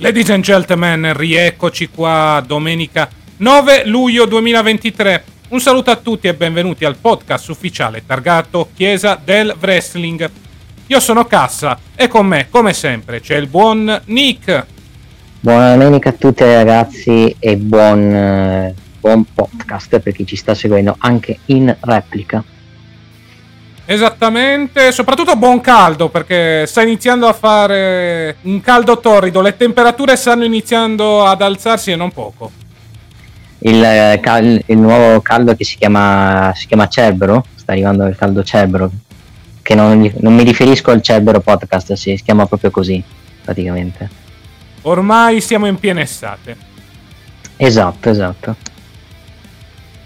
Ladies and gentlemen, rieccoci qua domenica 9 luglio 2023. Un saluto a tutti e benvenuti al podcast ufficiale targato Chiesa del Wrestling. Io sono Cassa e con me, come sempre, c'è il buon Nick. Buona domenica a tutti ragazzi e buon, eh, buon podcast per chi ci sta seguendo anche in replica. Esattamente, soprattutto buon caldo perché sta iniziando a fare un caldo torrido, le temperature stanno iniziando ad alzarsi e non poco. Il, eh, cal- il nuovo caldo che si chiama, si chiama Cerbero, sta arrivando il caldo Cerbero, che non, non mi riferisco al Cerbero podcast, si, si chiama proprio così praticamente. Ormai siamo in piena estate. Esatto, esatto.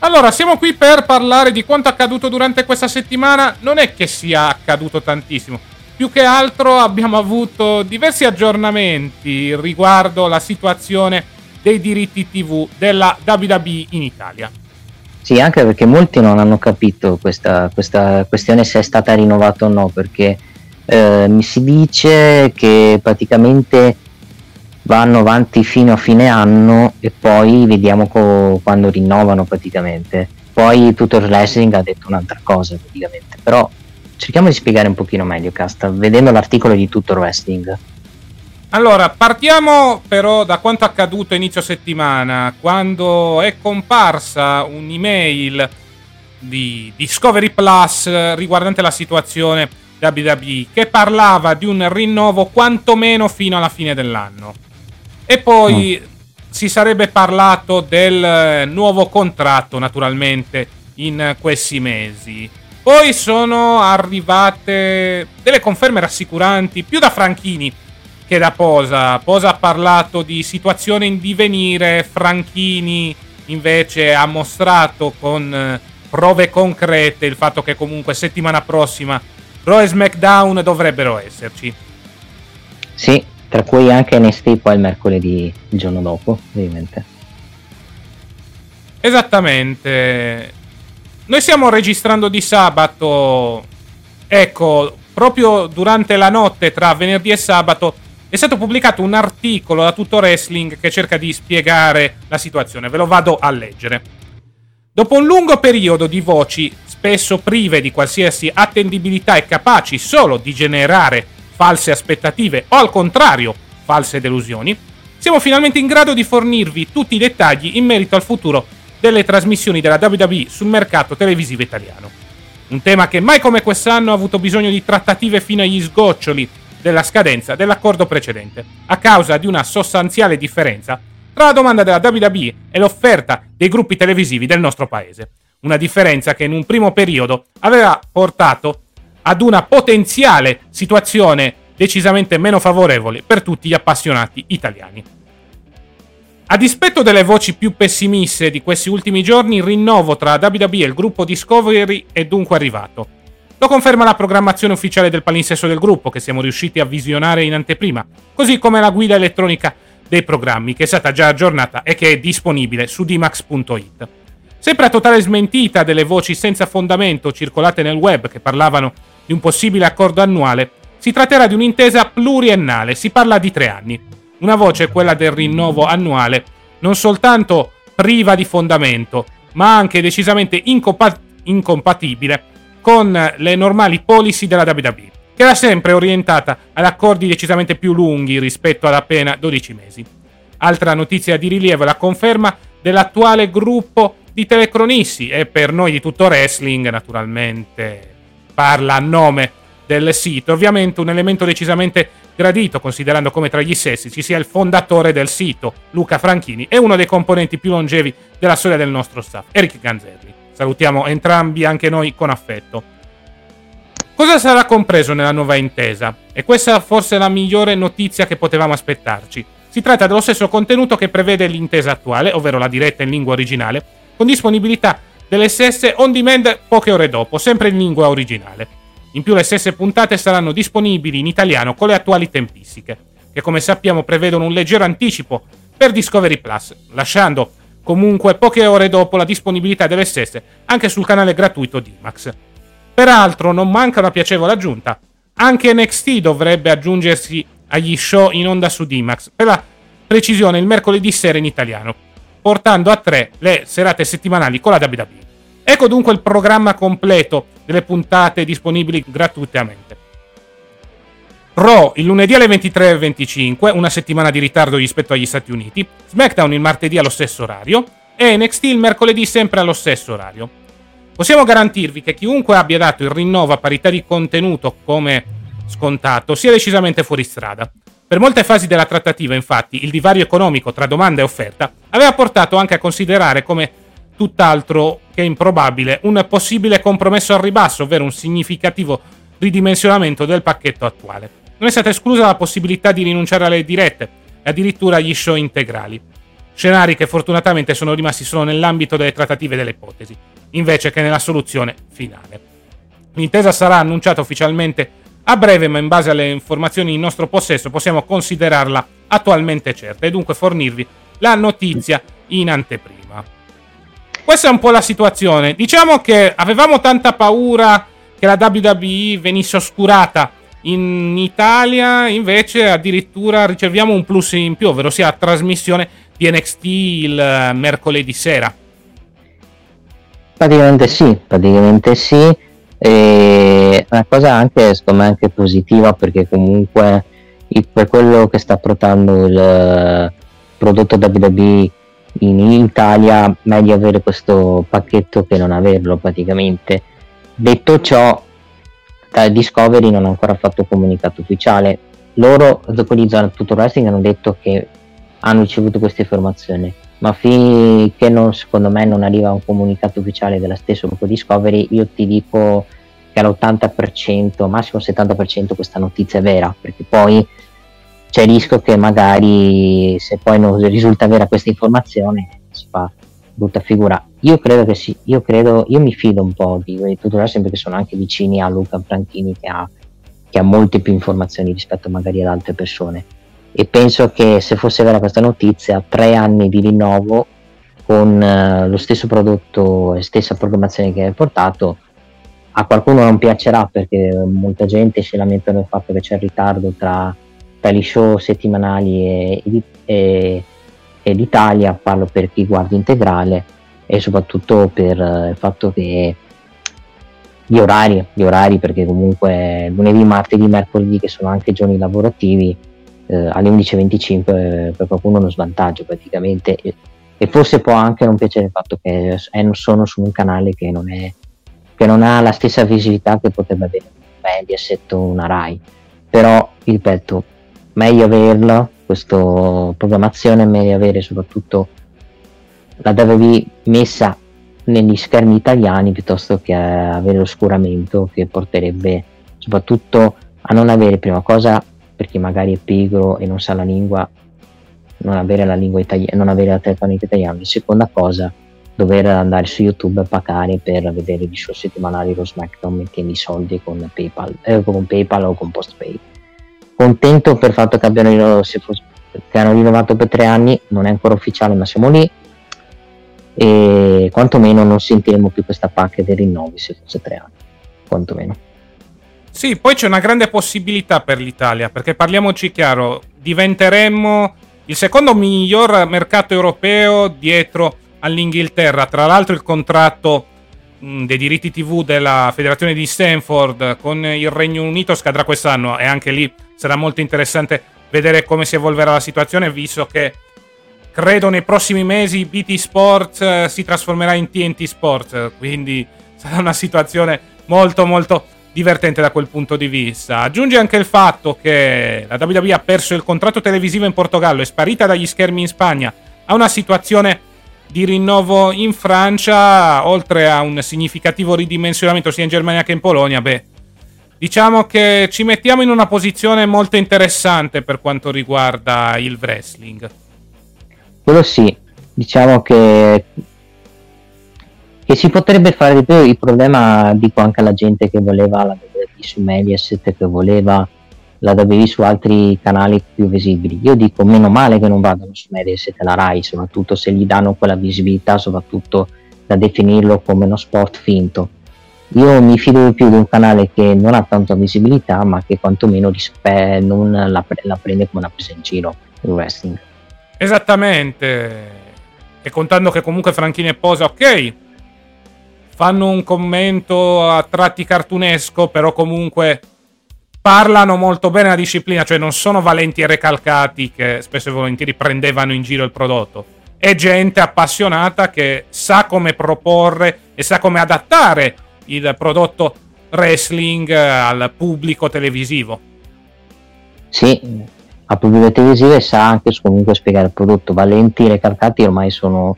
Allora, siamo qui per parlare di quanto accaduto durante questa settimana. Non è che sia accaduto tantissimo. Più che altro abbiamo avuto diversi aggiornamenti riguardo la situazione dei diritti TV della WWE in Italia. Sì, anche perché molti non hanno capito questa, questa questione se è stata rinnovata o no, perché eh, mi si dice che praticamente vanno avanti fino a fine anno e poi vediamo co- quando rinnovano praticamente. Poi tutto il wrestling ha detto un'altra cosa praticamente, però cerchiamo di spiegare un pochino meglio, Casta, vedendo l'articolo di tutto il wrestling. Allora, partiamo però da quanto accaduto inizio settimana, quando è comparsa un'email di Discovery Plus riguardante la situazione WWE che parlava di un rinnovo quantomeno fino alla fine dell'anno. E poi si sarebbe parlato del eh, nuovo contratto, naturalmente, in questi mesi. Poi sono arrivate delle conferme rassicuranti, più da Franchini che da Posa. Posa ha parlato di situazione in divenire, Franchini invece ha mostrato con eh, prove concrete il fatto che comunque settimana prossima Raw e SmackDown dovrebbero esserci. Sì, tra cui anche NXT poi il mercoledì il giorno dopo, ovviamente. Esattamente. Noi stiamo registrando di sabato. Ecco, proprio durante la notte tra venerdì e sabato è stato pubblicato un articolo da tutto wrestling che cerca di spiegare la situazione. Ve lo vado a leggere. Dopo un lungo periodo di voci spesso prive di qualsiasi attendibilità e capaci solo di generare false aspettative o al contrario false delusioni, siamo finalmente in grado di fornirvi tutti i dettagli in merito al futuro delle trasmissioni della WWE sul mercato televisivo italiano. Un tema che mai come quest'anno ha avuto bisogno di trattative fino agli sgoccioli della scadenza dell'accordo precedente, a causa di una sostanziale differenza tra la domanda della WWE e l'offerta dei gruppi televisivi del nostro paese. Una differenza che in un primo periodo aveva portato ad una potenziale situazione decisamente meno favorevole per tutti gli appassionati italiani. A dispetto delle voci più pessimiste di questi ultimi giorni, il rinnovo tra WWE e il gruppo Discovery è dunque arrivato. Lo conferma la programmazione ufficiale del palinsesto del gruppo, che siamo riusciti a visionare in anteprima, così come la guida elettronica dei programmi, che è stata già aggiornata e che è disponibile su dmax.it. Sempre a totale smentita delle voci senza fondamento circolate nel web che parlavano di un possibile accordo annuale, si tratterà di un'intesa pluriennale, si parla di tre anni. Una voce è quella del rinnovo annuale, non soltanto priva di fondamento, ma anche decisamente incompa- incompatibile con le normali policy della WWE, che era sempre orientata ad accordi decisamente più lunghi rispetto ad appena 12 mesi. Altra notizia di rilievo è la conferma dell'attuale gruppo di telecronisti e per noi di tutto wrestling naturalmente parla a nome del sito, ovviamente un elemento decisamente gradito considerando come tra gli stessi ci sia il fondatore del sito, Luca Franchini, e uno dei componenti più longevi della storia del nostro staff, Eric Ganzelli. Salutiamo entrambi anche noi con affetto. Cosa sarà compreso nella nuova intesa? E questa forse è la migliore notizia che potevamo aspettarci. Si tratta dello stesso contenuto che prevede l'intesa attuale, ovvero la diretta in lingua originale, con disponibilità delle stesse on demand poche ore dopo, sempre in lingua originale. In più le stesse puntate saranno disponibili in italiano con le attuali tempistiche, che come sappiamo prevedono un leggero anticipo per Discovery Plus, lasciando comunque poche ore dopo la disponibilità delle stesse anche sul canale gratuito di Max. Peraltro non manca una piacevole aggiunta. Anche NXT dovrebbe aggiungersi agli show in onda su D-Max, per la precisione il mercoledì sera in italiano, portando a tre le serate settimanali con la WWE. Ecco dunque il programma completo delle puntate disponibili gratuitamente. Raw il lunedì alle 23.25, una settimana di ritardo rispetto agli Stati Uniti, SmackDown il martedì allo stesso orario e NXT il mercoledì sempre allo stesso orario. Possiamo garantirvi che chiunque abbia dato il rinnovo a parità di contenuto come scontato sia decisamente fuori strada. Per molte fasi della trattativa, infatti, il divario economico tra domanda e offerta aveva portato anche a considerare come tutt'altro che improbabile un possibile compromesso al ribasso, ovvero un significativo ridimensionamento del pacchetto attuale. Non è stata esclusa la possibilità di rinunciare alle dirette e addirittura agli show integrali. Scenari che fortunatamente sono rimasti solo nell'ambito delle trattative delle ipotesi, invece che nella soluzione finale. L'intesa sarà annunciata ufficialmente a breve, ma in base alle informazioni in nostro possesso possiamo considerarla attualmente certa e dunque fornirvi la notizia in anteprima. Questa è un po' la situazione. Diciamo che avevamo tanta paura che la WWE venisse oscurata in Italia, invece addirittura riceviamo un plus in più, ovvero sia la trasmissione di NXT il mercoledì sera. Praticamente sì, praticamente sì. E una cosa anche, secondo me, anche positiva perché comunque per quello che sta portando il prodotto WWE in Italia, meglio avere questo pacchetto che non averlo praticamente. Detto ciò, Discovery non ha ancora fatto comunicato ufficiale. Loro, di Tutto Wrestling, hanno detto che hanno ricevuto questa informazione ma finché non, secondo me non arriva un comunicato ufficiale della stessa gruppo Discovery, io ti dico che all'80%, massimo 70% questa notizia è vera, perché poi c'è il rischio che magari se poi non risulta vera questa informazione si fa brutta figura. Io credo che sì, io credo, io mi fido un po' di, tutto il resto perché sono anche vicini a Luca Franchini che ha, che ha molte più informazioni rispetto magari ad altre persone e penso che se fosse vera questa notizia, tre anni di rinnovo con uh, lo stesso prodotto e stessa programmazione che hai portato, a qualcuno non piacerà perché molta gente si lamenta del fatto che c'è il ritardo tra, tra gli show settimanali e, e, e l'Italia, parlo per chi guarda integrale e soprattutto per uh, il fatto che gli orari, gli orari perché comunque lunedì, martedì, mercoledì che sono anche giorni lavorativi eh, alle 11.25 eh, per qualcuno uno svantaggio praticamente. E, forse può anche non piacere il fatto che eh, sono su un canale che non, è, che non ha la stessa visibilità che potrebbe avere un Mediaset o una Rai. Però ripeto meglio averla questa programmazione meglio avere soprattutto la WWE messa negli schermi italiani piuttosto che avere l'oscuramento che porterebbe soprattutto a non avere prima cosa per chi magari è pigro e non sa la lingua, non avere la lingua italiana, non avere la telefonica italiana. Seconda cosa, dover andare su YouTube a pagare per vedere i show settimanali lo SmackDown mettendo i soldi con PayPal, eh, con PayPal o con PostPay. Contento per il fatto che abbiano rinnovato, che hanno rinnovato per tre anni, non è ancora ufficiale, ma siamo lì. E quantomeno non sentiremo più questa pacca dei rinnovi se fosse tre anni, quantomeno. Sì, poi c'è una grande possibilità per l'Italia, perché parliamoci chiaro, diventeremmo il secondo miglior mercato europeo dietro all'Inghilterra. Tra l'altro il contratto mh, dei diritti TV della federazione di Stanford con il Regno Unito scadrà quest'anno e anche lì sarà molto interessante vedere come si evolverà la situazione, visto che credo nei prossimi mesi BT Sports eh, si trasformerà in TNT Sports, quindi sarà una situazione molto molto divertente da quel punto di vista. Aggiunge anche il fatto che la WWE ha perso il contratto televisivo in Portogallo, è sparita dagli schermi in Spagna, ha una situazione di rinnovo in Francia, oltre a un significativo ridimensionamento sia in Germania che in Polonia, beh, diciamo che ci mettiamo in una posizione molto interessante per quanto riguarda il wrestling. Quello sì, diciamo che, che si potrebbe fare di più, il problema dico anche alla gente che voleva la WWE su Mediaset, che voleva la WWE su altri canali più visibili. Io dico meno male che non vadano su Mediaset e la Rai, soprattutto se gli danno quella visibilità, soprattutto da definirlo come uno sport finto. Io mi fido più di un canale che non ha tanta visibilità, ma che quantomeno rispe- non la, pre- la prende come una presa in giro il wrestling. Esattamente. E contando che comunque Franchini e Posa, ok, fanno un commento a tratti cartunesco, però comunque parlano molto bene la disciplina, cioè non sono valenti e recalcati che spesso e volentieri prendevano in giro il prodotto. È gente appassionata che sa come proporre e sa come adattare il prodotto wrestling al pubblico televisivo. Sì, al pubblico televisivo e sa anche comunque spiegare il prodotto. Valenti e recalcati ormai sono,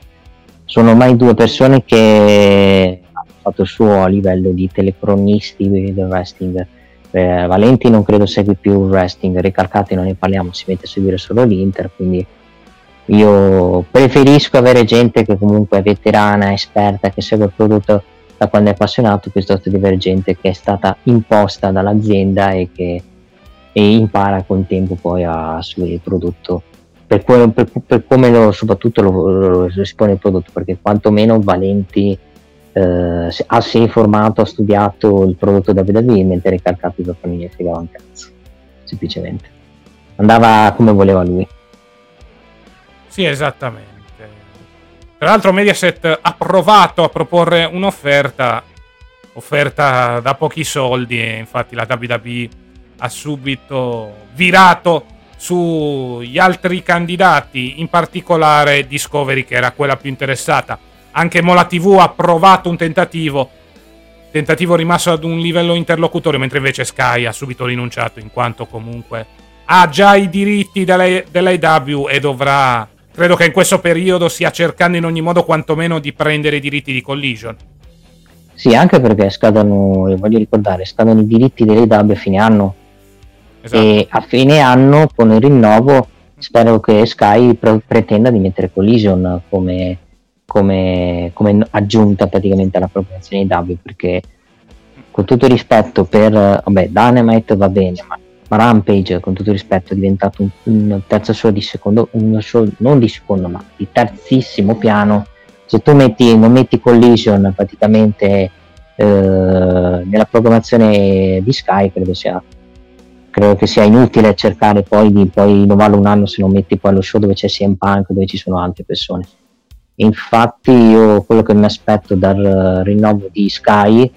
sono ormai due persone che fatto il suo a livello di telecronisti del wrestling. Eh, Valenti non credo segui più il wrestling, Ricalcati non ne parliamo, si mette a seguire solo l'Inter, quindi io preferisco avere gente che comunque è veterana, esperta, che segue il prodotto da quando è appassionato, piuttosto di avere gente che è stata imposta dall'azienda e che e impara col tempo poi a seguire il prodotto. Per, quello, per, per come lo, soprattutto lo, lo, lo espone il prodotto, perché quantomeno Valenti eh, ha si è informato, ha studiato il prodotto da WWE mentre ricalcato i non gli fregava un cazzo semplicemente. Andava come voleva lui. Sì esattamente. Tra l'altro Mediaset ha provato a proporre un'offerta offerta da pochi soldi e infatti la WWE ha subito virato sugli altri candidati in particolare Discovery che era quella più interessata anche Mola TV ha provato un tentativo. Tentativo rimasto ad un livello interlocutorio, mentre invece Sky ha subito rinunciato in quanto comunque ha già i diritti dell'AW e dovrà, credo che in questo periodo stia cercando in ogni modo quantomeno di prendere i diritti di Collision. Sì, anche perché scadono, voglio ricordare, scadono i diritti dell'AW a fine anno. Esatto. E a fine anno, con il rinnovo, spero che Sky pre- pretenda di mettere Collision come come, come aggiunta praticamente alla programmazione di W perché con tutto rispetto per vabbè, Dynamite va bene ma, ma Rampage con tutto rispetto è diventato un, un terzo show di secondo un show non di secondo ma di terzissimo piano. Se tu metti, non metti collision praticamente eh, nella programmazione di Sky credo sia credo che sia inutile cercare poi di poi rinnovarlo un anno se non metti poi lo show dove c'è CM Punk dove ci sono altre persone Infatti io quello che mi aspetto dal rinnovo di Sky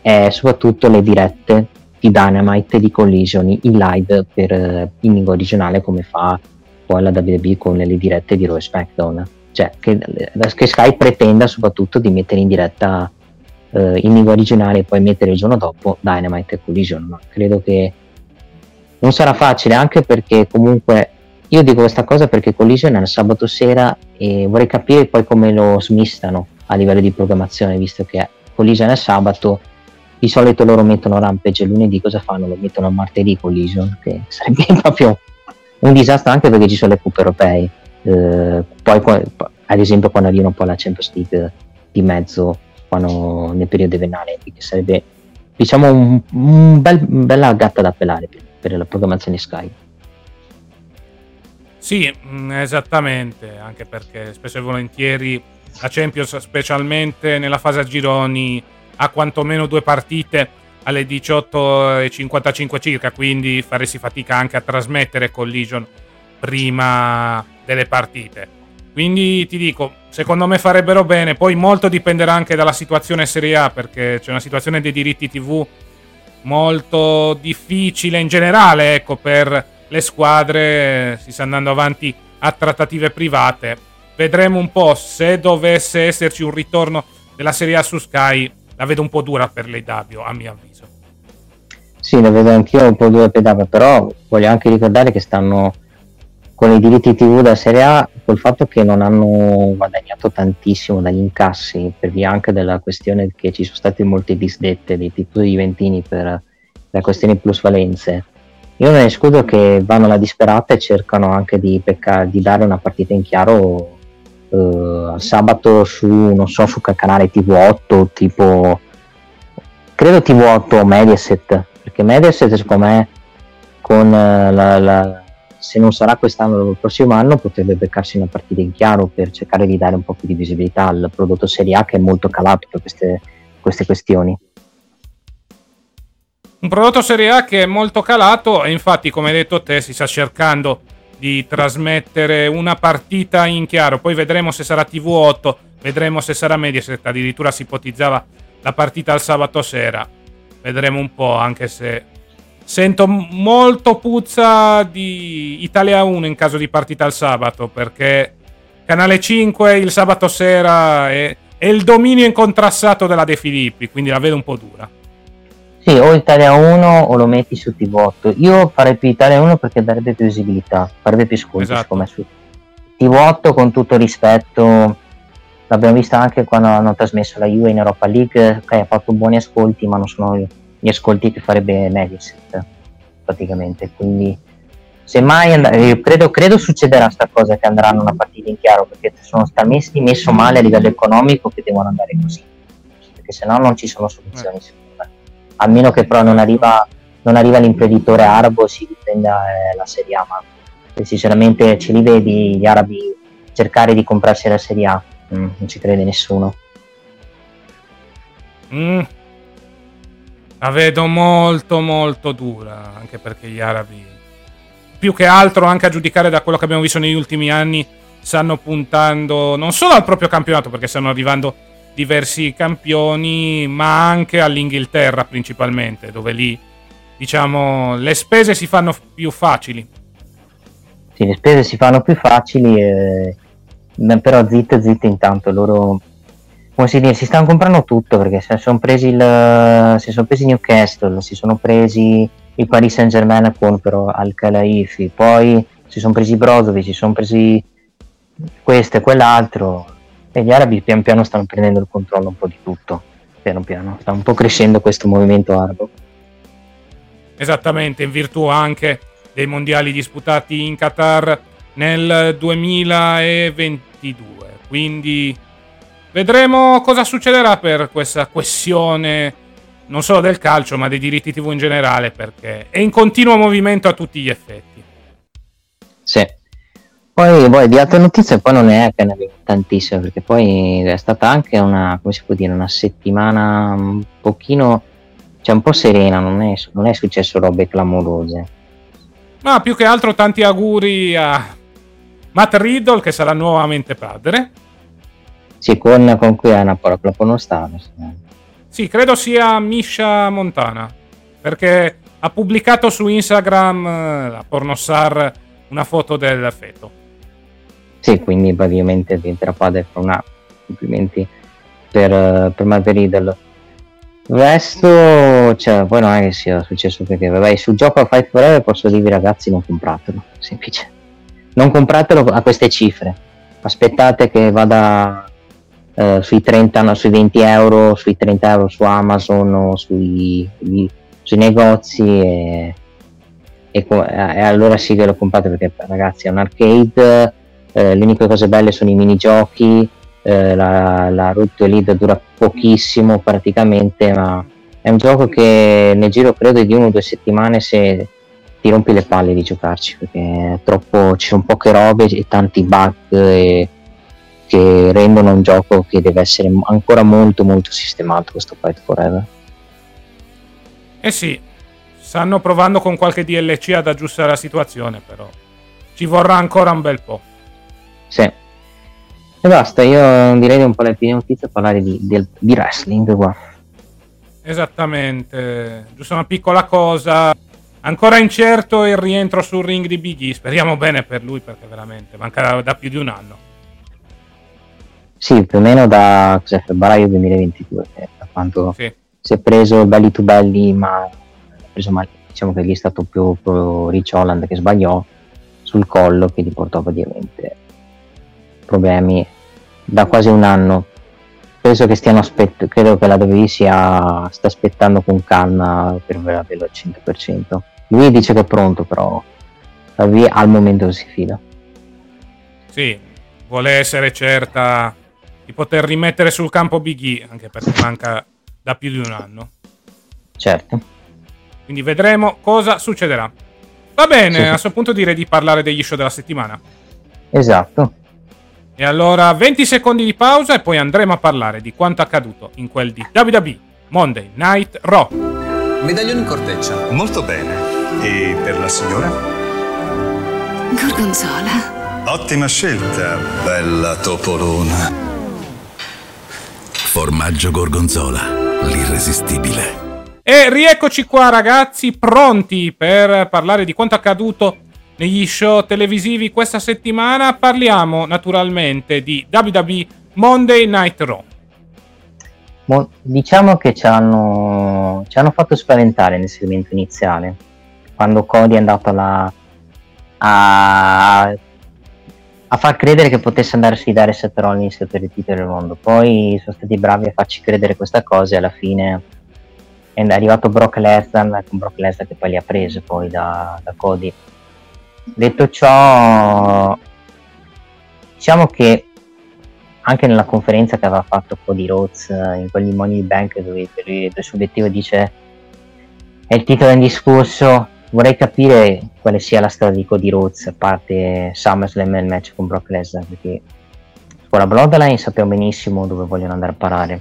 è soprattutto le dirette di Dynamite e di Collision in live per, in lingua originale come fa poi la WWE con le dirette di Raw e SmackDown. Cioè che, che, Sky pretenda soprattutto di mettere in diretta eh, in lingua originale e poi mettere il giorno dopo Dynamite e Collision. Ma credo che non sarà facile anche perché comunque io dico questa cosa perché Collision è il sabato sera e vorrei capire poi come lo smistano a livello di programmazione, visto che Collision è sabato, di solito loro mettono Rampage lunedì, cosa fanno? Lo mettono a martedì Collision, che sarebbe proprio un disastro anche perché ci sono le cuppe europee. Eh, poi, ad esempio, quando arrivano poi la Champions League di mezzo, quando, nel periodo venale, che sarebbe diciamo un, un bel, bella gatta da pelare per, per la programmazione Sky. Sì, mm, esattamente, anche perché spesso e volentieri la Champions, specialmente nella fase a gironi, ha quantomeno due partite alle 18.55 circa, quindi faresti fatica anche a trasmettere Collision prima delle partite. Quindi ti dico, secondo me farebbero bene. Poi molto dipenderà anche dalla situazione Serie A, perché c'è una situazione dei diritti TV molto difficile in generale, ecco, per le squadre. Si sta andando avanti a trattative private. Vedremo un po' se dovesse esserci un ritorno della Serie A su Sky. La vedo un po' dura per l'AW, a mio avviso. Sì, la vedo anch'io un po' dura per l'AW, però voglio anche ricordare che stanno con i diritti TV della Serie A col fatto che non hanno guadagnato tantissimo dagli incassi per via anche della questione che ci sono state molte disdette dei titoli juventini per la questione plusvalenze io non escludo che vanno alla disperata e cercano anche di, pecca- di dare una partita in chiaro eh, sabato su non so su canale TV8 tipo credo TV8 o Mediaset perché Mediaset secondo me con eh, la, la se non sarà quest'anno il prossimo anno potrebbe beccarsi una partita in chiaro per cercare di dare un po' più di visibilità al prodotto Serie A che è molto calato per queste, queste questioni. Un prodotto Serie A che è molto calato e infatti come hai detto te si sta cercando di trasmettere una partita in chiaro, poi vedremo se sarà TV8, vedremo se sarà Mediaset, addirittura si ipotizzava la partita al sabato sera, vedremo un po' anche se Sento molto puzza di Italia 1 in caso di partita al sabato, perché Canale 5 il sabato sera è, è il dominio incontrassato della De Filippi, quindi la vedo un po' dura. Sì, o Italia 1 o lo metti su TV8. Io farei più Italia 1 perché darebbe più visibilità, farebbe più sconti esatto. come su TV8 con tutto rispetto. L'abbiamo vista anche quando hanno trasmesso la Juve in Europa League, ok, ha fatto buoni ascolti, ma non sono gli ascolti che farebbe Mediaset praticamente quindi semmai and- io credo, credo succederà questa cosa che andranno una partita in chiaro perché sono talmente messo male a livello economico che devono andare così perché se no non ci sono soluzioni eh. A meno che però non arriva, non arriva l'imprenditore arabo si difenda eh, la Serie A ma sinceramente ce li vedi gli arabi cercare di comprarsi la Serie A mm, non ci crede nessuno. Mm, la vedo molto molto dura, anche perché gli arabi, più che altro anche a giudicare da quello che abbiamo visto negli ultimi anni, stanno puntando non solo al proprio campionato, perché stanno arrivando diversi campioni, ma anche all'Inghilterra principalmente, dove lì, diciamo, le spese si fanno più facili. Sì, le spese si fanno più facili, eh, però zitte zitte intanto loro come si dice, si stanno comprando tutto perché si sono presi il presi Newcastle, si sono presi il Paris Saint Germain con però Al Khelaifi, poi si sono presi Brozovic, si sono presi questo e quell'altro e gli arabi pian piano stanno prendendo il controllo un po' di tutto, piano piano, sta un po' crescendo questo movimento arabo. Esattamente, in virtù anche dei mondiali disputati in Qatar nel 2022, quindi Vedremo cosa succederà per questa questione non solo del calcio, ma dei diritti TV in generale, perché è in continuo movimento a tutti gli effetti. Sì. Poi, poi di altre notizie poi non è che ne abbiamo tantissime, perché poi è stata anche una, come si può dire, una settimana un pochino, cioè un po' serena, non è, non è successo robe clamorose. Ma più che altro tanti auguri a Matt Riddle che sarà nuovamente padre sì, con, con cui è una parola pornostar. Sì, credo sia Misha Montana, perché ha pubblicato su Instagram eh, la pornostar una foto del feto. Sì, quindi praticamente diventerà padre con una complimenti per, per Margaridel. Il resto, cioè, poi non è che sia successo perché, vabbè, sul gioco a Fight Forever posso dirvi ragazzi non compratelo, semplice. Non compratelo a queste cifre. Aspettate che vada eh, sui 30, no, sui 20 euro, sui 30 euro su Amazon o sui, sui negozi e, e, e, allora sì che lo comprate perché ragazzi è un arcade, eh, le uniche cose belle sono i minigiochi, eh, la, la Root Lead dura pochissimo praticamente, ma è un gioco che nel giro credo di una o due settimane se ti rompi le palle di giocarci perché troppo, ci sono poche robe e tanti bug e che rendono un gioco che deve essere ancora molto molto sistemato questo Fight Forever. Eh sì, stanno provando con qualche DLC ad aggiustare la situazione, però ci vorrà ancora un bel po'. Sì. E basta, io direi di un po' le prime notizie parlare di, di, di wrestling qua. Esattamente, giusto una piccola cosa. Ancora incerto il rientro sul ring di Big E. Speriamo bene per lui perché veramente manca da più di un anno. Sì, più o meno da febbraio 2022, da quando sì. si è preso belli to belli, ma preso male. Diciamo che gli è stato più, più Rich Holland che sbagliò sul collo che gli portò praticamente problemi da quasi un anno. Penso che stiano aspettando, credo che la WWE sia, sta aspettando con calma per averlo al 100%. Lui dice che è pronto, però la WWE al momento si fida. Sì, vuole essere certa di poter rimettere sul campo Big E, anche perché manca da più di un anno. Certo. Quindi vedremo cosa succederà. Va bene, sì. a questo punto direi di parlare degli show della settimana. Esatto. E allora 20 secondi di pausa e poi andremo a parlare di quanto accaduto in quel di WWE Monday Night Raw. Medaglione in corteccia. Molto bene. E per la signora? Gorgonzola. Ottima scelta, bella topolona. Formaggio Gorgonzola, l'irresistibile. E rieccoci qua ragazzi, pronti per parlare di quanto accaduto negli show televisivi questa settimana. Parliamo naturalmente di WWE Monday Night Raw. Mo- diciamo che ci hanno, ci hanno, fatto spaventare nel segmento iniziale, quando Cody è andato là a a far credere che potesse andare a sfidare Seth Rollins per il titolo del mondo. Poi sono stati bravi a farci credere questa cosa e alla fine è arrivato Brock Lesnar, con Brock Lesnar che poi li ha presi poi da, da Cody. Detto ciò, diciamo che anche nella conferenza che aveva fatto Cody Rhodes eh, in quegli Money Bank dove per il suo obiettivo dice è il titolo in discorso vorrei capire quale sia la storia di Cody Rhodes a parte SummerSlam e il match con Brock Lesnar perché con la Bloodline sappiamo benissimo dove vogliono andare a parare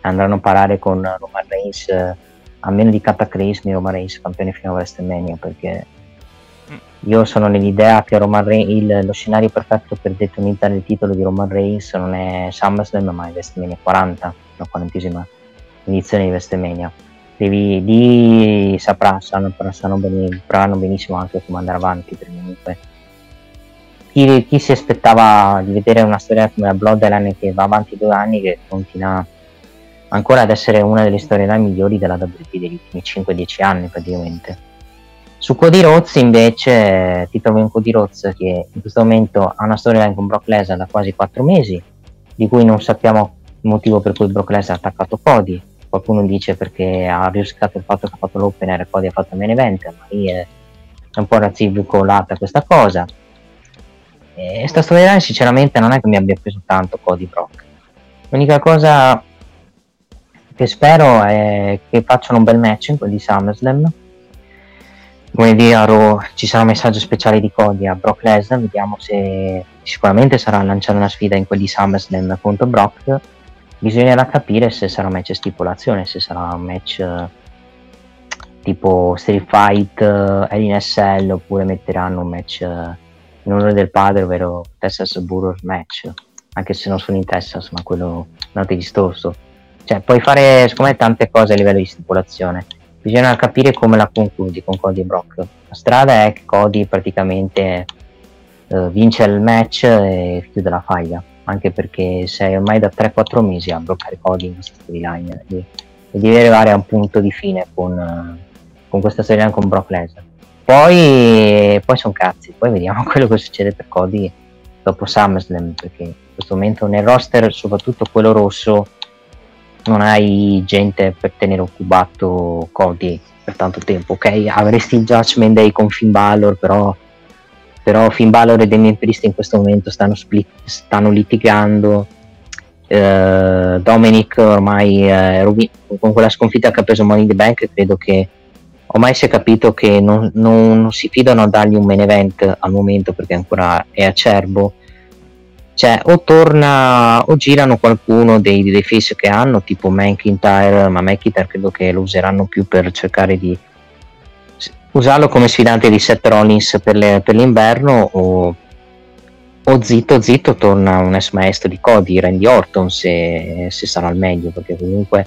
andranno a parare con Roman Reigns eh, a meno di cataclismi Roman Reigns campione fino a WrestleMania perché. Io sono nell'idea che Reigns, il, lo scenario perfetto per determinare il titolo di Roman Reigns non è SummerSlam ma è WrestleMania 40 la quarantesima edizione di WrestleMania. Devi, lì saprà, sanno, sanno, sapranno benissimo anche come andare avanti perché comunque chi, chi, si aspettava di vedere una storia come la Bloodline che va avanti due anni che continua ancora ad essere una delle storyline migliori della WP degli ultimi 5-10 anni praticamente su Cody Rhodes invece ti trovi un Cody Rhodes che in questo momento ha una storyline con Brock Lesnar da quasi 4 mesi di cui non sappiamo il motivo per cui Brock Lesnar ha attaccato Cody qualcuno dice perché ha riscattato il fatto che ha fatto l'opener e poi ha fatto il main event, ma lì è un po' razzicolata questa cosa. E sta storyline sinceramente non è che mi abbia preso tanto Cody Brock. L'unica cosa che spero è che facciano un bel match in quel di SummerSlam. Come dire, ci sarà un messaggio speciale di Cody a Brock Lesnar, vediamo se sicuramente sarà lanciare una sfida in quel di SummerSlam contro Brock bisognerà capire se sarà un match a stipulazione, se sarà un match eh, tipo Street Fight, eh, Elin SL oppure metteranno un match eh, in onore del padre, ovvero Texas Burger match, anche se non sono in Texas, ma quello note distorso. Cioè, puoi fare secondo me tante cose a livello di stipulazione. Bisogna capire come la concludi con Cody Brock. La strada è che Cody praticamente uh, vince il match e chiude la faglia anche perché sei ormai da 3-4 mesi a bloccare codi in questa storyline e, e devi arrivare a un punto di fine con, con questa storyline con Brock Lesnar. Poi, poi sono cazzi, poi vediamo quello che succede per Cody dopo SummerSlam, perché in questo momento nel roster, soprattutto quello rosso, non hai gente per tenere occupato Cody per tanto tempo, ok? Avresti il Judgment Day con Finn Balor, però però Finn Balor e Damien Priest in questo momento stanno, split, stanno litigando eh, Dominic ormai eh, con quella sconfitta che ha preso Money in the Bank credo che ormai si è capito che non, non, non, si fidano a dargli un main event al momento perché ancora è acerbo cioè o torna o girano qualcuno dei, dei face che hanno tipo McIntyre ma McIntyre credo che lo useranno più per cercare di usarlo come sfidante di Seth Rollins per, le, per l'inverno o, o zitto zitto torna un ex maestro di Cody, Randy Orton, se, se sarà al meglio, perché comunque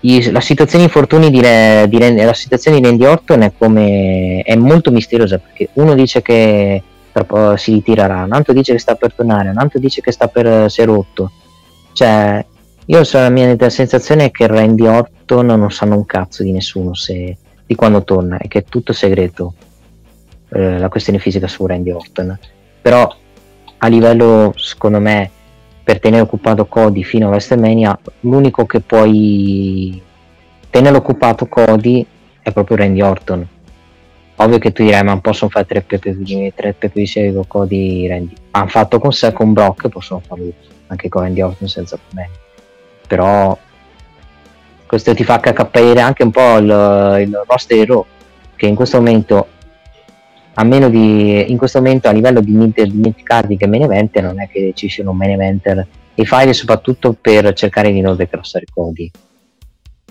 la situazione infortuni di, di, la situazione di Randy Orton è, come, è molto misteriosa, perché uno dice che tra poco si ritirerà, un altro dice che sta per tornare, un altro dice che sta per si è rotto. Cioè, io so, la mia sensazione è che Randy Orton non sanno un cazzo di nessuno se, di quando torna e che è tutto segreto eh, la questione fisica su Randy Orton. Però a livello, secondo me, per tenere occupato Cody fino a WrestleMania, l'unico che puoi tenere occupato Cody è proprio Randy Orton. Ovvio che tu direi, ma possono fare tre PPV, tre PPV serie con Cody Randy. Hanno fatto con sé, con Brock, possono farlo anche con Randy Orton senza problemi. Però questo ti fa capire anche un po' il, il roster Raw, che in questo momento a meno di in questo momento a livello di dimenticati che main event non è che ci siano main eventer e file soprattutto per cercare di non decrossare Cody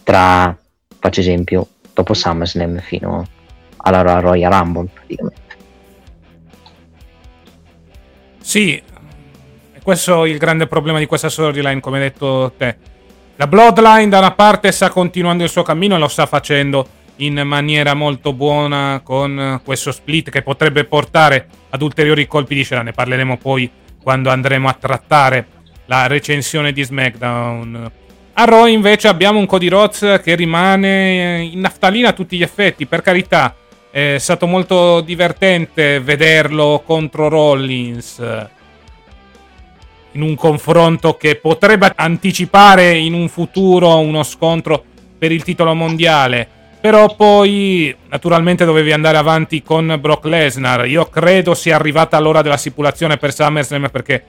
tra faccio esempio dopo SummerSlam fino alla Royal Rumble praticamente sì questo è il grande problema di questa storyline come hai detto te la Bloodline da una parte sta continuando il suo cammino e lo sta facendo in maniera molto buona con questo split che potrebbe portare ad ulteriori colpi di scena. Ne parleremo poi quando andremo a trattare la recensione di SmackDown. A Raw invece abbiamo un Cody Rhodes che rimane in naftalina a tutti gli effetti, per carità. È stato molto divertente vederlo contro Rollins in un confronto che potrebbe anticipare in un futuro uno scontro per il titolo mondiale. Però poi naturalmente dovevi andare avanti con Brock Lesnar. Io credo sia arrivata l'ora della stipulazione per SummerSlam perché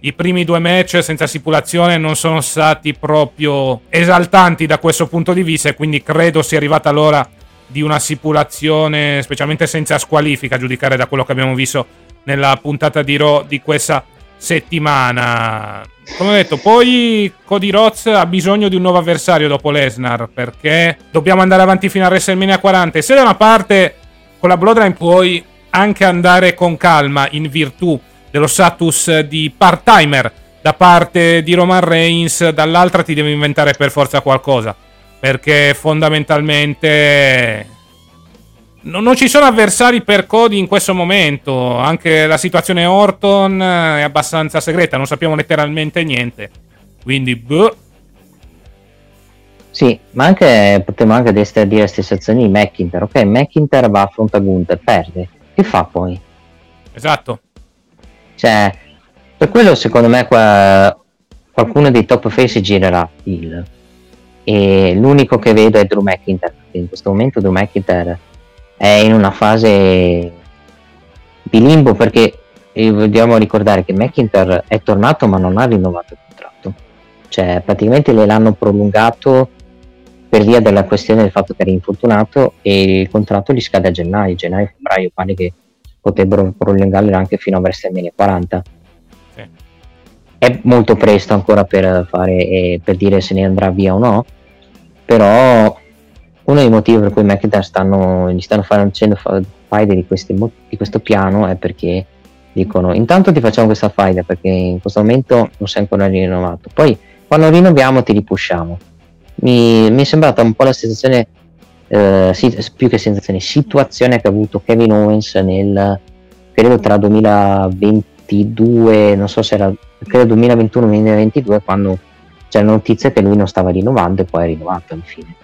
i primi due match senza stipulazione non sono stati proprio esaltanti da questo punto di vista e quindi credo sia arrivata l'ora di una stipulazione, specialmente senza squalifica, a giudicare da quello che abbiamo visto nella puntata di Raw di questa settimana. Come ho detto, poi Cody Rhodes ha bisogno di un nuovo avversario dopo Lesnar perché dobbiamo andare avanti fino a WrestleMania 40. E se da una parte con la Bloodline puoi anche andare con calma in virtù dello status di part-timer da parte di Roman Reigns, dall'altra ti devi inventare per forza qualcosa. Perché fondamentalmente non ci sono avversari per Cody in questo momento. Anche la situazione Orton è abbastanza segreta, non sappiamo letteralmente niente. Quindi, boh. Sì, ma anche potremmo anche dire le stesse azioni di McIntyre. Ok, McIntyre va a fronte a Gunther, perde. Che fa poi? Esatto. Cioè, per quello secondo me qua, qualcuno dei top face girerà il. E l'unico che vedo è Drew McIntyre. In questo momento Drew McIntyre è in una fase di limbo perché dobbiamo ricordare che McIntyre è tornato ma non ha rinnovato il contratto cioè praticamente gliel'hanno prolungato per via della questione del fatto che era infortunato e il contratto gli scade a gennaio gennaio febbraio pare che potrebbero prolungarlo anche fino a WrestleMania 40 sì. è molto presto ancora per fare eh, per dire se ne andrà via o no però uno dei motivi per cui McIntyre stanno, gli stanno facendo faide di, di, questo piano è perché dicono intanto ti facciamo questa faida perché in questo momento non sei ancora rinnovato. Poi quando rinnoviamo ti ripusciamo mi, mi è sembrata un po' la sensazione eh, più che sensazione situazione che ha avuto Kevin Owens nel periodo tra 2022 non so se era credo 2021-2022 quando c'era la notizia che lui non stava rinnovando e poi è rinnovato alla fine.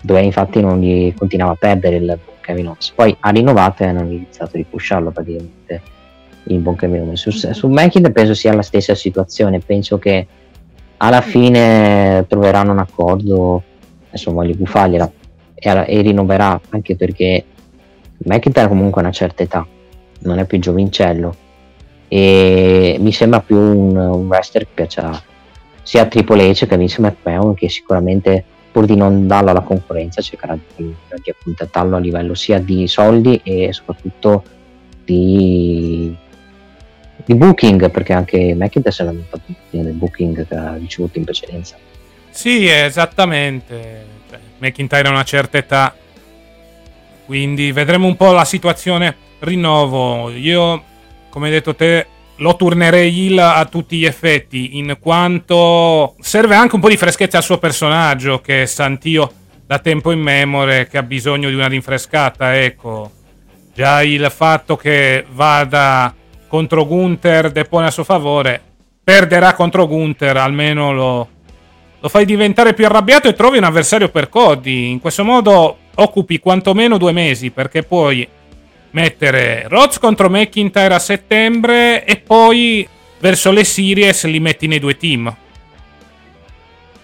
Dove infatti non gli continuava a perdere il buon Kevin Owens. Poi ha rinnovato e hanno iniziato a ripusharlo praticamente il buon Kevin Owens. Su, su McIntyre penso sia la stessa situazione, penso che alla fine troveranno un accordo, adesso voglio buffargliela, e, e rinnoverà anche perché McIntyre comunque ha una certa età, non è più giovincello. E mi sembra più un, un wrestler che piace sia a Triple H che a Vince McMahon che sicuramente pur di non darlo alla concorrenza cercherà di, di accontentarlo a livello sia di soldi e soprattutto di, di booking perché anche McIntyre è lamentato del booking che ha ricevuto in precedenza. Sì esattamente. Cioè, McIntyre ha una certa età. Quindi vedremo un po' la situazione. Rinnovo. Io come hai detto te lo turnerei il a tutti gli effetti, in quanto serve anche un po' di freschezza al suo personaggio, che è Santio da tempo in memore, che ha bisogno di una rinfrescata, ecco. Già il fatto che vada contro Gunther depone a suo favore, perderà contro Gunther, almeno lo, lo fai diventare più arrabbiato e trovi un avversario per Cody. In questo modo occupi quantomeno due mesi, perché puoi mettere Rhodes contro McIntyre a settembre e poi verso le series li metti nei due team.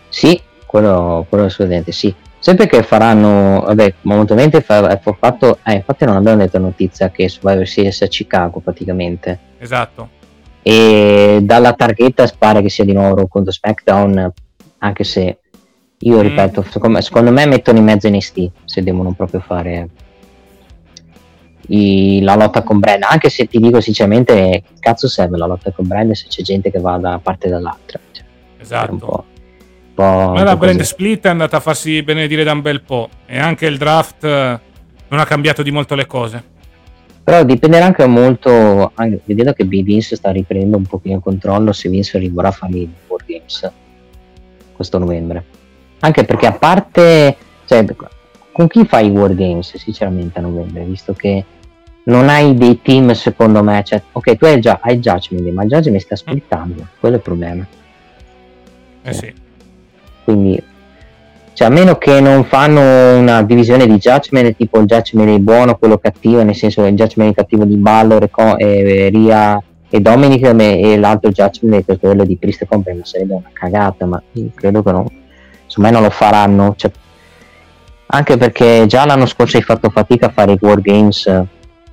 Sì, quello, quello assolutamente sì. Sempre che faranno, vabbè, momentalmente fa, fatto, eh, infatti non abbiamo detto notizia che Survivor Series a Chicago praticamente. Esatto. E dalla targhetta pare che sia di nuovo contro SmackDown, anche se io mm. ripeto, secondo, secondo me mettono in mezzo NXT se devono proprio fare i, la lotta con Brand, anche se ti dico sinceramente, cazzo serve la lotta con Brand se c'è gente che va da parte dall'altra. Cioè, esatto. Un po', un po', Ma la brand così. split è andata a farsi benedire da un bel po' e anche il draft eh, non ha cambiato di molto le cose. Però dipenderà anche molto, anche, vedendo che B. Vince sta riprendendo un pochino il controllo, se Vince arriverà a fare i War Games questo novembre. Anche perché a parte, cioè, con chi fai i War Games sinceramente a novembre, visto che non hai dei team secondo me, cioè, ok tu hai già hai Judgment, ma il Judgment sta splittando, quello è il problema. Eh sì. Quindi, cioè, a meno che non fanno una divisione di Judgment, tipo il Judgment è buono, quello cattivo, nel senso che il Judgment è cattivo di Ballo, e Ria e Dominic e l'altro Judgment è quello di Priest Company, ma sarebbe una cagata, ma credo che no, insomma non lo faranno. Cioè, anche perché già l'anno scorso hai fatto fatica a fare i War Games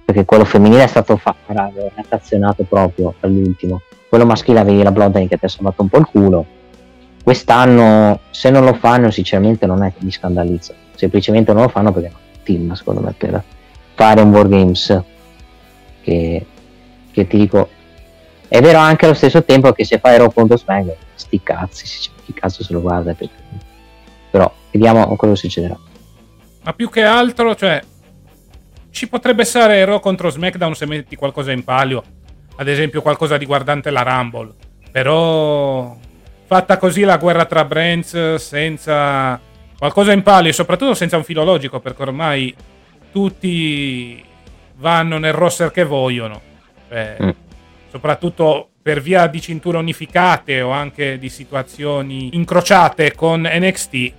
perché quello femminile è stato fatto attazionato proprio all'ultimo. Quello maschile avevi la Bloodline che ti ha salvato un po' il culo. Quest'anno se non lo fanno sinceramente non è che mi scandalizza. Semplicemente non lo fanno perché è team secondo me per fare un War Games. Che, che ti dico è vero anche allo stesso tempo che se fai Raw contro SmackDown sti cazzi chi cazzo se lo guarda però vediamo cosa succederà. Ma più che altro, cioè, ci potrebbe essere Raw contro SmackDown se metti qualcosa in palio, ad esempio qualcosa riguardante la Rumble. Però, fatta così la guerra tra brands senza qualcosa in palio e soprattutto senza un filo logico, perché ormai tutti vanno nel roster che vogliono. Cioè, mm. Soprattutto per via di cinture unificate o anche di situazioni incrociate con NXT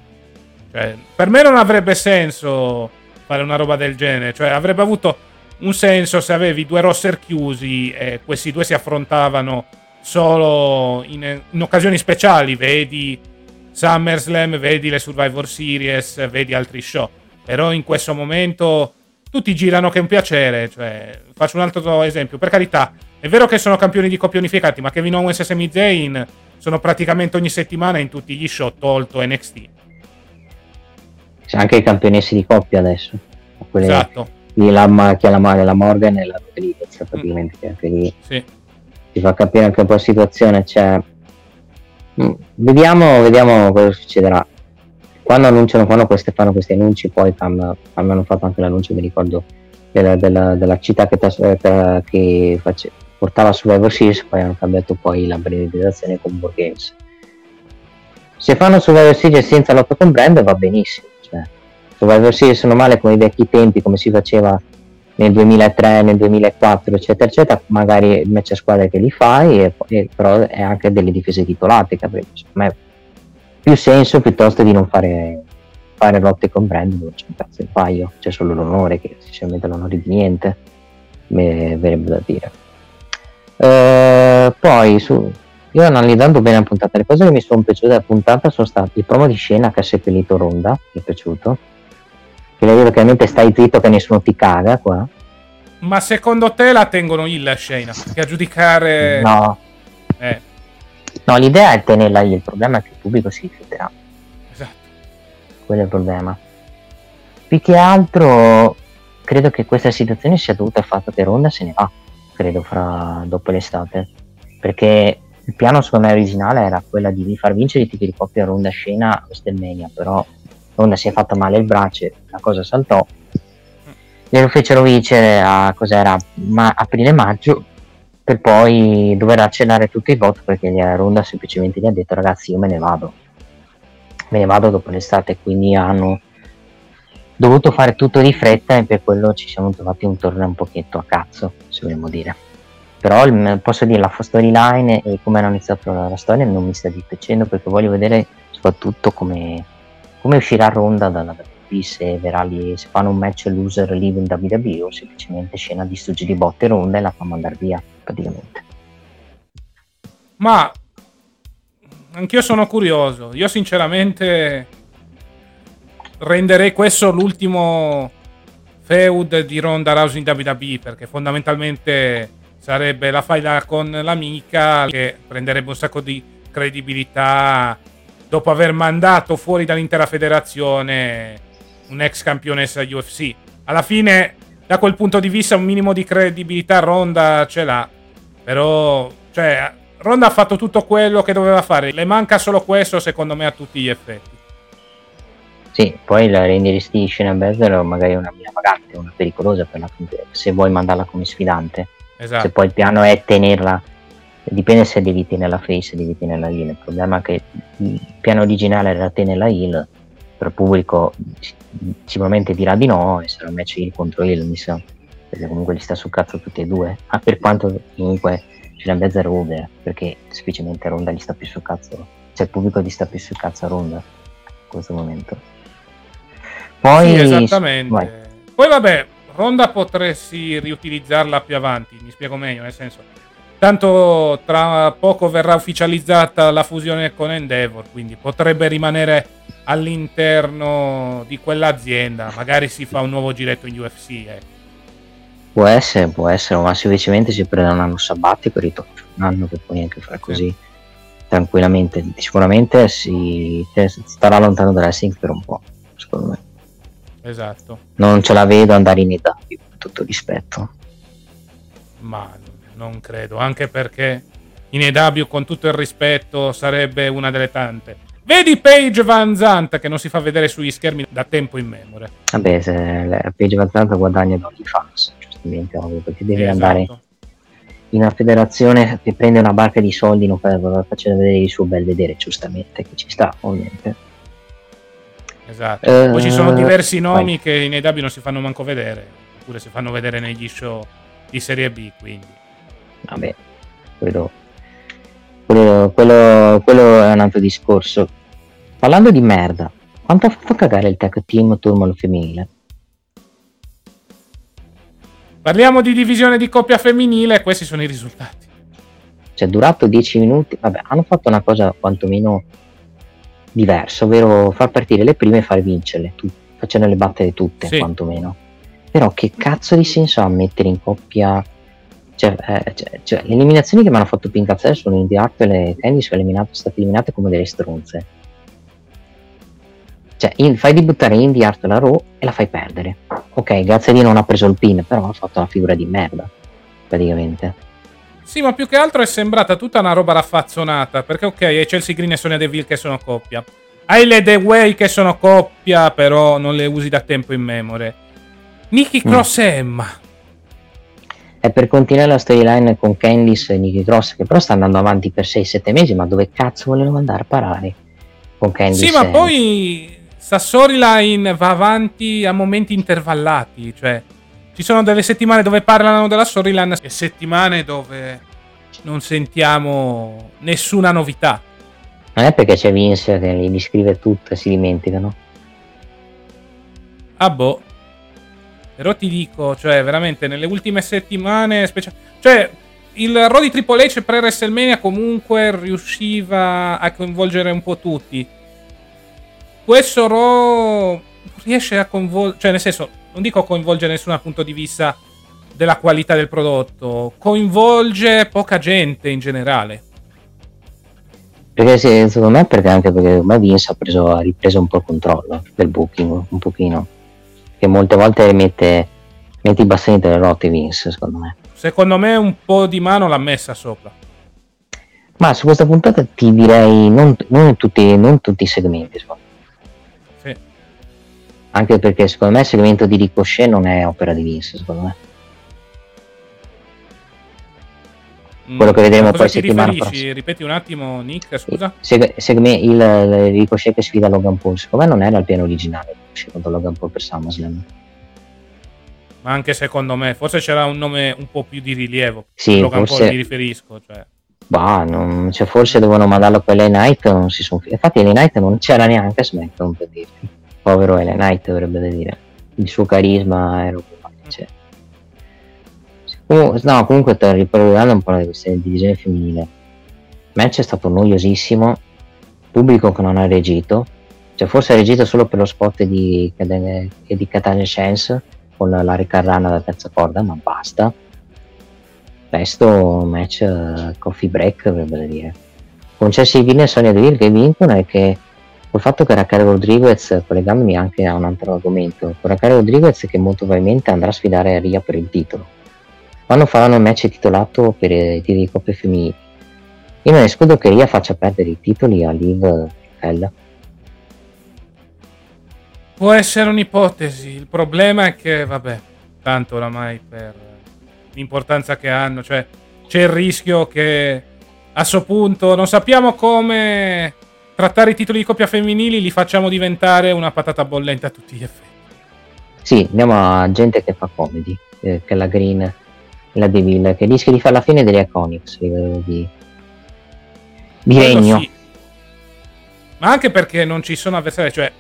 cioè, per me non avrebbe senso fare una roba del genere. Cioè, avrebbe avuto un senso se avevi due roster chiusi e questi due si affrontavano solo in, in occasioni speciali. Vedi SummerSlam, vedi le Survivor Series, vedi altri show. Però in questo momento tutti girano che è un piacere. Cioè, faccio un altro esempio. Per carità, è vero che sono campioni di coppia unificati, ma Kevin Owens e Sami Zayn sono praticamente ogni settimana in tutti gli show, tolto NXT. C'è anche i campionessi di coppia adesso. Quelle, esatto. Lì la, che la, la Morgan e la Rodriguez praticamente, mm. che anche lì sì. ti fa capire anche un po' la situazione. Cioè, mm, vediamo, vediamo cosa succederà. Quando annunciano, quando queste, fanno questi annunci, poi fanno, hanno fatto anche l'annuncio, mi ricordo, della, della, della città che, ta, che face, portava su Survivor Series, poi hanno cambiato poi la brevizzazione con Games. Se fanno Survivor Series senza lotta con brand va benissimo Survivor Series sono male come i vecchi tempi, come si faceva nel 2003, nel 2004, eccetera, eccetera, magari il match a squadre che li fai, e, e, però è anche delle difese titolate che avrebbe secondo me più senso piuttosto di non fare, fare lotte con brand dove c'è un pezzo in paio, c'è solo l'onore che sinceramente l'onore di niente, mi verrebbe da dire. Uh, poi su, io analizzando bene la puntata, le cose che mi sono piaciute della puntata sono state il promo di scena che ha seppellito Ronda, mi è piaciuto, che le dico chiaramente stai zitto che nessuno ti caga qua. Ma secondo te la tengono il scena? Che a giudicare... No. Eh. No, l'idea è tenerla lì, il problema è che il pubblico si rifiuterà. Esatto. Quello è il problema. Più che altro, credo che questa situazione sia dovuta al fatto che Ronda se ne va, credo, fra, dopo l'estate. Perché il piano secondo me originale era quella di far vincere i titoli di coppia Ronda Scena a WrestleMania, però Ronda si è fatta male il braccio, la cosa saltò. Glielo fecero vincere a cos'era? Ma, aprile-maggio, per poi dover accennare tutti i bot perché Ronda semplicemente gli ha detto ragazzi io me ne vado. Me ne vado dopo l'estate quindi hanno dovuto fare tutto di fretta e per quello ci siamo trovati un torneo un pochetto a cazzo se vogliamo dire però posso dire la storyline e come hanno iniziato la, storia non mi sta dispiacendo perché voglio vedere soprattutto come, come uscirà Ronda dalla WWE se, lì, se fanno un match loser live in WWE o semplicemente scena di stuggi di botte Ronda e la fa mandare via praticamente Ma anch'io sono curioso. Io sinceramente renderei questo l'ultimo feud di Ronda Rousey in WWE perché fondamentalmente sarebbe la faida con l'amica che prenderebbe un sacco di credibilità dopo aver mandato fuori dall'intera federazione un ex campionessa UFC. Alla fine, da quel punto di vista, un minimo di credibilità Ronda ce l'ha. Però, cioè, Ronda ha fatto tutto quello che doveva fare. Le manca solo questo, secondo me, a tutti gli effetti. Sì, poi la renderesti Shayna Baszler magari una mia vagante, una pericolosa per la se vuoi mandarla come sfidante. Esatto. Se poi il piano è tenerla, dipende se devi tenerla face, devi tenerla heel. Il problema è che il piano originale era tenerla heel, però il pubblico si- sicuramente dirà di no e sarà un match heel contro heel, mi sa. Perché comunque li sta sul cazzo tutti e due. Ma per quanto comunque Shayna Baszler è over, perché semplicemente Ronda gli sta più sul cazzo. Cioè il pubblico gli sta più sul cazzo a Ronda in questo momento. Poi, Sì, esattamente. vai. Poi vabbè, Ronda potresti riutilizzarla più avanti, mi spiego meglio, nel senso. Tanto tra poco verrà ufficializzata la fusione con Endeavor, quindi potrebbe rimanere all'interno di quell'azienda. Magari si fa un nuovo giretto in UFC. eh. Può essere, può essere, ma semplicemente si prende un anno sabbatico e ritorna. Un anno che puoi anche fare così tranquillamente. Sicuramente si starà lontano dal wrestling per un po', secondo me. Esatto. Non ce la vedo andare in età, con tutto rispetto. Ma non credo, anche perché in EW, con tutto il rispetto, sarebbe una delle tante. Vedi Paige Van Zandt che non si fa vedere sugli schermi da tempo in memoria. Vabbè, se la Page Vanzante guadagna da OnlyFans, giustamente, ovvio, perché devi Esatto. andare in una federazione che prende una barca di soldi, non fa, facendo vedere il suo bel vedere, giustamente, che ci sta, ovviamente. Esatto. Eh, Poi ci sono diversi vai. nomi che in EW non si fanno manco vedere, oppure si fanno vedere negli show di Serie B, quindi. Vabbè, quello, quello, quello, quello è un altro discorso. Parlando di merda, quanto ha fatto cagare il tag team turmolo femminile? Parliamo di divisione di coppia femminile, questi sono i risultati. Cioè, è durato 10 minuti. Vabbè, hanno fatto una cosa quantomeno diversa, ovvero far partire le prime e far vincerle, tu- facendole battere tutte, Sì. quantomeno. Però che cazzo di senso ha mettere in coppia... Cioè, eh, cioè- cioè, le eliminazioni che mi hanno fatto più incazzare sono Indy Hartwell e Candy sono eliminate- state eliminate come delle stronze. Cioè, in- fai debuttare Indy Hartwell a Raw e la fai perdere. Ok, grazie a Dio non ha preso il pin, però ha fatto una figura di merda, praticamente. Sì, ma più che altro è sembrata tutta una roba raffazzonata. Perché, ok, hai Chelsea Green e Sonia Deville che sono coppia. Hai le The Way che sono coppia, però non le usi da tempo in memoria. Nikki Mm. Cross e Emma. È per continuare la storyline con Candice e Nikki Cross, che però sta andando avanti per 6-7 mesi, ma dove cazzo vogliono andare a parare? Con Candice Sì, ma e- poi sta storyline va avanti a momenti intervallati. Cioè, ci sono delle settimane dove parlano della storyline e settimane dove non sentiamo nessuna novità. Non è perché c'è Vince che li scrive tutto e si dimenticano. Ah boh. Però ti dico, cioè, veramente, nelle ultime settimane... specia- cioè, il Raw di Triple H pre-WrestleMania comunque riusciva a coinvolgere un po' tutti. Questo Raw non riesce a coinvolgere... Cioè, nel senso, non dico coinvolgere nessuno dal punto di vista della qualità del prodotto. Coinvolge poca gente in generale. Perché sì, secondo me perché anche perché ormai Vince ha, preso, ha ripreso un po' il controllo del booking, un pochino. Che molte volte mette, mette i bastoni delle rotte Vince, secondo me. Secondo me un po' di mano l'ha messa sopra. Ma su questa puntata ti direi non, non tutti, non tutti i segmenti, secondo me. Anche perché secondo me il segmento di Ricochet non è opera di Vince, secondo me. quello che vedremo Mm, poi ti settimana prossima. Ripeti un attimo, Nick, scusa. Se- secondo me il, il Ricochet che sfida Logan Paul, secondo me non era il piano originale contro Logan Paul per SummerSlam. Ma anche secondo me, forse c'era un nome un po' più di rilievo. Sì, Logan forse- Paul mi riferisco. Cioè. Bah, non- cioè, forse dovevano mandarlo con LA Knight, non si sono... Infatti LA Knight non c'era neanche a SmackDown per dirti. Povero LA Knight avrebbe da dire. Il suo carisma era cioè. Comu- No, comunque sto riparlando un po' di questa divisione femminile. Il match è stato noiosissimo, pubblico che non ha reagito, cioè forse ha reagito solo per lo spot di, di Katana Chance con la ricarrana da terza corda, ma basta. Resto match eh, coffee break avrebbe da dire. Con Chelsea Green e Sonia Deville che vincono è che col fatto che Raquel Rodriguez, collegandomi anche a un altro argomento, con Raquel Rodriguez che molto probabilmente andrà a sfidare Ria per il titolo. Quando faranno il match titolato per i titoli di coppie femminili, io non escludo che Ria faccia perdere i titoli a Liv Raquel. Può essere un'ipotesi. Il problema è che, vabbè, tanto oramai per l'importanza che hanno, cioè c'è il rischio che a sto punto non sappiamo come trattare i titoli di coppia femminili, li facciamo diventare una patata bollente a tutti gli effetti. Sì, andiamo a gente che fa comedy, eh, che la Green la Deville, che rischia di fare la fine degli Iconics di, di regno. sì. Ma anche perché non ci sono avversari, cioè,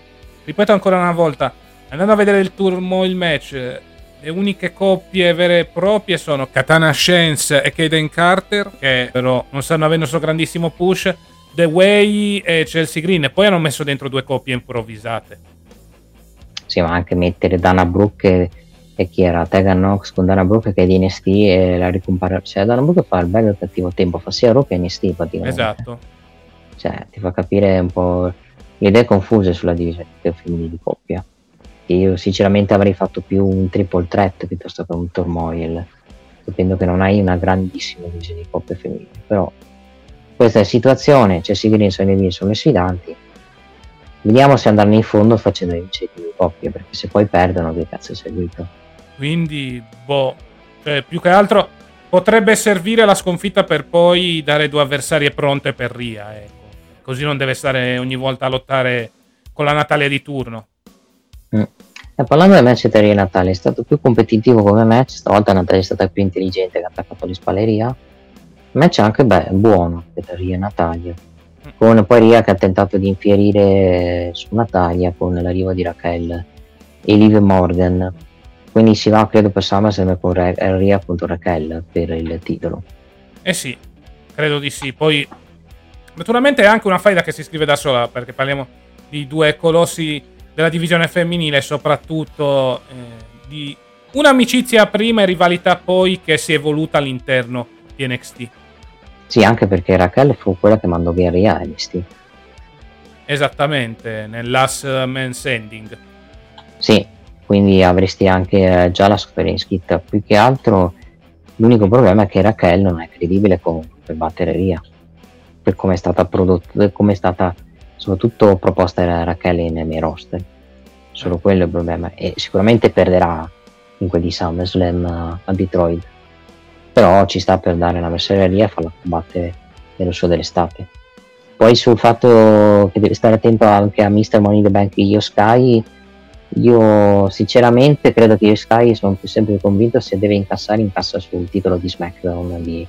ripeto ancora una volta, andando a vedere il turmo, il match, le uniche coppie vere e proprie sono Katana Chance e Kaden Carter, che però non stanno avendo questo grandissimo push, The Way e Chelsea Green, e poi hanno messo dentro due coppie improvvisate. Sì, ma anche mettere Dana Brooke e, e chi era? Tegan Knox con Dana Brooke che è di NST e la ricompare. Cioè, Dana Brooke fa il bello e il cattivo tempo, fa sia Raw che NST praticamente. Esatto. Cioè, ti fa capire un po' le idee confuse sulla divisione femminile di coppia. Io sinceramente avrei fatto più un triple threat piuttosto che un turmoil, sapendo che non hai una grandissima divisione di coppie femminili. Però questa è la situazione, c'è Sigrid e Deville sono le sfidanti. Vediamo se andranno in fondo facendo i vincenti di coppia, perché se poi perdono che cazzo è seguito. Quindi, boh, cioè, più che altro potrebbe servire la sconfitta per poi dare due avversarie pronte per Ria, ecco. Così non deve stare ogni volta a lottare con la Natalia di turno. Mm. E parlando del match tra Ria e Natalia, è stato più competitivo come match, stavolta Natalia è stata più intelligente che ha attaccato le spalle Ria. Il match anche beh, buono tra Ria e Natalia. Con poi Ria che ha tentato di infierire su Natalia con l'arrivo di Raquel e Liv Morgan. Quindi si va credo per SummerSlam con Ria contro Raquel per il titolo. Eh sì, credo di sì. Poi, naturalmente è anche una faida che si scrive da sola, perché parliamo di due colossi della divisione femminile, soprattutto eh, di un'amicizia prima e rivalità poi che si è evoluta all'interno di NXT. Sì, anche perché Raquel fu quella che mandò via Ria NXT. Esattamente, nel Last Man Standing. Sì, quindi avresti anche eh, già la sofferenza scritta. Più che altro, l'unico problema è che Raquel non è credibile con, per battere Ria. Per come è stata prodotta, per come è stata soprattutto proposta da Raquel nei roster. Solo quello è il problema. E sicuramente perderà in quelli SummerSlam a, a Detroit. Però ci sta per dare una versione a Ria e farla combattere nello show dell'estate. Poi sul fatto che devi stare attento anche a Mr. Money the Bank Io Sky, io sinceramente credo che Io Sky sono più sempre convinto se deve incassare incassa sul titolo di SmackDown di,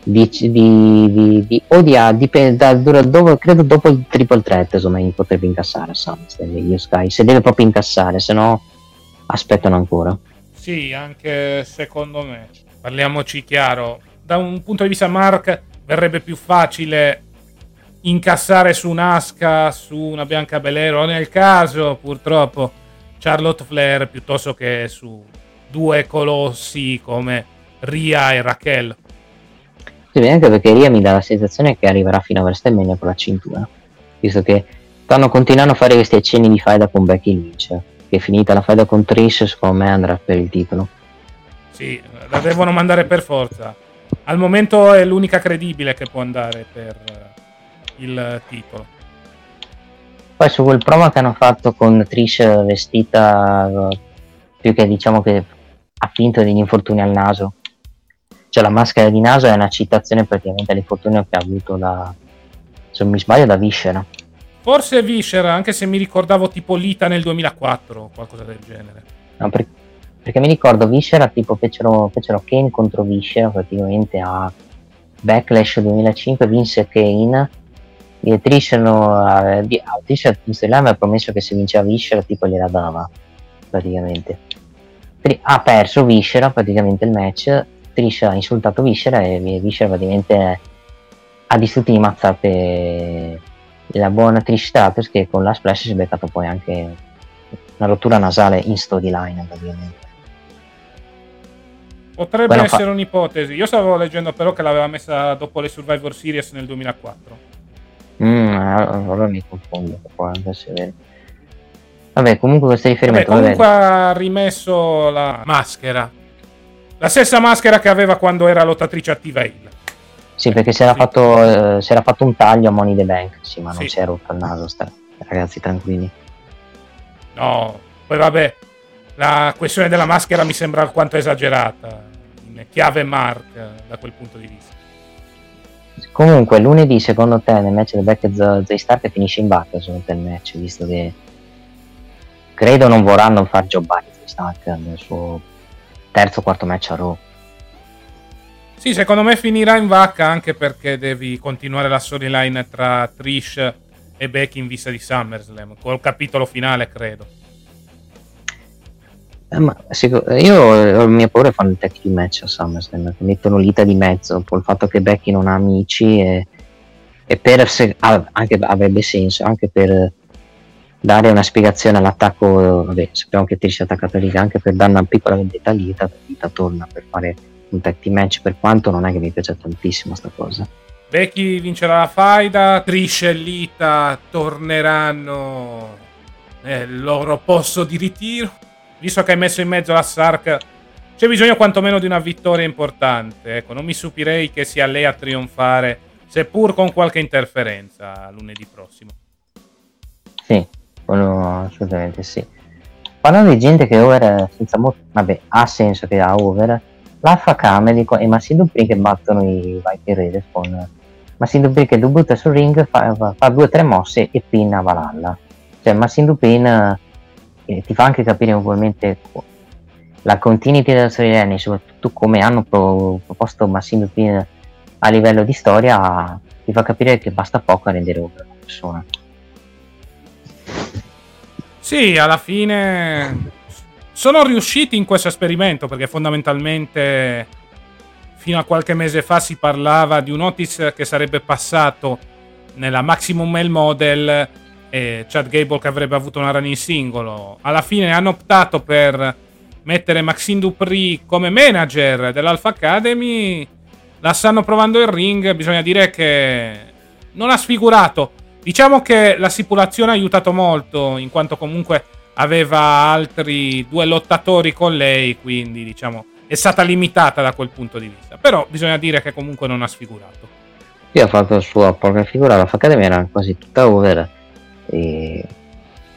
di, di, di, o di, ah, dipende da, dopo, credo dopo il triple threat insomma potrebbe incassare a SummerSlam Io Sky se deve proprio incassare se no aspettano ancora Sì, anche secondo me. Parliamoci chiaro. Da un punto di vista Mark verrebbe più facile incassare su un'Asca, su una Bianca Belero, nel caso purtroppo Charlotte Flair piuttosto che su due colossi come Ria e Raquel. Sì, anche perché Ria mi dà la sensazione che arriverà fino a WrestleMania con la cintura visto che stanno continuando a fare questi accenni di faida con Becky Lynch che finita la faida con Trish secondo me andrà per il titolo Sì, la devono mandare per forza. Al momento è l'unica credibile che può andare per eh, il titolo. Poi su quel promo che hanno fatto con Trish vestita eh, più che diciamo che ha finto degli infortuni al naso. Cioè la maschera di naso è una citazione praticamente all'infortunio che ha avuto da, se non mi sbaglio, da Viscera. Forse Viscera, anche se mi ricordavo tipo Lita nel 2004 o qualcosa del genere. No, per, perché mi ricordo Viscera, tipo fecero, fecero Kane contro Viscera praticamente a Backlash 2005, vinse Kane. E Trish, no, a, a Trish aveva promesso che se vinceva Viscera tipo gliela dava praticamente. Ha perso Viscera praticamente il match. Trish ha insultato Viscera e Viscera praticamente ha distrutto di mazzate la buona Trish Stratus che con la splash si è beccato poi anche una rottura nasale in storyline praticamente potrebbe Quello essere fa... un'ipotesi io stavo leggendo però che l'aveva messa dopo le Survivor Series nel 2004 mm, allora mi confondo anche essere vero Vabbè, comunque questo riferimento. Vabbè, comunque ha rimesso la maschera. La stessa maschera che aveva quando era lottatrice attiva Hill. Sì, perché si era, sì. Fatto, eh, si era fatto un taglio a Money the Bank. Sì, ma non sì. si è rotto il naso. Sta... Ragazzi, tranquilli. No, poi vabbè, la questione della maschera mi sembra alquanto esagerata. Chiave Mark da quel punto di vista. Comunque, lunedì, secondo te, nel match del Beck e Zay Stark finisce in vacca, secondo te il match, visto che credo non vorranno far giocare Stark nel suo terzo o quarto match a Raw. Sì, secondo me finirà in vacca anche perché devi continuare la storyline tra Trish e Becky in vista di SummerSlam, col capitolo finale, credo. Eh, ma, io ho il mio paura fanno il tech di match a SummerSlam, mettono l'ita di mezzo, poi il fatto che Becky non ha amici e, e per se, anche, avrebbe senso anche per dare una spiegazione all'attacco, vabbè, sappiamo che Trish è attaccata lì anche per dare una piccola vendetta a Lita, torna per fare un tag team match, per quanto non è che mi piace tantissimo sta cosa. Becky vincerà la faida, Trish e Lita torneranno nel loro posto di ritiro. Visto che hai messo in mezzo la Sark, c'è bisogno quantomeno di una vittoria importante. Ecco, non mi stupirei che sia lei a trionfare, seppur con qualche interferenza lunedì prossimo. Sì, quello assolutamente sì. Parlando di gente che over senza molto, vabbè, ha senso che ha over, l'Alfa Camel e Massimo Dupri che battono i Viking Raiders con Massimo Dupri che debutta sul ring, fa, fa due o tre mosse e pinna Valhalla. Cioè Massimo Dupin eh, ti fa anche capire ugualmente la continuity della storyline, soprattutto come hanno pro, proposto Massimo Dupin a livello di storia, ti fa capire che basta poco a rendere una persona. Sì, alla fine sono riusciti in questo esperimento perché fondamentalmente fino a qualche mese fa si parlava di un Otis che sarebbe passato nella Maximum Male Model e Chad Gable che avrebbe avuto una run in singolo. Alla fine hanno optato per mettere Maxine Dupri come manager dell'Alpha Academy. La stanno provando in ring. Bisogna dire che non ha sfigurato. Diciamo che la stipulazione ha aiutato molto, in quanto comunque aveva altri due lottatori con lei, quindi diciamo è stata limitata da quel punto di vista. Però bisogna dire che comunque non ha sfigurato. Sì, ha fatto la sua porca figura, la Academy era quasi tutta over. E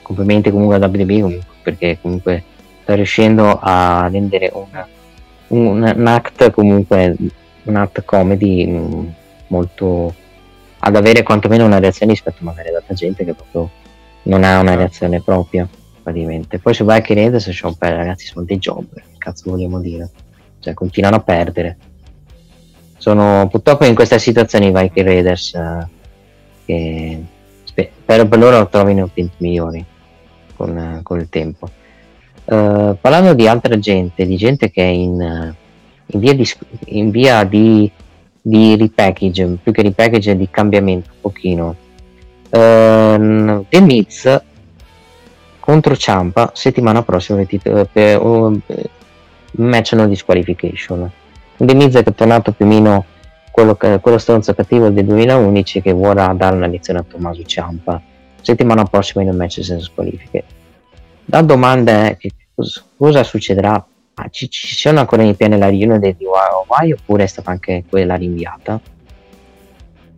complimenti comunque a WB perché comunque sta riuscendo a rendere una, un, un act comunque un act comedy mm, molto ad avere quantomeno una reazione rispetto magari ad altra gente che proprio non ha una reazione propria praticamente. Poi che rede se c'è un po' ragazzi sono dei job cazzo vogliamo dire? Cioè continuano a perdere. Sono purtroppo in questa situazione i Viking Raiders eh, che spero per loro trovino migliori con, con, il tempo uh, parlando di altra gente di gente che è in, in via di, in via di di repackage, più che repackage di cambiamento un pochino. Uh, The Miz contro Ciampa settimana prossima per, per uh, match no disqualification. The Miz è tornato più o meno quello, quello stronzo cattivo del 2011 che vuole dare una lezione a Tommaso Ciampa. Settimana prossima in un match senza squalifiche. La domanda è che cosa, succederà Ah, ci, ci sono ancora in piedi la riunione del DIY oppure è stata anche quella rinviata?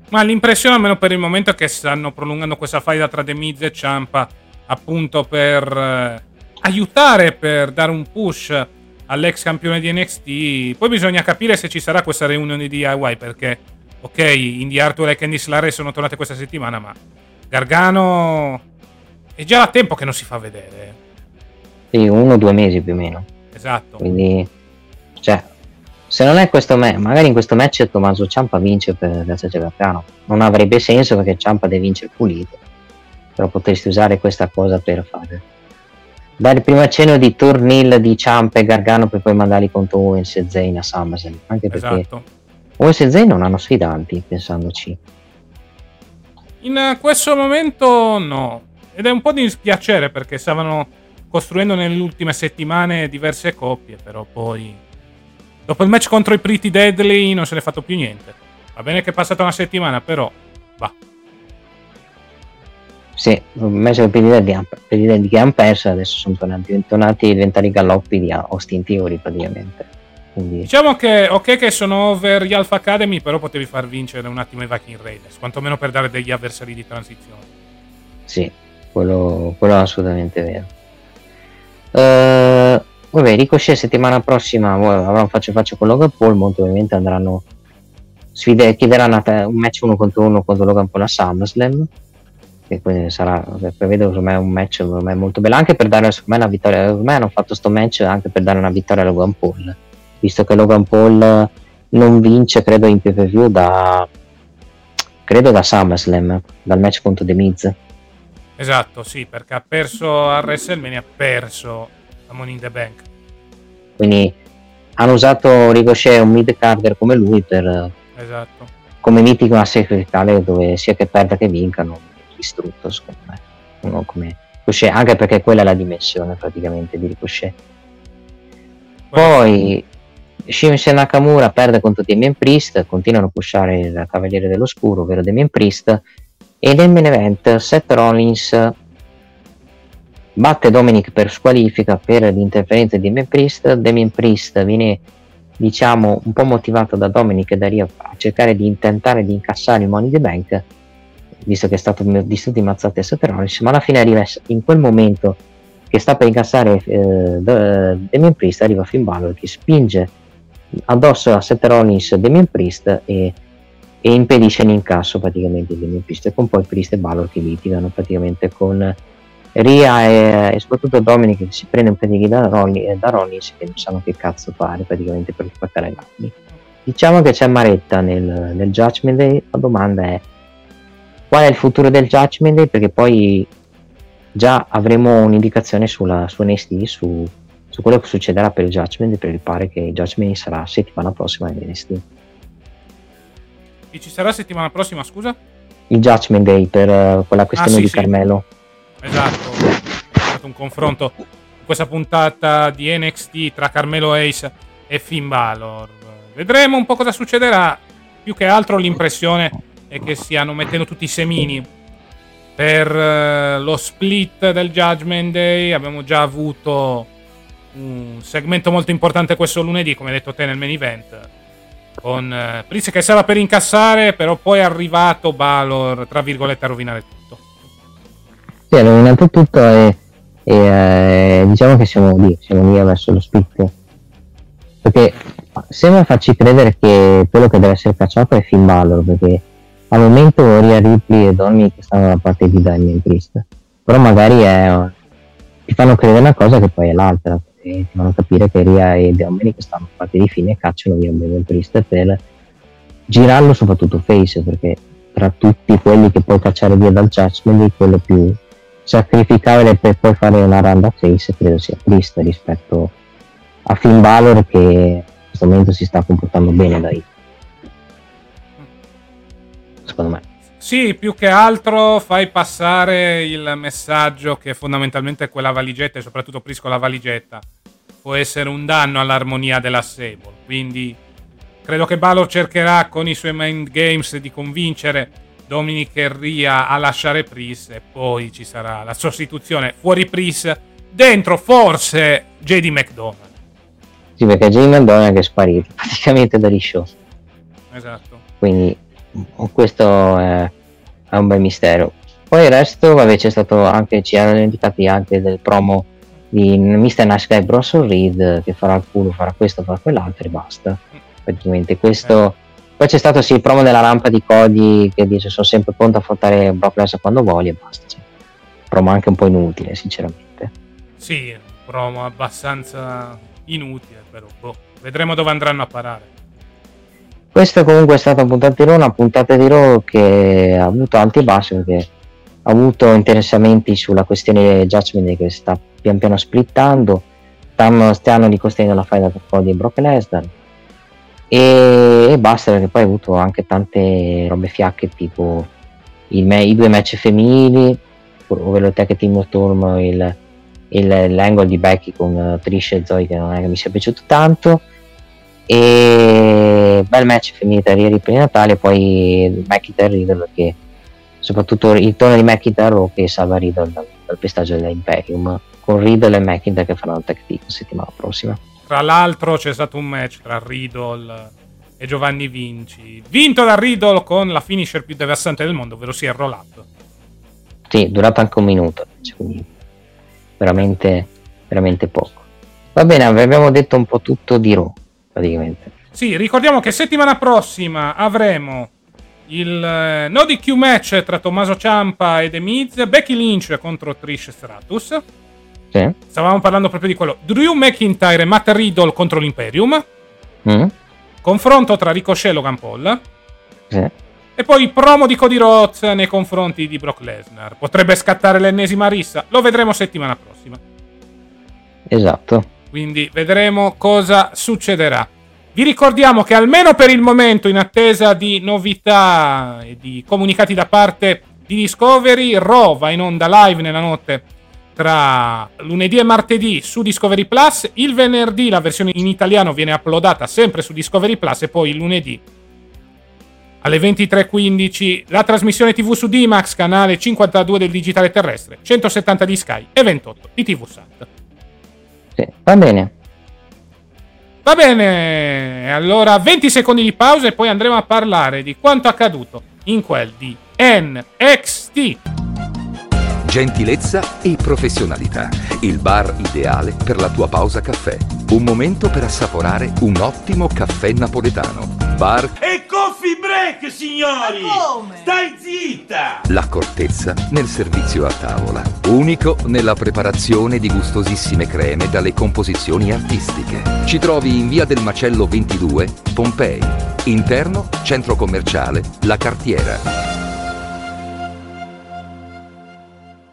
Ma l'impressione, almeno per il momento, è che stanno prolungando questa faida tra The Miz e Ciampa appunto per eh, aiutare, per dare un push all'ex campione di NXT. Poi bisogna capire se ci sarà questa riunione di DIY perché, ok, Indy Arthur e Candice Larry sono tornate questa settimana, ma Gargano è già da tempo che non si fa vedere. Sì, uno o due mesi più o meno. Esatto. Quindi, cioè, se non è questo match, magari in questo match Tommaso Ciampa vince per grazie a Gargano. Non avrebbe senso perché Ciampa deve vincere pulito. Però potresti usare questa cosa per fare. Dare il primo accenno di turnil di Ciampa e Gargano per poi mandarli contro Owens e Zayn a SummerSlam. Anche perché Esatto. Owens e Zayn non hanno sfidanti, pensandoci. In questo momento no. Ed è un po' di dispiacere perché stavano costruendo nelle ultime settimane diverse coppie, però poi... Dopo il match contro i Pretty Deadly non se ne è fatto più niente. Va bene che è passata una settimana, però... Va. Sì, messo per l'idea di che hanno perso, adesso sono tornati, tornati a diventare i galoppi di Austin Theory praticamente. Quindi Diciamo che ok che sono over gli Alpha Academy, però potevi far vincere un attimo i Viking Raiders, quantomeno per dare degli avversari di transizione. sì, quello, quello è assolutamente vero. Eh, vabbè, Ricochet settimana prossima avrà un faccia a faccia con Logan Paul, molto ovviamente andranno sfide, chiederanno un match uno contro uno contro Logan Paul a SummerSlam che quindi sarà prevedo me un match me, molto bello anche per dare me una vittoria me hanno fatto sto match anche per dare una vittoria a Logan Paul visto che Logan Paul non vince credo in view da credo da SummerSlam dal match contro The Miz Esatto, sì, perché ha perso a WrestleMania, ha perso a Money in the Bank. quindi hanno usato Ricochet un mid carder come lui per Esatto. come mitico una sacrificale dove sia che perda che vincano distrutto secondo me. Uno come Ricochet anche perché quella è la dimensione praticamente di Ricochet poi Shinsuke Nakamura perde contro Damien Priest continuano a pushare il Cavaliere dell'Oscuro ovvero Damien Priest e nel main event Seth Rollins batte Dominic per squalifica per l'interferenza di Damien Priest. Damien Priest viene diciamo un po' motivato da Dominic e da Ria a cercare di tentare di incassare il Money the Bank visto che è stato distrutto in mazzate Seth Rollins ma alla fine arriva in quel momento che sta per incassare eh, Da- Damien Priest arriva Finn Balor che spinge addosso a Seth Rollins Damien Priest e, e impedisce l'incasso praticamente di Damien Priest e con poi Priest e Balor che litigano praticamente con Ria e, e soprattutto Dominic che si prende un pedigree da, Rolli- da Rollins che non sanno che cazzo fare praticamente per spaccare i danni diciamo che c'è Maretta nel, nel Judgment Day la domanda è qual è il futuro del Judgment Day perché poi già avremo un'indicazione sulla, su NXT su, su quello che succederà per il Judgment Day perché pare che il Judgment Day sarà settimana prossima in NXT Chi ci sarà settimana prossima, scusa? il Judgment Day per eh, quella questione sì, di sì. Carmelo Esatto. È stato un confronto questa puntata di NXT tra Carmelo Ace e Finn Balor. Vedremo un po' cosa succederà. Più che altro l'impressione è che stiano mettendo tutti i semini per eh, lo split del Judgment Day. Abbiamo già avuto un segmento molto importante questo lunedì, come hai detto te nel main event. Con eh, Priest che stava per incassare, però poi è arrivato Balor, tra virgolette, a rovinare tutto. Sì, hanno rovinato tutto e, e, eh, diciamo che siamo lì, siamo lì verso lo split. Perché sembra farci credere che quello che deve essere cacciato è Finn Balor, perché al momento Ria Ripley e Dominic stanno dalla parte di Damien Priest. Però magari è, ti fanno credere una cosa che poi è l'altra, ti fanno capire che Ria e Dominic stanno dalla parte di Finn e cacciano via Damien Priest per girarlo soprattutto face, perché tra tutti quelli che puoi cacciare via dal Judgment quello più sacrificabile per poi fare una run da face credo sia Priest rispetto a Finn Balor che in questo momento si sta comportando bene da Hit. Secondo me Sì, più che altro fai passare il messaggio che fondamentalmente quella valigetta, e soprattutto Pris con la valigetta, può essere un danno all'armonia della Sable. Quindi credo che Balor cercherà con i suoi mind games di convincere Dominic e Ria a lasciare Pris e poi ci sarà la sostituzione fuori Pris, dentro forse JD McDonald. sì perché Jay McDonald è sparito praticamente dagli show Esatto. quindi questo è, è un bel mistero poi il resto vabbè c'è stato anche ci hanno indicati anche del promo di Mr. Nice Guy Bronson Reed che farà il culo, farà questo, farà quell'altro e basta. Praticamente questo. Poi c'è stato sì il promo della rampa di Cody che dice sono sempre pronto a affrontare Brock Lesnar quando voglio e basta. Sì. Promo anche un po' inutile, sinceramente. Sì, promo abbastanza inutile, però boh, vedremo dove andranno a parare. Questa comunque è stata una puntata di Raw, una puntata di Raw che ha avuto alti e bassi perché ha avuto interessamenti sulla questione Judgment che sta pian piano splittando, stanno, stanno ricostruendo la faida e Brock Lesnar. E, e basta perché poi ha avuto anche tante robe fiacche tipo me- i due match femminili, ovvero il tag team Storm il, il, l'angle di Becky con Trish e Zoe che non è che mi sia piaciuto tanto e bel match femminile tra Rhea Ripley e Natalia poi McIntyre Riddle perché soprattutto il tono di McIntyre che salva Riddle dal, dal pestaggio dell'Imperium con Riddle e McIntyre che faranno il tag team settimana prossima. Tra l'altro c'è stato un match tra Riddle e Giovanni Vinci, vinto da Riddle con la finisher più devastante del mondo, ovvero sia il roll up. sì, durato anche un minuto cioè, quindi veramente veramente poco. Va bene abbiamo detto un po' tutto di Raw praticamente Sì, ricordiamo che settimana prossima avremo il eh, no DQ match tra Tommaso Ciampa e The Miz, Becky Lynch contro Trish Stratus. sì? Stavamo parlando proprio di quello. Drew McIntyre e Matt Riddle contro l'Imperium. Mm? Confronto tra Ricochet e Logan Paul. Sì. E poi promo di Cody Rhodes nei confronti di Brock Lesnar. Potrebbe scattare l'ennesima rissa. Lo vedremo settimana prossima. esatto Quindi vedremo cosa succederà. Vi ricordiamo che almeno per il momento, in attesa di novità e di comunicati da parte di Discovery, Raw va in onda live nella notte tra lunedì e martedì su Discovery Plus. Il venerdì la versione in italiano viene uploadata sempre su Discovery Plus e poi il lunedì alle 23.15 la trasmissione TV su D-Max, canale 52 del digitale terrestre, 170 di Sky e 28 di TV Sat. Sì. va bene Va bene, allora 20 secondi di pausa e poi andremo a parlare di quanto accaduto in quel di NXT. Gentilezza e professionalità. Il bar ideale per la tua pausa caffè. Un momento per assaporare un ottimo caffè napoletano. Bar E coffee break, signori! Stai zitta! L'accortezza nel servizio a tavola. Unico nella preparazione di gustosissime creme dalle composizioni artistiche. Ci trovi in via del Macello 22, Pompei. Interno, centro commerciale, La Cartiera.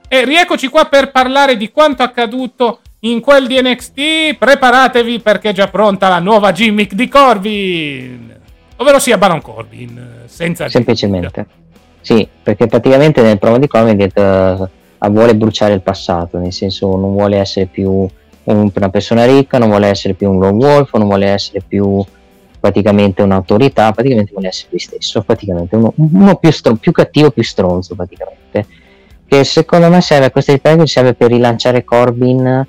E rieccoci qua per parlare di quanto accaduto in quel di NXT. Preparatevi perché è già pronta la nuova gimmick di Corbin. Ovvero sia Baron Corbin, eh, senza semplicemente. sì perché praticamente nel promo di Corbin ha detto eh, vuole bruciare il passato nel senso non vuole essere più un- una persona ricca non vuole essere più un lone wolf non vuole essere più praticamente un'autorità praticamente vuole essere lui stesso praticamente uno, uno più, stro- più cattivo più stronzo praticamente. Che secondo me serve questo ripeto serve per rilanciare Corbin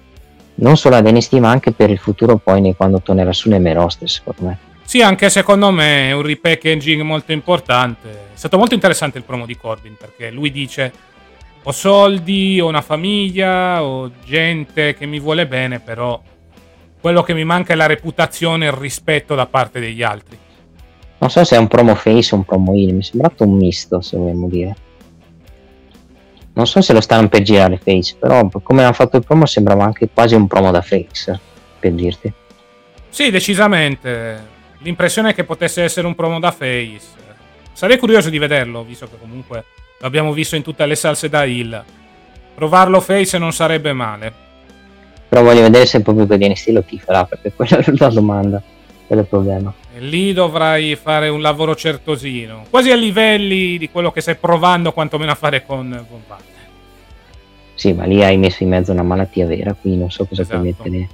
non solo ad NXT ma anche per il futuro poi quando tornerà su nelle roster secondo me Sì, anche secondo me è un repackaging molto importante. È stato molto interessante il promo di Corbin perché lui dice ho soldi, ho una famiglia, ho gente che mi vuole bene, però quello che mi manca è la reputazione e il rispetto da parte degli altri. Non so se è un promo face o un promo heel, mi è sembrato un misto, se vogliamo dire. Non so se lo stanno per girare face, però come hanno fatto il promo sembrava anche quasi un promo da face, per dirti. Sì, decisamente. L'impressione è che potesse essere un promo da face. Sarei curioso di vederlo, visto che comunque l'abbiamo visto in tutte le salse da Hill. Provarlo face non sarebbe male. Però voglio vedere se il pubblico di NXT lo tiferà, perché quella è la domanda, quello è il problema. E lì dovrai fare un lavoro certosino, quasi a livelli di quello che stai provando quantomeno a fare con, con Van. Sì, ma lì hai messo in mezzo una malattia vera, quindi non so cosa Esatto. puoi mettere.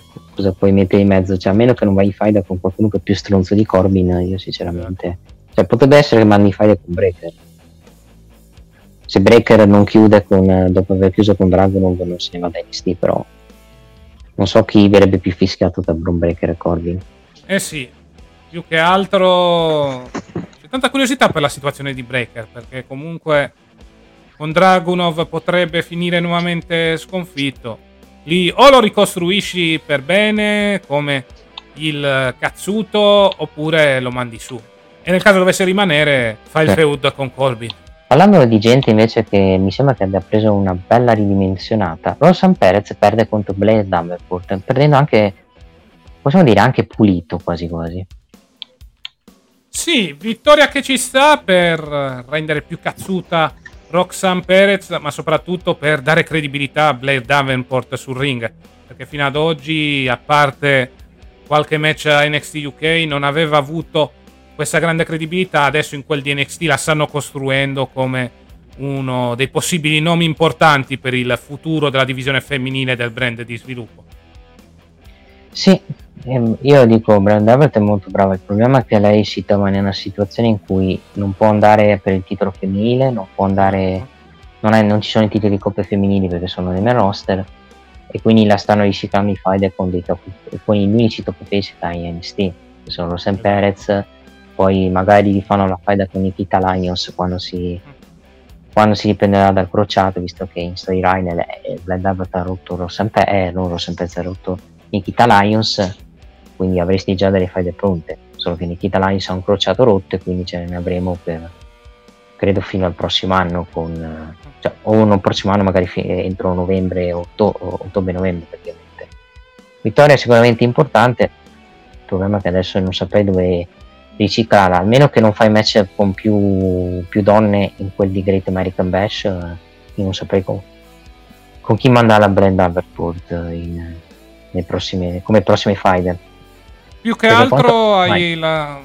Sì. Cosa puoi mettere in mezzo? Cioè, a meno che non vai in faida con qualcuno che è più stronzo di Corbin, io sinceramente. Cioè, potrebbe essere che mandi in faida con Breaker. Se Breaker non chiude con, dopo aver chiuso con Dragon non se ne va da NXT, però non so chi verrebbe più fischiato tra Braun Breaker e Corbin. Eh sì, più che altro c'è tanta curiosità per la situazione di Breaker, perché comunque con Dragunov potrebbe finire nuovamente sconfitto. Lì o lo ricostruisci per bene come il cazzuto oppure lo mandi su. E nel caso dovesse rimanere, fai il Sì. feud con Corbin. Parlando di gente invece che mi sembra che abbia preso una bella ridimensionata, Rosan Perez perde contro Blaze Davenport, perdendo anche, possiamo dire, anche pulito quasi quasi. Sì, vittoria che ci sta per rendere più cazzuta Roxanne Perez, ma soprattutto per dare credibilità a Blair Davenport sul ring. Perché fino ad oggi, a parte qualche match a NXT UK, non aveva avuto questa grande credibilità. Adesso in quel di NXT la stanno costruendo come uno dei possibili nomi importanti per il futuro della divisione femminile del brand di sviluppo. Sì, io dico Brand Everett è molto brava, il problema è che lei si trova in una situazione in cui non può andare per il titolo femminile, non può andare, non, è- non ci sono i titoli di coppe femminili perché sono nel roster e quindi la stanno riciclando i fighter con, top, con gli unici top face che ha in NXT, che sono Rosen Perez, poi magari gli fanno la fight con Nikita Lions quando si, quando si riprenderà dal crociato, visto che in storyline Brand Everett ha rotto Rosen Perez, eh, non Rosen Perez ha rotto Nikita Lions, quindi avresti già delle faide pronte, solo che Nikita Lions ha un crociato rotto e quindi ce ne avremo per credo fino al prossimo anno con cioè, o non prossimo anno magari fi- entro novembre ottobre-novembre praticamente. Vittoria sicuramente importante, il problema è che adesso non saprei dove riciclarla, almeno che non fai match con più, più donne in quel di Great American Bash, eh, io non saprei con, con chi mandare a Brand prossimi, come prossimi fighter. Più che altro hai, la-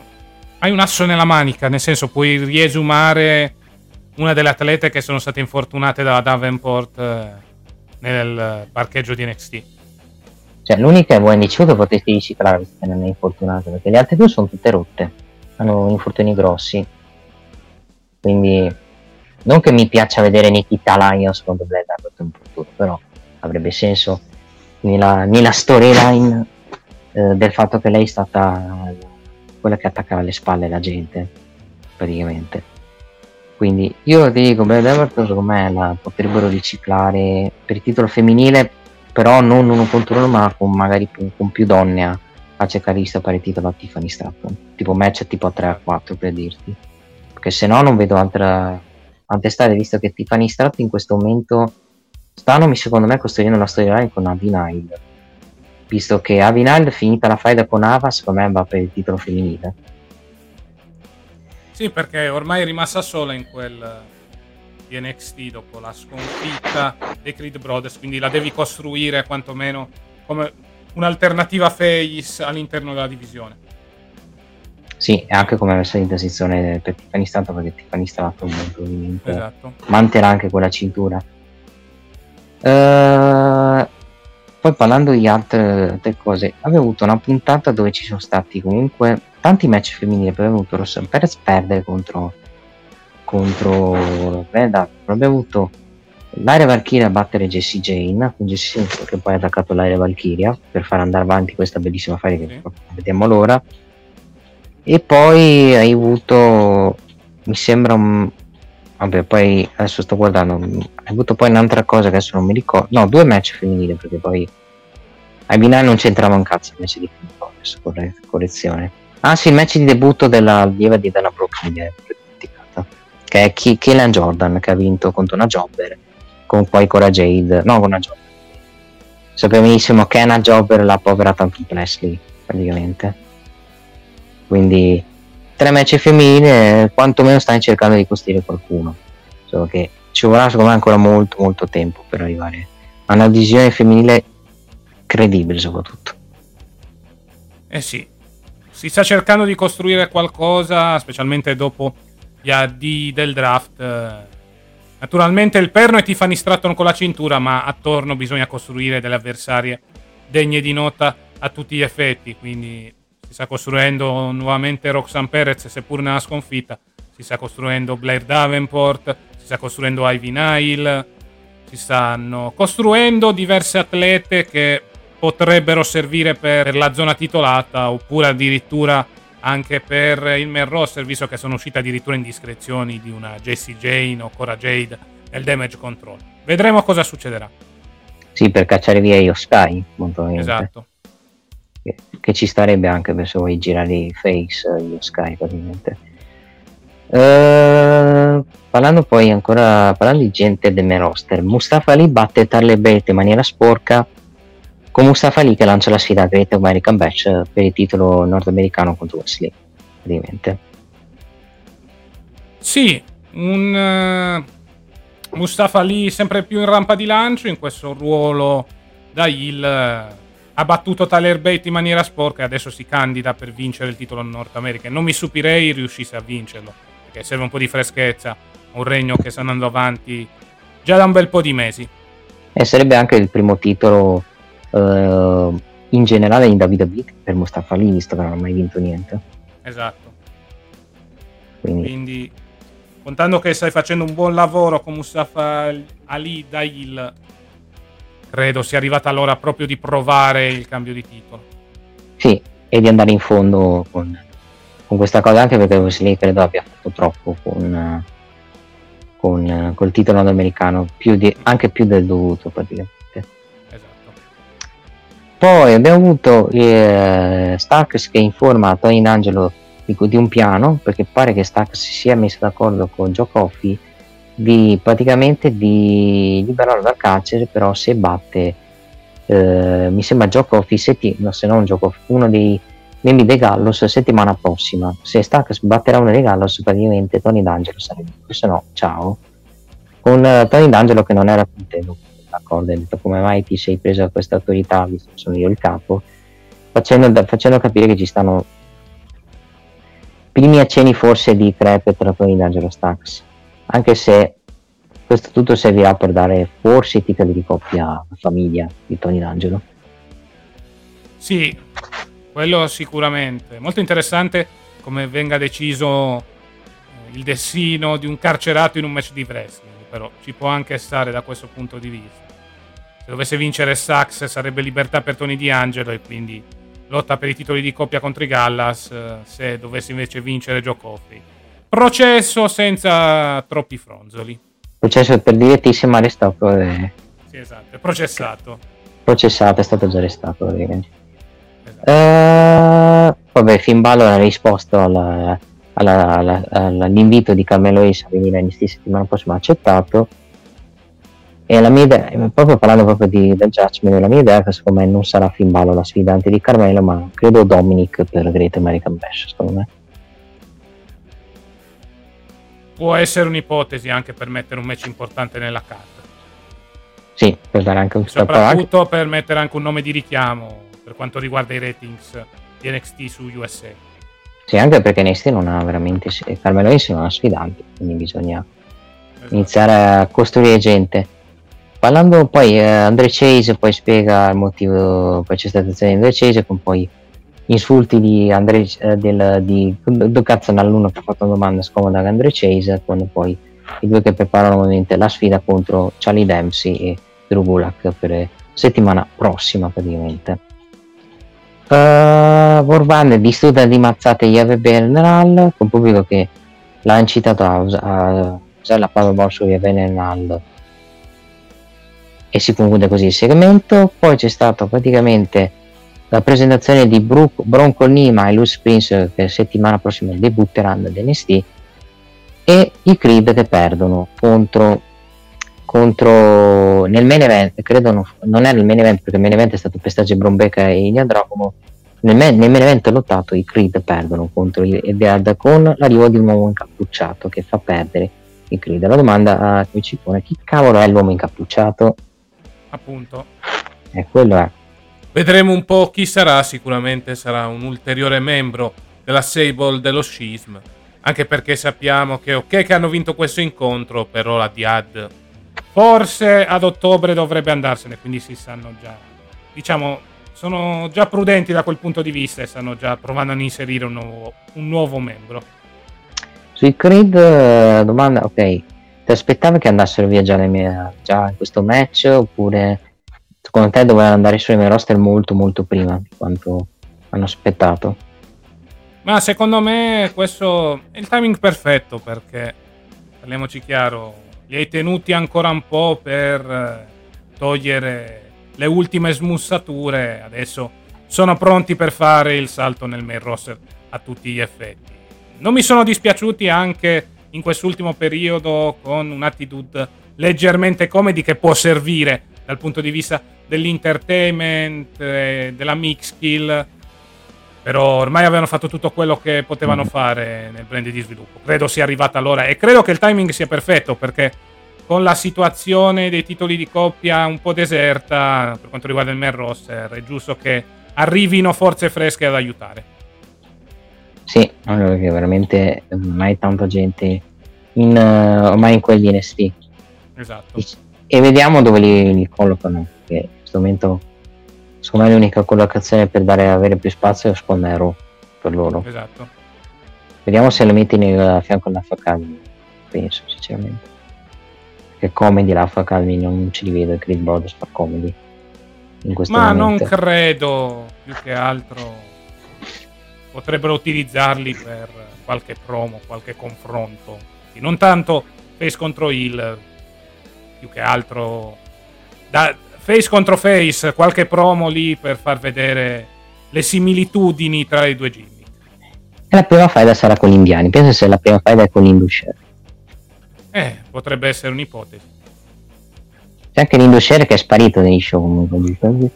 hai un asso nella manica, nel senso puoi riesumare una delle atlete che sono state infortunate da Davenport eh, nel parcheggio di NXT. Cioè, l'unica è Wendy Chu che potresti riciclare perché non è infortunata, perché le altre due sono tutte rotte, hanno infortuni grossi. Quindi, non che mi piaccia vedere Nikita Lions contro Blair Davenport in futuro, però avrebbe senso nella, nella storyline eh, del fatto che lei è stata quella che attaccava alle spalle la gente, praticamente. Quindi io ti dico, Blair Davenport secondo me la potrebbero riciclare per il titolo femminile però non uno contro uno ma con magari con più donne a, a cercare di stappare il titolo a Tiffany Stratton. Tipo match tipo a 3 a 4 per dirti. Perché se no non vedo altra altre strade visto che Tiffany Stratton in questo momento stanno secondo me costruendo una storyline con Avi Nile visto che Avi Nile finita la faida con Ava secondo me va per il titolo femminile Sì, perché ormai è rimasta sola in quel di NXT dopo la sconfitta dei Creed Brothers, quindi la devi costruire quantomeno come un'alternativa face all'interno della divisione. sì e anche come messa in posizione per Tiffany Stratton perché Tiffany Stratton probabilmente Esatto. manterrà anche quella cintura. Eh, poi parlando di altre, cose, avevo avuto una puntata dove ci sono stati comunque tanti match femminili. Abbiamo avuto Rossella Perez perdere contro contro Veda. Abbiamo avuto l'area Valkyria battere Jessie Jane, con Jessie Jane che poi ha attaccato l'area Valkyria per far andare avanti questa bellissima fare che Sì. vediamo l'ora. E poi hai avuto, mi sembra un, Vabbè, poi adesso sto guardando. Hai avuto poi un'altra cosa che adesso non mi ricordo. No, due match femminili perché poi ai binari non c'entrava un cazzo il match di Finito, adesso corre- correzione. Ah sì, il match di debutto della lieva di Dana dimenticata. Che è Keelan Jordan che ha vinto contro una Jobber. Con poi Cora Jade. No, con una Jobber. Sappiamo benissimo che è una Jobber la povera Tantum Presley, praticamente. Quindi tre match femminili quantomeno stanno cercando di costruire qualcuno solo che ci vorrà secondo me ancora molto molto tempo per arrivare a una visione femminile credibile soprattutto Eh sì, si sta cercando di costruire qualcosa, specialmente dopo gli AD del draft. Naturalmente il perno è Tiffany Stratton con la cintura, ma attorno bisogna costruire delle avversarie degne di nota a tutti gli effetti. Quindi si sta costruendo nuovamente Roxanne Perez, seppur nella sconfitta. Si sta costruendo Blair Davenport, si sta costruendo Ivy Nile. Si stanno costruendo diverse atlete che potrebbero servire per la zona titolata oppure addirittura anche per il main roster, visto che sono uscite addirittura indiscrezioni di una Jessie Jane o Cora Jade nel damage control. Vedremo cosa succederà. Sì, per cacciare via io Sky, molto. Esatto. Che, che ci starebbe anche per se vuoi girare i face io Sky praticamente. Eh, parlando poi ancora parlando di gente del roster, Mustafa Ali batte Tarle Belt in maniera sporca con Mustafa Ali che lancia la sfida a Great American Bash per il titolo nordamericano contro Wesley praticamente. Sì, un eh, Mustafa lì sempre più in rampa di lancio in questo ruolo da eh, ha battuto Tyler Bate in maniera sporca e adesso si candida per vincere il titolo Nord America. Non mi stupirei riuscisse a vincerlo, perché serve un po' di freschezza, un regno che sta andando avanti già da un bel po' di mesi. E sarebbe anche il primo titolo eh, in generale in WWE per Mustafa Ali, visto che non ha mai vinto niente. Esatto. Quindi, Quindi, contando che stai facendo un buon lavoro con Mustafa Ali da heel, credo sia arrivata l'ora proprio di provare il cambio di titolo. sì, e di andare in fondo con, con questa cosa, anche perché Wesley credo abbia fatto troppo con, con, col titolo nordamericano, più di- anche più del dovuto praticamente. Esatto. Poi abbiamo avuto eh, Starks che informa Tony D'Angelo di, di un piano, perché pare che Starks si sia messo d'accordo con Joe Coffey di praticamente di liberarlo dal carcere, però se batte, eh, mi sembra Joe Coffey, setti- no, se non Coffey, uno dei membri dei Gallos settimana prossima. Se Starks batterà uno dei Gallos, praticamente Tony D'Angelo sarebbe, se no, ciao. Con eh, Tony D'Angelo che non era contento d'accordo, ha detto come mai ti sei preso questa autorità, visto che sono io il capo, facendo, facendo capire che ci stanno primi accenni forse di crepe tra Tony D'Angelo e Stax, anche se questo tutto servirà per dare forse i titoli di coppia alla famiglia di Tony D'Angelo. Sì, quello sicuramente. Molto interessante come venga deciso eh, il destino di un carcerato in un match di wrestling, però ci può anche stare da questo punto di vista. Se dovesse vincere Sax sarebbe libertà per Tony D'Angelo e quindi lotta per i titoli di coppia contro i Gallas eh, se dovesse invece vincere Joe Coffey. Processo senza troppi fronzoli. Processo per direttissimo arrestato e Sì, esatto, è processato. processato, è stato già arrestato praticamente. Esatto. Eh, vabbè, Finn Balor ha risposto alla- alla- alla- all'invito di Carmelo Ace a venire NXT settimana prossima, ha accettato. E la mia idea, proprio parlando proprio di, del Judgment, la mia idea è che secondo me non sarà Finn Balor la sfidante di Carmelo, ma credo Dominic per Great American Bash, secondo me. Può essere un'ipotesi anche per mettere un match importante nella carta. Sì, per dare anche un. Soprattutto per mettere anche un nome di richiamo per quanto riguarda i ratings di NXT su USA. Sì, anche perché NXT non ha veramente, Carmelo Ace non ha sfidanti, quindi bisogna Esatto. iniziare a costruire gente. Parlando poi, eh, Andre Chase poi spiega il motivo, poi c'è stata azione di Andre Chase con poi insulti di Andre eh, del, di cazzo l'uno che ha fatto una domanda scomoda ad Andre Chase quando poi i due che preparano ovviamente la sfida contro Charlie Dempsey e Drew Gulak per settimana prossima praticamente. Uh, Vorvan distrutta di mazzate Yave Bernal con pubblico che l'ha incitato a, us- a usare la powerbomb su Yave Bernal e si conclude così il segmento. Poi c'è stata praticamente la presentazione di Brook, Bronco Nima e Luce Prince che settimana prossima debutteranno ad NXT e i Creed che perdono contro, contro nel main event, credo non, non era il main event perché il main event è stato Pestaggio Brombeca e Dragomo nel, main- nel main event lottato i Creed perdono contro i Eddard con l'arrivo di un uomo incappucciato che fa perdere i Creed la domanda a cui ci pone chi cavolo è l'uomo incappucciato? Appunto. e quello è Vedremo un po' chi sarà, sicuramente sarà un ulteriore membro della Sable dello Schism, anche perché sappiamo che ok che hanno vinto questo incontro, però la Diad forse ad ottobre dovrebbe andarsene, quindi si sanno già, diciamo, sono già prudenti da quel punto di vista e stanno già provando ad inserire un nuovo, un nuovo membro. Sui Creed, eh, domanda, ok, ti aspettavi che andassero via già, nel- già in questo match oppure secondo te dovevano andare sui main roster molto molto prima di quanto hanno aspettato? Ma secondo me questo è il timing perfetto perché, parliamoci chiaro, li hai tenuti ancora un po' per eh, togliere le ultime smussature, adesso sono pronti per fare il salto nel main roster a tutti gli effetti. Non mi sono dispiaciuti anche in quest'ultimo periodo con un'attitude leggermente comedy che può servire dal punto di vista dell'entertainment, eh, della mix skill. Però ormai avevano fatto tutto quello che potevano fare nel brand di sviluppo. Credo sia arrivata l'ora e credo che il timing sia perfetto perché con la situazione dei titoli di coppia un po' deserta per quanto riguarda il main roster è giusto che arrivino forze fresche ad aiutare. Sì, allora che veramente mai tanta gente in, uh, ormai in quegli NST. Esatto. E vediamo dove li, li collocano. Che in questo momento, secondo me, l'unica collocazione per dare, avere più spazio è Spondero per loro. Esatto. Vediamo se lo metti nel, a fianco alla Academy. Penso, sinceramente. Che comedy la Academy non ci li vedo. Chris Brothers fa comedy. In questo Ma momento. non credo più che altro potrebbero utilizzarli per qualche promo, qualche confronto. Non tanto face contro heel, più che altro da face contro face, qualche promo lì per far vedere le similitudini tra i due gimmick. E la prima faida sarà con gli indiani. Penso se la prima faida è con l'Indusher. Eh, potrebbe essere un'ipotesi. C'è anche l'Indusher che è sparito negli show comunque.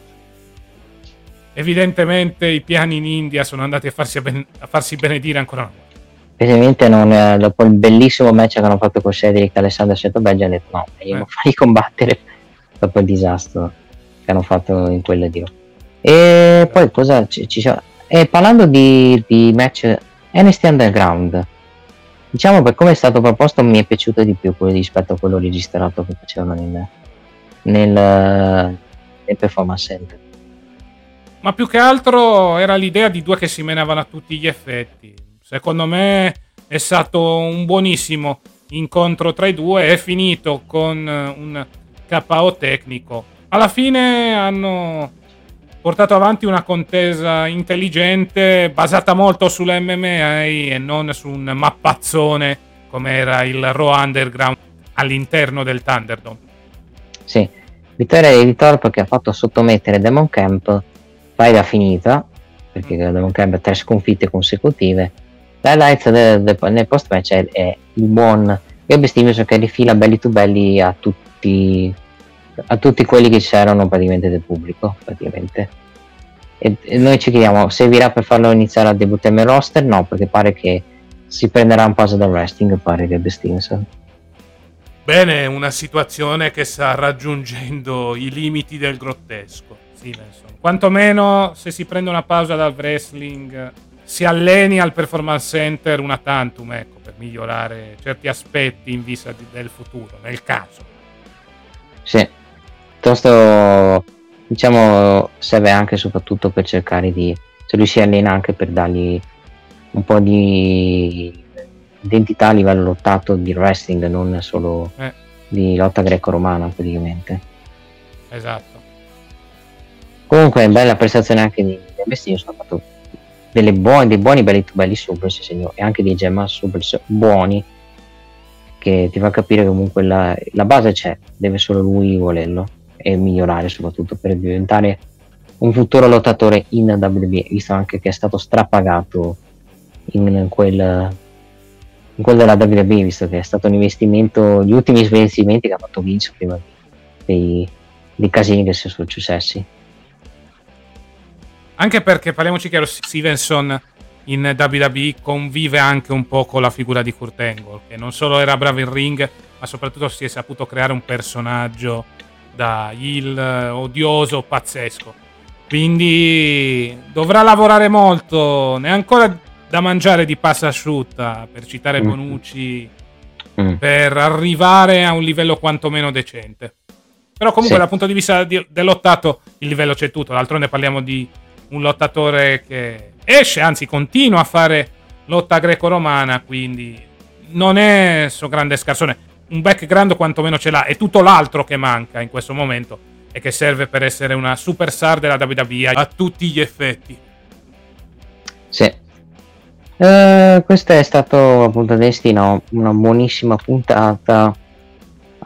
Evidentemente i piani in India sono andati a farsi, ben- a farsi benedire ancora una volta. Ovviamente non, eh, dopo il bellissimo match che hanno fatto con Cedric Alessandro Setobelgi ha detto no, meglio Eh. non farli combattere dopo il disastro che hanno fatto in quella di E poi cosa ci, ci sono? E parlando di, di match NST Underground, diciamo per come è stato proposto mi è piaciuto di più quello rispetto a quello registrato che facevano nel, nel, eh, nel Performance Center. Ma più che altro era l'idea di due che si menavano a tutti gli effetti. Secondo me è stato un buonissimo incontro tra i due. È finito con eh, un KO tecnico. Alla fine hanno portato avanti una contesa intelligente basata molto sull'MMA e non su un mappazzone come era il Raw Underground all'interno del Thunderdome. Sì, vittoria di Ritorp che ha fatto sottomettere Demon Camp, faida finita, perché Demon Camp ha tre sconfitte consecutive. L'highlight de- de- nel post match è, è il buon Gabe Stevenson che rifila belli to belli a tutti a tutti quelli che c'erano praticamente del pubblico praticamente e, e noi ci chiediamo servirà per farlo iniziare a debuttare nel roster no perché pare che si prenderà un passo dal wrestling pare Gabe Stevenson Bene, una situazione che sta raggiungendo i limiti del grottesco. Stevenson. Quantomeno se si prende una pausa dal wrestling, si alleni al performance center una tantum, ecco, per migliorare certi aspetti in vista di- del futuro, nel caso. Sì, piuttosto diciamo serve anche e soprattutto per cercare di, se lui si allena anche per dargli un po' di identità a livello lottato di wrestling, non solo Eh. di lotta greco-romana praticamente. Esatto. Comunque bella prestazione anche di Dembestino, sono fatto buone, dei buoni belli belli super si segnò, e anche dei gemma super buoni che ti fa capire che comunque la, la base c'è, deve solo lui volerlo e migliorare soprattutto per diventare un futuro lottatore in WWE, visto anche che è stato strapagato in quel, in quel della WWE, visto che è stato un investimento, gli ultimi investimenti che ha fatto Vince prima dei, dei casini che si sono successi. Anche perché, parliamoci chiaro, Stevenson in WWE convive anche un po' con la figura di Kurt Angle, che non solo era bravo in ring, ma soprattutto si è saputo creare un personaggio da heel eh, odioso, pazzesco. Quindi dovrà lavorare molto, ne ha ancora da mangiare di pasta asciutta, per citare Mm. Bonucci, Mm. per arrivare a un livello quantomeno decente. Però comunque Sì. dal punto di vista di- del lottato il livello c'è tutto, d'altronde parliamo di un lottatore che esce, anzi continua a fare lotta greco-romana, quindi non è so grande scarsone. Un background quantomeno ce l'ha, è tutto l'altro che manca in questo momento e che serve per essere una superstar della WWE a tutti gli effetti. Sì. Eh, questa è stata appunto Destino, una buonissima puntata.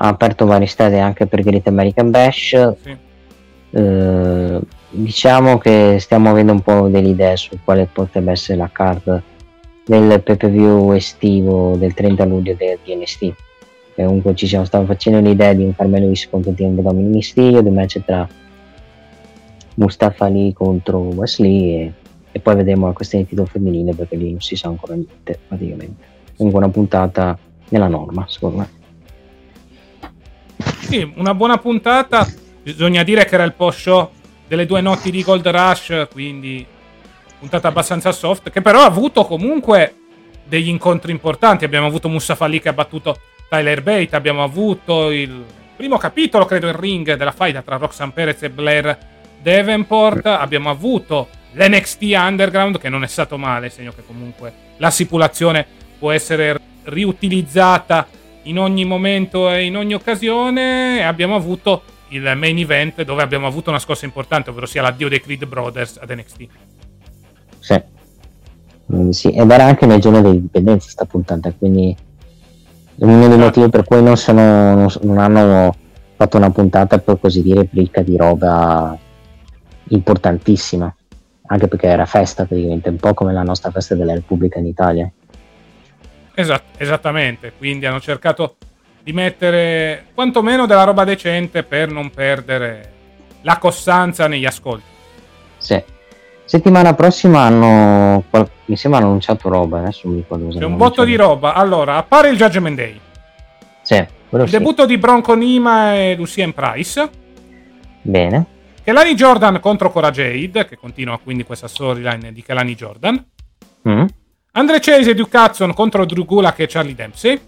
Ha aperto varie strade anche per Great American Bash. Sì. Eh, diciamo che stiamo avendo un po' delle idee su quale potrebbe essere la card del PPV estivo del 30 luglio del DNST. Comunque ci siamo stati facendo l'idea di un Carmelo Is contro Team Dominic Mysterio, di un match tra Mustafa Ali contro Wesley e, e poi vedremo la questione di titolo femminile perché lì non si sa ancora niente praticamente. Comunque una puntata nella norma secondo me. Sì, una buona puntata. Bisogna dire che era il post show delle due notti di Gold Rush, quindi puntata abbastanza soft, che però ha avuto comunque degli incontri importanti. Abbiamo avuto Mustafa Ali che ha battuto Tyler Bate, abbiamo avuto il primo capitolo, credo, in ring della fight tra Roxanne Perez e Blair Davenport, abbiamo avuto l'NXT Underground che non è stato male, segno che comunque la stipulazione può essere riutilizzata in ogni momento e in ogni occasione abbiamo avuto il main event dove abbiamo avuto una scossa importante, ovvero sia l'addio dei Creed Brothers ad NXT. Sì. Sì. ed era anche nel giorno dell'indipendenza sta puntata, quindi uno dei motivi per cui non, sono, non, hanno fatto una puntata per così dire ricca di roba importantissima anche perché era festa praticamente un po' come la nostra festa della Repubblica in Italia Esat- esattamente, quindi hanno cercato di mettere quantomeno della roba decente per non perdere la costanza negli ascolti. Sì. Settimana prossima hanno, mi sembra, hanno annunciato roba, adesso mi ricordo C'è un botto di roba. Allora, appare il Judgment Day. Sì, il sì. debutto di Bronco Nima e Lucien Price. Bene. Kelani Jordan contro Cora Jade, che continua quindi questa storyline di Kelani Jordan. Mm. Andre Chase e Duke Hudson contro Drew Gulak e Charlie Dempsey.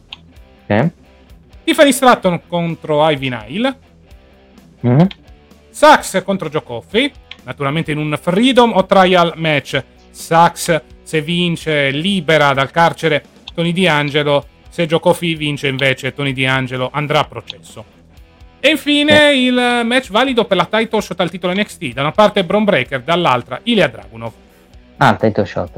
Tiffany Stratton contro Ivy Nile. Mm. Sax contro Joe Coffey. Naturalmente in un freedom o trial match. Sax, se vince, libera dal carcere Tony D'Angelo. Se Joe Coffey vince, invece, Tony D'Angelo andrà a processo. E infine il match valido per la title shot al titolo NXT. Da una parte Bron Breaker, dall'altra Ilya Dragunov. Ah, title shot.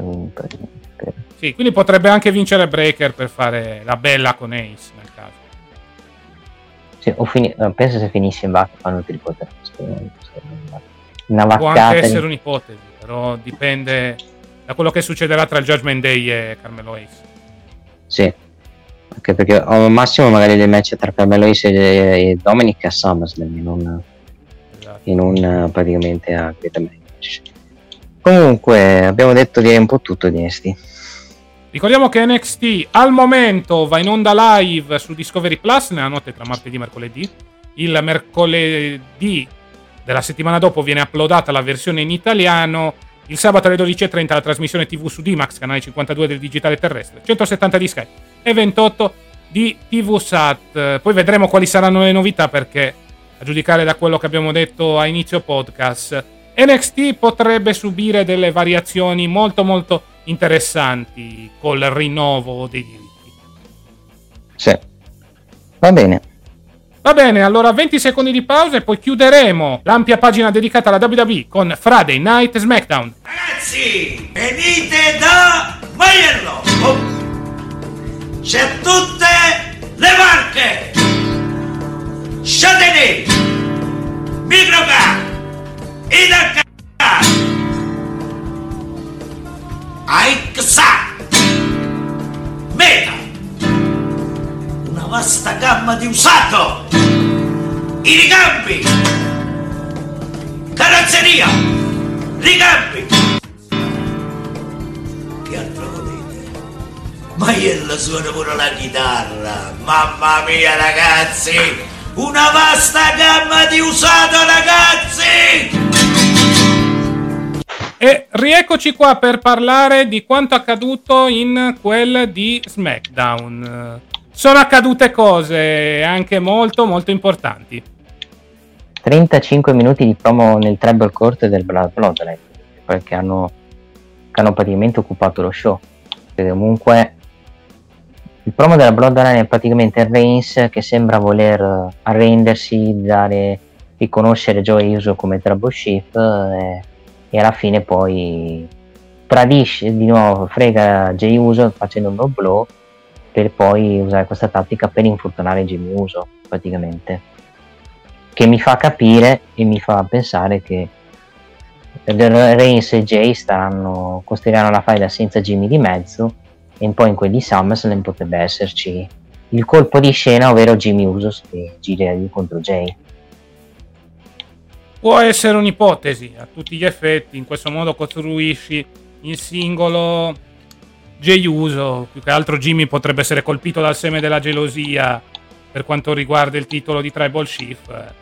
Sì, quindi potrebbe anche vincere Breaker per fare la bella con Ace nel caso. O fini- penso se finisse in vacca fanno il tripote. Una Può anche essere di... un'ipotesi, però dipende da quello che succederà tra il Judgment Day e Carmelo Ace. Sì, anche perché al massimo magari dei match tra Carmelo Ace e, Dominic a SummerSlam in un, esatto. in un praticamente a match. Comunque abbiamo detto di un po' tutto di NXT. Ricordiamo che NXT al momento va in onda live su Discovery Plus nella notte tra martedì e mercoledì. Il mercoledì della settimana dopo viene uploadata la versione in italiano. Il sabato alle 12.30 la trasmissione TV su D-Max, canale 52 del digitale terrestre, 170 di Sky e 28 di TV Sat. Poi vedremo quali saranno le novità perché, a giudicare da quello che abbiamo detto a inizio podcast, NXT potrebbe subire delle variazioni molto molto interessanti col rinnovo dei diritti. Sì. Va bene. Va bene, allora 20 secondi di pausa e poi chiuderemo l'ampia pagina dedicata alla WWE con Friday Night SmackDown. Ragazzi, venite da Maiello! Oh. C'è tutte le marche! Châtelet, Microcar, Idacar, AIXA Meta! Una vasta gamma di usato! I ricambi carrozzeria! Ricambi che altro volete? Maiella suona pure la chitarra. Mamma mia ragazzi! Una vasta gamma di usato ragazzi e rieccoci qua per parlare di quanto accaduto in quel di SmackDown. Sono accadute cose anche molto molto importanti. 35 minuti di promo nel treble court del Bloodline, perché hanno, che hanno praticamente occupato lo show. Perché comunque il promo della Bloodline è praticamente Reigns che sembra voler arrendersi, dare, riconoscere Joe Uso come troubleshoot e e alla fine poi tradisce di nuovo, frega Jay Uso facendo un no blow per poi usare questa tattica per infortunare Jimmy Uso praticamente. che mi fa capire e mi fa pensare che Reigns e Jay staranno, costruiranno la faida senza Jimmy di mezzo e poi in quelli SummerSlam potrebbe esserci il colpo di scena, ovvero Jimmy Usos che gira contro Jay. Può essere un'ipotesi, a tutti gli effetti, in questo modo costruisci il singolo Jay Uso, più che altro Jimmy potrebbe essere colpito dal seme della gelosia per quanto riguarda il titolo di Tribal Chief eh,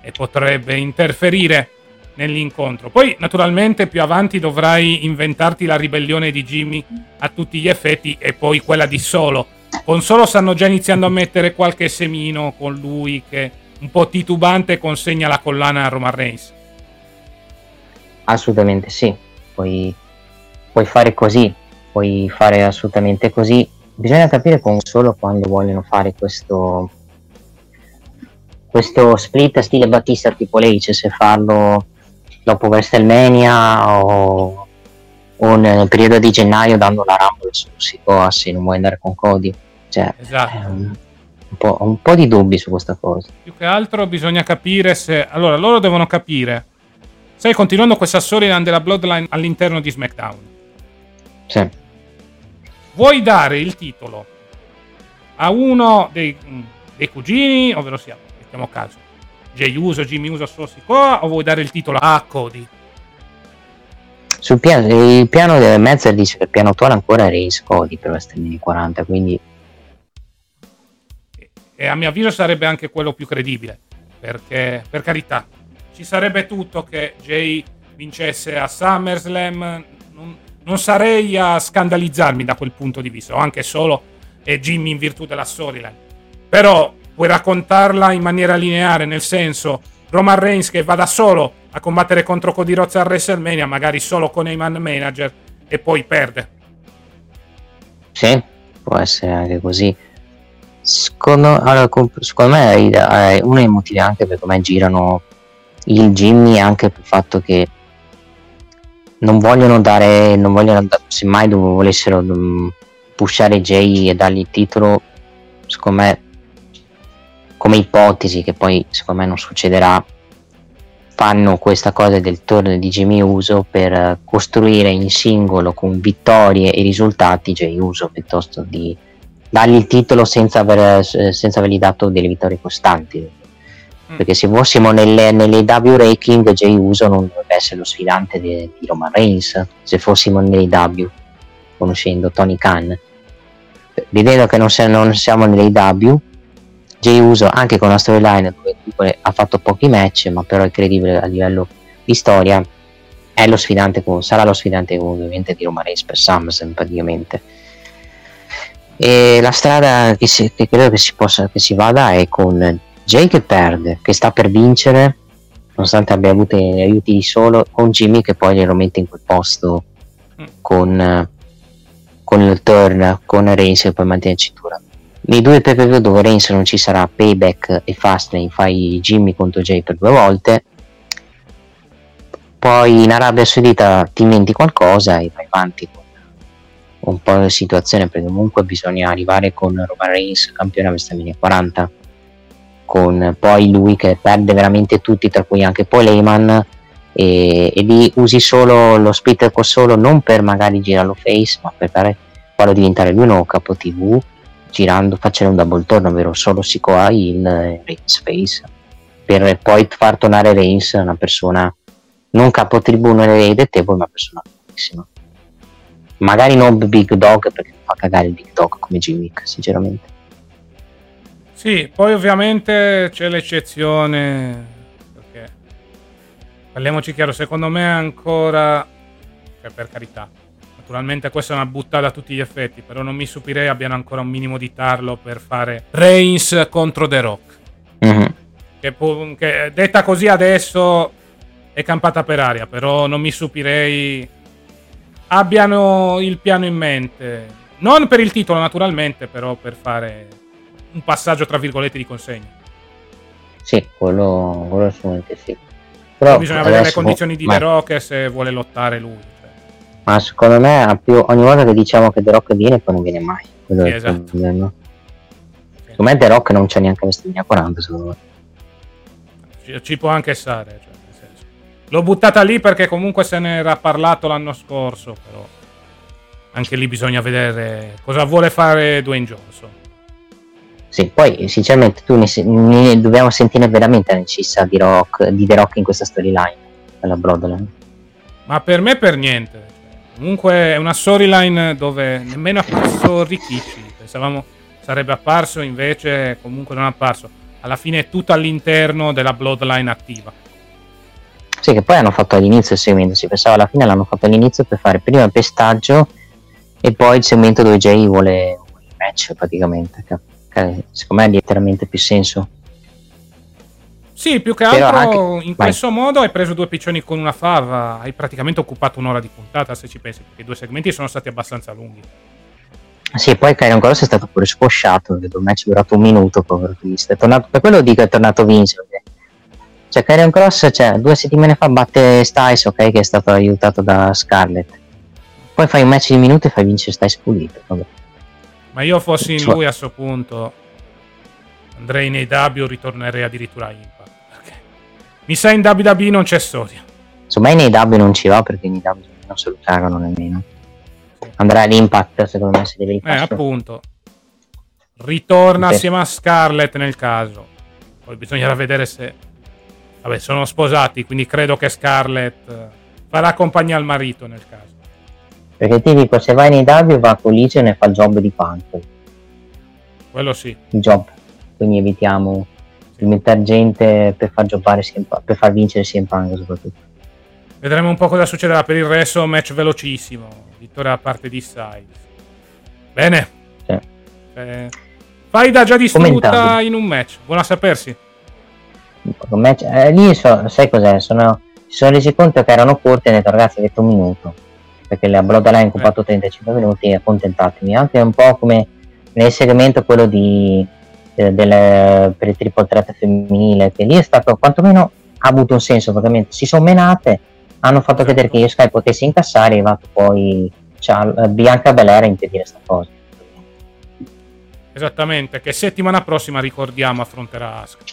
e potrebbe interferire nell'incontro. Poi, naturalmente, più avanti dovrai inventarti la ribellione di Jimmy a tutti gli effetti e poi quella di Solo. Con Solo stanno già iniziando a mettere qualche semino con lui che un po' titubante consegna la collana a Roman Reigns. Assolutamente sì, puoi, puoi fare così, puoi fare assolutamente così. Bisogna capire con Solo quando vogliono fare questo, questo split stile Battista Triple H, se farlo dopo WrestleMania o, o nel periodo di gennaio dando la Rumble su Sikoa se non vuoi andare con Cody. Cioè, esatto. un, un, po', un po' di dubbi su questa cosa. Più che altro bisogna capire se... Allora, loro devono capire. Stai continuando questa storyline della Bloodline all'interno di SmackDown. Sì. Vuoi dare il titolo a uno dei, dei cugini, ovvero sia, mettiamo caso, Jay Uso, Jimmy Uso, Sikoa o vuoi dare il titolo a Cody? Sul piano, il piano del Mezzer dice che il piano attuale ancora è Race Cody per WrestleMania 40, quindi... E, a mio avviso sarebbe anche quello più credibile, perché per carità, ci sarebbe tutto che Jay vincesse a SummerSlam, non, non sarei a scandalizzarmi da quel punto di vista, o anche solo e Jimmy in virtù della storyline. Però puoi raccontarla in maniera lineare, nel senso Roman Reigns che va da solo a combattere contro Cody Rhodes a WrestleMania, magari solo con Eyman Manager, e poi perde. Sì, può essere anche così. Secondo, allora, secondo me è uno dei motivi anche per come girano il Jimmy anche per il fatto che non vogliono dare, non vogliono, se mai volessero pushare Jay e dargli il titolo, secondo me come ipotesi che poi secondo me non succederà fanno questa cosa del torneo di Jimmy Uso per costruire in singolo con vittorie e risultati Jay Uso piuttosto di dargli il titolo senza, aver, senza avergli dato delle vittorie costanti. Mm. perché se fossimo nelle, nelle W ranking Jay Uso non dovrebbe essere lo sfidante di, di Roman Reigns se fossimo nelle W conoscendo Tony Khan. Vedendo che non, non siamo nelle W Jay Uso anche con una storyline dove ha fatto pochi match ma però è credibile a livello di storia è lo sfidante sarà lo sfidante ovviamente di Roman Reigns per SummerSlam praticamente e la strada che, si, che credo che si, possa, che si vada è con Jay che perde che sta per vincere nonostante abbia avuto gli aiuti di solo con Jimmy che poi glielo mette in quel posto mm. con, con il turn con Reigns e poi mantiene in cintura nei due PPV dove Reigns non ci sarà Payback e Fastlane fai Jimmy contro Jay per due volte poi in Arabia Saudita ti inventi qualcosa e vai avanti con un po' di situazione perché comunque bisogna arrivare con Roman Reigns campione a WrestleMania 40 con poi lui che perde veramente tutti tra cui anche Paul Heyman e, e lì usi solo lo splitter con solo non per magari girarlo face ma per farlo diventare lui nuovo capo tv girando, facendo un double turn, ovvero solo Sikoa in Reigns face, per poi far tornare Reigns una persona non capo nelle table, ma una persona buonissima. Magari non Big Dog perché fa cagare il Big Dog come Gimmick, sinceramente. Sì, poi ovviamente c'è l'eccezione perché parliamoci chiaro, secondo me ancora cioè per carità Naturalmente questa è una buttata a tutti gli effetti, però non mi stupirei abbiano ancora un minimo di tarlo per fare Reigns contro The Rock. Mm-hmm. Che, che, detta così adesso è campata per aria, però non mi stupirei abbiano il piano in mente. Non per il titolo naturalmente, però per fare un passaggio tra virgolette di consegna. Sì, quello, quello assolutamente sì. Però bisogna vedere le condizioni di ma... The Rock se vuole lottare lui ma secondo me più, ogni volta che diciamo che The Rock viene poi non viene mai quello sì, esatto. secondo me The Rock non c'è neanche WrestleMania 40 secondo me ci, ci può anche stare. Cioè. L'ho buttata lì perché comunque se ne era parlato l'anno scorso, però anche lì bisogna vedere cosa vuole fare Dwayne Johnson. Sì, poi sinceramente tu ne, ne- dobbiamo sentire veramente la necessità di, rock, di The Rock in questa storyline della Bloodline. Ma per me per niente. Comunque è una storyline dove nemmeno è apparso Rikichi. Pensavamo sarebbe apparso, invece comunque non è apparso. Alla fine è tutto all'interno della Bloodline attiva. Sì, che poi hanno fatto all'inizio il segmento, si pensava alla fine l'hanno fatto all'inizio per fare prima il pestaggio e poi il segmento dove Jay vuole il match praticamente. che- che secondo me ha letteralmente più senso. Sì, più che altro anche- in vai. questo modo hai preso due piccioni con una fava. Hai praticamente occupato un'ora di puntata, se ci pensi, perché i due segmenti sono stati abbastanza lunghi. Sì, poi Kyron Cross è stato pure squasciato, il match è durato un minuto, povero Cristo. È tornato, per quello dico è tornato Vince. perché- Cioè, Kyron Cross, cioè, due settimane fa batte Styles, ok, che è stato aiutato da Scarlett. Poi fai un match di minuto e fai vincere Styles pulito. vabbè. Ma io fossi in Cioè- lui a questo punto, andrei nei W, ritornerei addirittura a Impact. Perché mi sa in WWE non c'è storia. Insomma, nei W non ci va perché nei W non se lo cagano nemmeno. Andrà all'impact, secondo me, se deve Eh, rifare. appunto. Ritorna Beh. assieme a Scarlett nel caso. Poi bisognerà vedere se... Vabbè, sono sposati, quindi credo che Scarlett eh, farà compagnia al marito nel caso. Perché ti dico, se vai nei W va con Legion e fa il job di Punk. Quello sì. Il job. Quindi evitiamo di mettere gente per far giocare per far vincere CM Punk soprattutto. Vedremo un po' cosa succederà per il resto. Match velocissimo. Vittoria da parte di Styles. Bene. Sì. Eh, Faida già distrutta in un match. Buona sapersi. Match- eh, lì so- sai cos'è? Sono, si sono resi conto che erano corti e hanno detto ragazzi avete un minuto. Perché la Bloodline ha occupato 35 minuti, accontentatemi. Anche un po' come nel segmento quello di, eh, del- per il triple threat femminile, che lì è stato quantomeno ha avuto un senso, ovviamente. Si sono menate, hanno fatto vedere che io Sky potessi incassare, è arrivato poi eh, Bianca Belair a impedire sta cosa. Esattamente. Che settimana prossima ricordiamo affronterà Asuka.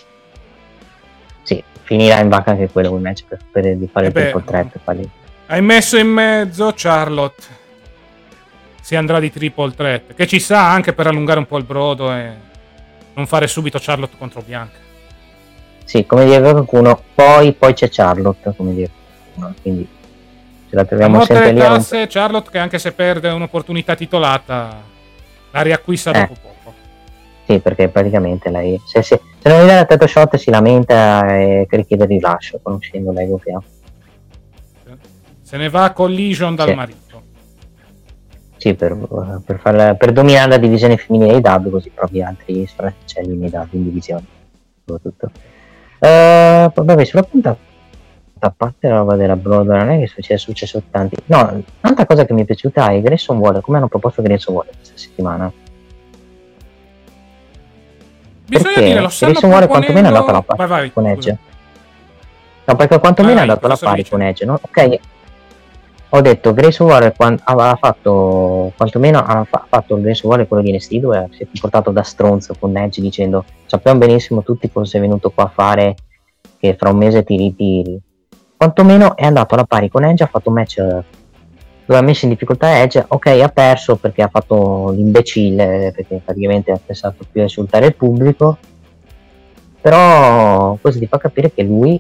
Sì, finirà in vacca anche quello il match per, per di fare Eh il triple threat. e Hai messo in mezzo Charlotte. Si andrà di triple threat. Che ci sa anche per allungare un po' il brodo e non fare subito Charlotte contro Bianca. Sì, come dire qualcuno, poi, poi c'è Charlotte, come dire qualcuno, quindi ce la troviamo sempre lì. a un- tasse, Charlotte che anche se perde un'opportunità titolata, la riacquista Eh. dopo poco. Sì, perché praticamente lei, se, se, se non gli dà la tetto shot si lamenta e richiede il rilascio, conoscendo l'ego che ha. Se ne va a collision dal Sì. marito. Sì, per, per, far- per dominare la divisione femminile dei W, così provi altri sfracelli nei W in divisione, soprattutto. Poi, vabbè, sulla puntata, a parte la roba della Bloodline, non è che succede, è successo tanti. No, un'altra cosa che mi è piaciuta è Grayson Waller, come hanno proposto Grayson Waller questa settimana. Bisogna Perché dire, lo stanno Waller quantomeno è andato alla pari Vai, vai. con. Edge. No, perché quantomeno Vai, è andato alla pari dici? con Edge, no? Ok. Ho detto Grayson Waller quan- aveva fatto quantomeno ha fa- fatto il Grayson Waller quello di NXT dove si è comportato da stronzo con Edge dicendo sappiamo benissimo tutti cosa sei venuto qua a fare che fra un mese ti ritiri. Quantomeno è andato alla pari con Edge, ha fatto un match eh, dove ha messo in difficoltà Edge, ok ha perso perché ha fatto l'imbecille, perché praticamente ha pensato più a insultare il pubblico, però questo ti fa capire che lui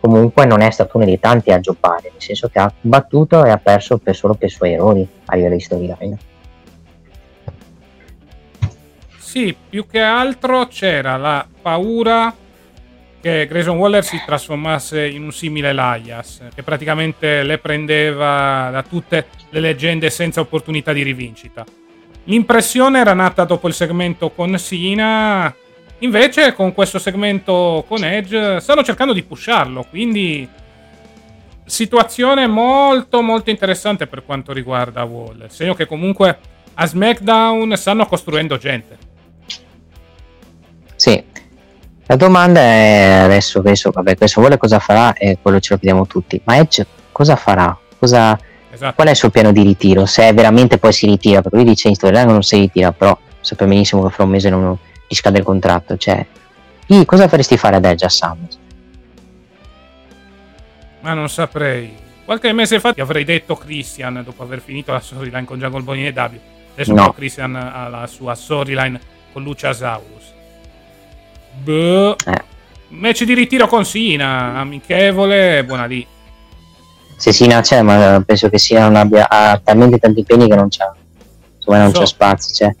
comunque non è stato uno dei tanti a giocare, nel senso che ha battuto e ha perso per solo per i suoi errori a livello di storyline. Sì, più che altro c'era la paura che Grayson Waller si trasformasse in un simile Elias, che praticamente le prendeva da tutte le leggende senza opportunità di rivincita. L'impressione era nata dopo il segmento con Sina, invece con questo segmento con Edge stanno cercando di pusharlo, quindi situazione molto molto interessante per quanto riguarda Waller, segno che comunque a SmackDown stanno costruendo gente. Sì, la domanda è adesso, adesso vabbè, questo vuole cosa farà e quello ce lo chiediamo tutti, ma Edge cosa farà? Cosa, Esatto. qual è il suo piano di ritiro? Se veramente poi si ritira, perché lui dice in storyline non si ritira, però sappiamo benissimo che fra un mese non gli scade il contratto, cioè chi, cosa faresti fare ad Edge a SummerSlam? Ma non saprei. Qualche mese fa ti avrei detto Christian dopo aver finito la storyline con Jungle Boy e W. Adesso No. Christian ha la sua storyline con Luciasaurus. Boh. Eh. Match di ritiro con Sina, amichevole, buona lì. Se Sina c'è, ma penso che Sina non abbia ha talmente tanti impegni che non c'ha. Insomma, non So. c'è spazio. Cioè.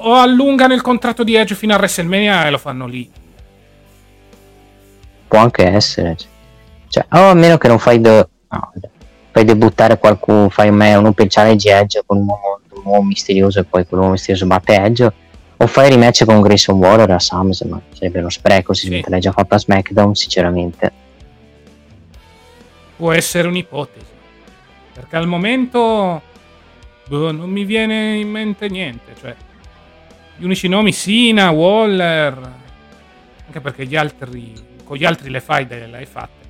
O allungano il contratto di Edge fino a WrestleMania e lo fanno lì. Può anche essere. Cioè, Cioè, o a meno che non fai, de- no, fai debuttare qualcuno, fai me un Open Challenge Edge con un uomo, un uomo misterioso e poi quell'uomo misterioso batte Edge. O fai rematch con Grayson Waller a SummerSlam, ma sarebbe uno spreco se Sì. l'hai già fatta a SmackDown, sinceramente. Può essere un'ipotesi. Perché al momento boh, non mi viene in mente niente. Cioè, gli unici nomi Sina, Waller. Anche perché gli altri, con gli altri le fai le hai fatte.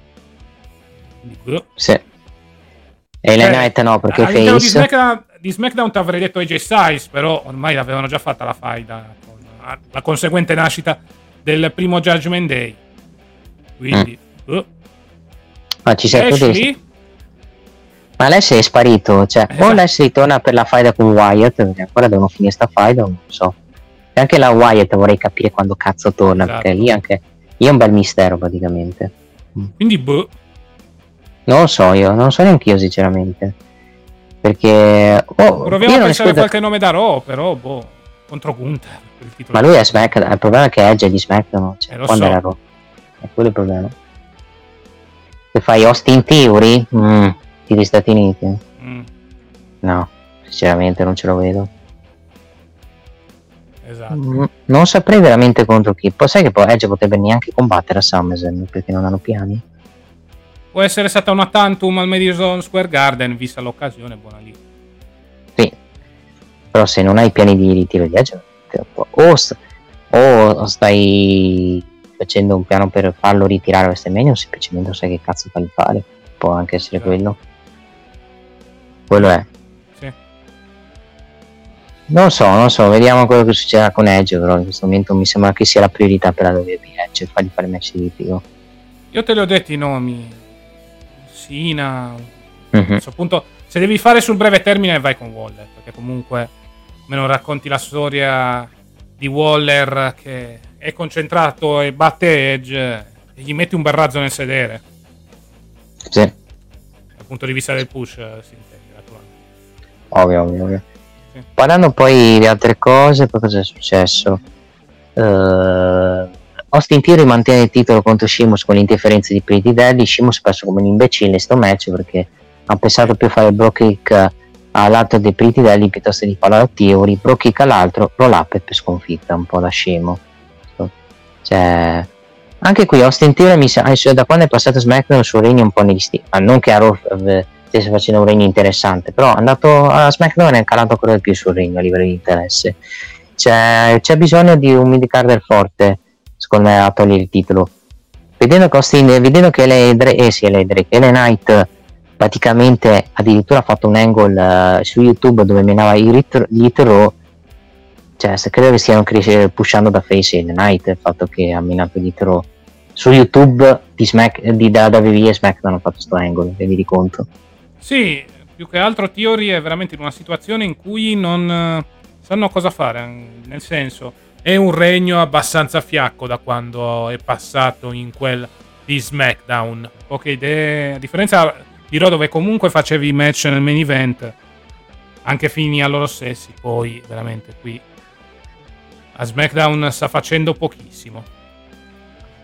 Quindi, boh. Sì. E la Cioè, Knight no, perché all'interno di Face. SmackDown, di SmackDown ti avrei detto AJ Styles, però ormai l'avevano già fatta la faida con la conseguente nascita del primo Judgment Day. Quindi, boh. Ma ci sei tu Ashley, Ma lei è sparito, cioè, o Esatto. lei si ritorna per la faida con Wyatt, perché ancora devono finire sta faida, non so. E anche la Wyatt vorrei capire quando cazzo torna, Esatto. perché lì anche lì è un bel mistero praticamente. quindi, boh. Non lo so io, non lo so neanche io sinceramente. Perché oh, Proviamo a pensare a qualche nome da Raw, però, boh, contro Gunther. Ma lui è SmackDown, il problema è che Edge è di SmackDown, cioè, Eh, quando so. era Raw. È quello il problema. Se fai Austin Theory, mm, tiri Stati Uniti. Mm, No, sinceramente non ce lo vedo. esatto. Mm, Non saprei veramente contro chi. Poi sai che poi Edge potrebbe neanche combattere a SummerSlam perché non hanno piani. Può essere stata una tantum al Madison Square Garden, vista l'occasione, buona lì. Sì. Però se non hai piani di ritiro di Edge, te- o, st- o stai facendo un piano per farlo ritirare a WrestleMania o semplicemente sai che cazzo fargli fare. Può anche essere Esatto. quello. Quello è. Sì. Non so, non so, vediamo quello che succederà con Edge, però in questo momento mi sembra che sia la priorità per la WWE Edge, fargli fare match di ritiro. Io te li ho detti i nomi. Sina. Mhm. A questo punto, se devi fare sul breve termine, vai con Waller. Perché comunque, almeno racconti la storia di Waller che è concentrato e batte Edge e gli metti un bel razzo nel sedere. Sì, Dal punto di vista del push, si intende, naturalmente. ovvio, ovvio, ovvio. Sì. Parlando poi di altre cose, poi cosa è successo? Eh, Austin Theory mantiene il titolo contro Sheamus con l'interferenza di Pretty Daddy. Sheamus perso come un imbecille in sto match perché ha pensato più a fare il bro kick all'altro dei Pretty Daddy piuttosto di farlo a Theory. Bro kick all'altro, roll up e per sconfitta, un po' da scemo. Cioè, anche qui Austin Theory mi sa, adesso da quando è passato SmackDown il regno un po' negli sti- ah, non che a Raw eh, stesse facendo un regno interessante, però è andato a SmackDown e è calato ancora di più sul regno a livello di interesse. C'è, c'è bisogno di un mid-carder forte, secondo me, a togliere il titolo. Vedendo che, Austin, vedendo che lei, eh sì, lei, Drake, Ellen Knight praticamente addirittura ha fatto un angle eh, su YouTube dove menava i rit- cioè se credo che stiano cresce- pushando da face Ellen Knight il fatto che ha minato gli Hit Raw. Su YouTube di, Smack, di WWE e SmackDown hanno fatto sto angle, rendi conto. Sì, più che altro Theory è veramente in una situazione in cui non eh, sanno cosa fare. Nel senso, è un regno abbastanza fiacco da quando è passato in quel di SmackDown. Poche idee, a differenza di Raw dove comunque facevi match nel main event, anche fini a loro stessi. Poi, veramente, qui a SmackDown sta facendo pochissimo.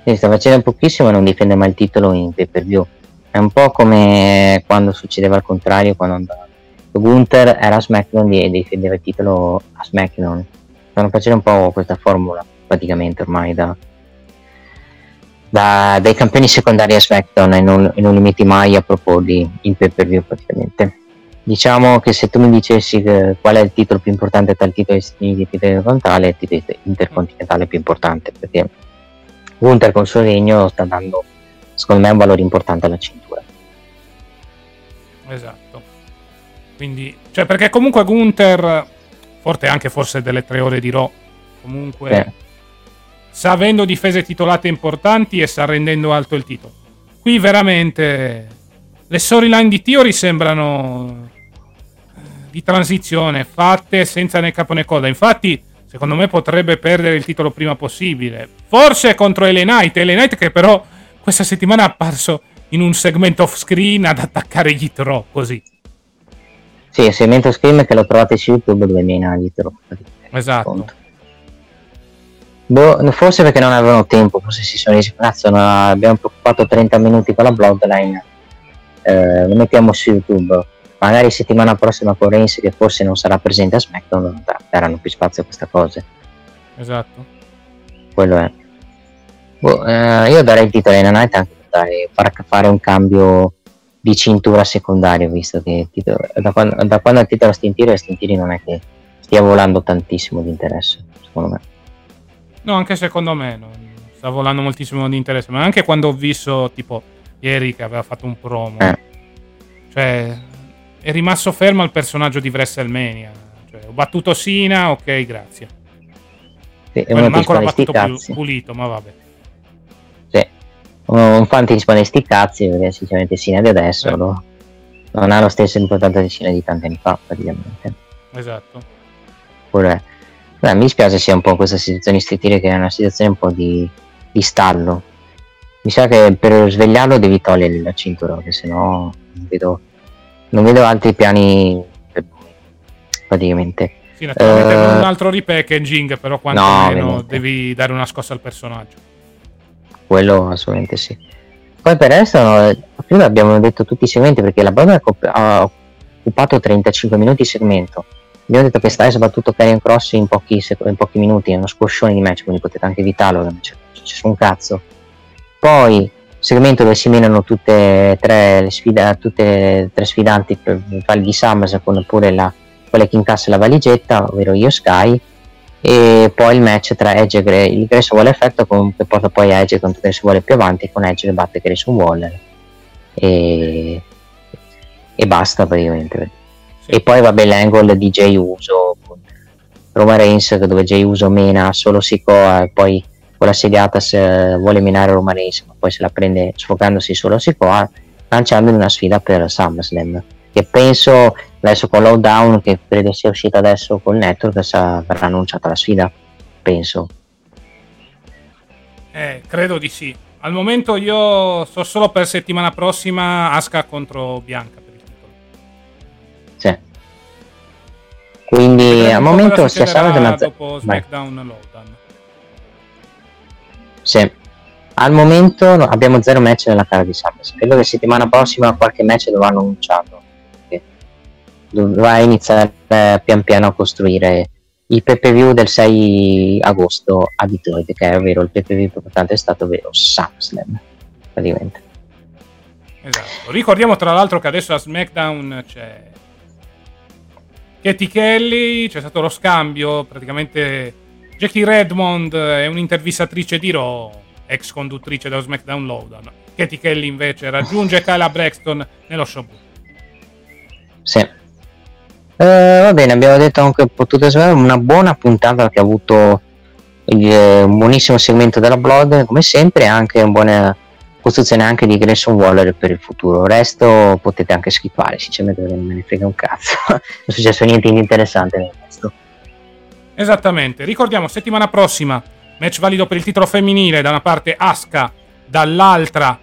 Sì, sta facendo pochissimo e non difende mai il titolo in pay per view. È un po' come quando succedeva al contrario, quando. Gunther era a SmackDown e difendeva il titolo a SmackDown. Stanno facendo un po' questa formula praticamente ormai da, da- dai campioni secondari a SmackDown e non, e non li metti mai a proporli in pay per view praticamente. Diciamo che se tu mi dicessi qual è il titolo più importante tra il titolo intercontinentale, il titolo intercontinentale più importante perché Gunther col suo regno sta dando secondo me un valore importante alla cintura. Esatto. Quindi, cioè, perché comunque Gunther, forte anche forse delle tre ore di Raw, comunque Eh. sta avendo difese titolate importanti e sta rendendo alto il titolo. Qui veramente le storyline di Theory sembrano eh, di transizione, fatte senza né capo né coda. Infatti, secondo me potrebbe perdere il titolo prima possibile. Forse contro Ellen Knight, Ellen Knight che però questa settimana è apparso in un segmento off screen ad attaccare gli Throw, così. Sì, il segmento screen che lo trovate su YouTube dove viene gli Throw. Esatto. Boh, forse perché non avevano tempo, forse si sono resi cazzo, no, abbiamo preoccupato 30 minuti con la Bloodline, eh, lo mettiamo su YouTube. Magari settimana prossima con Reigns che forse non sarà presente a SmackDown daranno più spazio a questa cosa. Esatto. Quello è. Boh, eh, io darei il titolo in Night anche per fare un cambio di cintura secondario, visto che titolo, da, quando, da quando il titolo Stintiri, Stintiri non è che stia volando tantissimo di interesse, secondo me. No, anche secondo me non sta volando moltissimo di interesse, ma anche quando ho visto tipo ieri che aveva fatto un promo, eh. cioè è rimasto fermo al personaggio di WrestleMania. Cioè, ho battuto Sina, ok, grazie. Sì, Poi manco l'ha battuto più pulito, ma vabbè. Un fan ti rispone sti cazzi perché sinceramente Sina di adesso eh. lo, non ha lo stesso importanza di Sina di tanti anni fa, praticamente. Esatto. Pure Beh, mi dispiace sia un po' questa situazione istritire che è una situazione un po' di, di stallo. Mi sa che per svegliarlo devi togliere la cintura, che se no non vedo, non vedo altri piani per lui, praticamente. Sì, naturalmente uh, un altro repackaging, però quantomeno no, devi dare una scossa al personaggio. Quello assolutamente sì. Poi per adesso, prima abbiamo detto tutti i segmenti perché la banda ha occupato 35 minuti di segmento abbiamo detto che Styles ha battuto Karrion Cross in pochi, in pochi minuti, è uno squoscione di match, quindi potete anche evitarlo, non c'è, c'è un cazzo. Poi segmento dove si menano tutte e tre le sfida, tutte tre sfidanti per fare di Summers con pure la, quella che incassa la valigetta, ovvero io Sky, e poi il match tra Edge e Gray, il Grayson Waller effetto che porta poi Edge contro Grayson Waller più avanti con Edge che batte Grayson Waller. E, e basta praticamente. E poi vabbè l'angle di Jay Uso Roma Reigns dove Jay Uso mena solo Sikoa e poi con la segata se vuole minare Roma Reigns ma poi se la prende sfocandosi solo Sikoa lanciandogli una sfida per SummerSlam. Che penso adesso con Lowdown che credo sia uscita adesso col network verrà annunciata la sfida penso eh, credo di sì al momento io so solo per settimana prossima Aska contro Bianca Quindi al momento sia Sabato una dopo SmackDown Lowdown. Sì. Al momento abbiamo zero match nella cara di SummerSlam. Credo che settimana prossima qualche match dovranno annunciarlo. Dovrà iniziare pian piano a costruire il PPV del 6 agosto a Detroit, che è ovvero il PPV più importante è stato ovvero SummerSlam. Praticamente. Esatto. Ricordiamo tra l'altro che adesso a SmackDown c'è Katie Kelly, c'è stato lo scambio, praticamente Jackie Redmond è un'intervistatrice di Raw, ex conduttrice dello SmackDown Lowdown. Katie Kelly invece raggiunge Kyla Braxton nello show. Sì. Eh, va bene, abbiamo detto anche potuto essere una buona puntata che ha avuto il, un buonissimo segmento della Blood come sempre e anche un buona costruzione anche di Grayson Waller per il futuro. Il resto potete anche skippare, sinceramente non me ne frega un cazzo. non è successo niente di interessante nel resto. Esattamente. Ricordiamo, settimana prossima, match valido per il titolo femminile, da una parte Asuka, dall'altra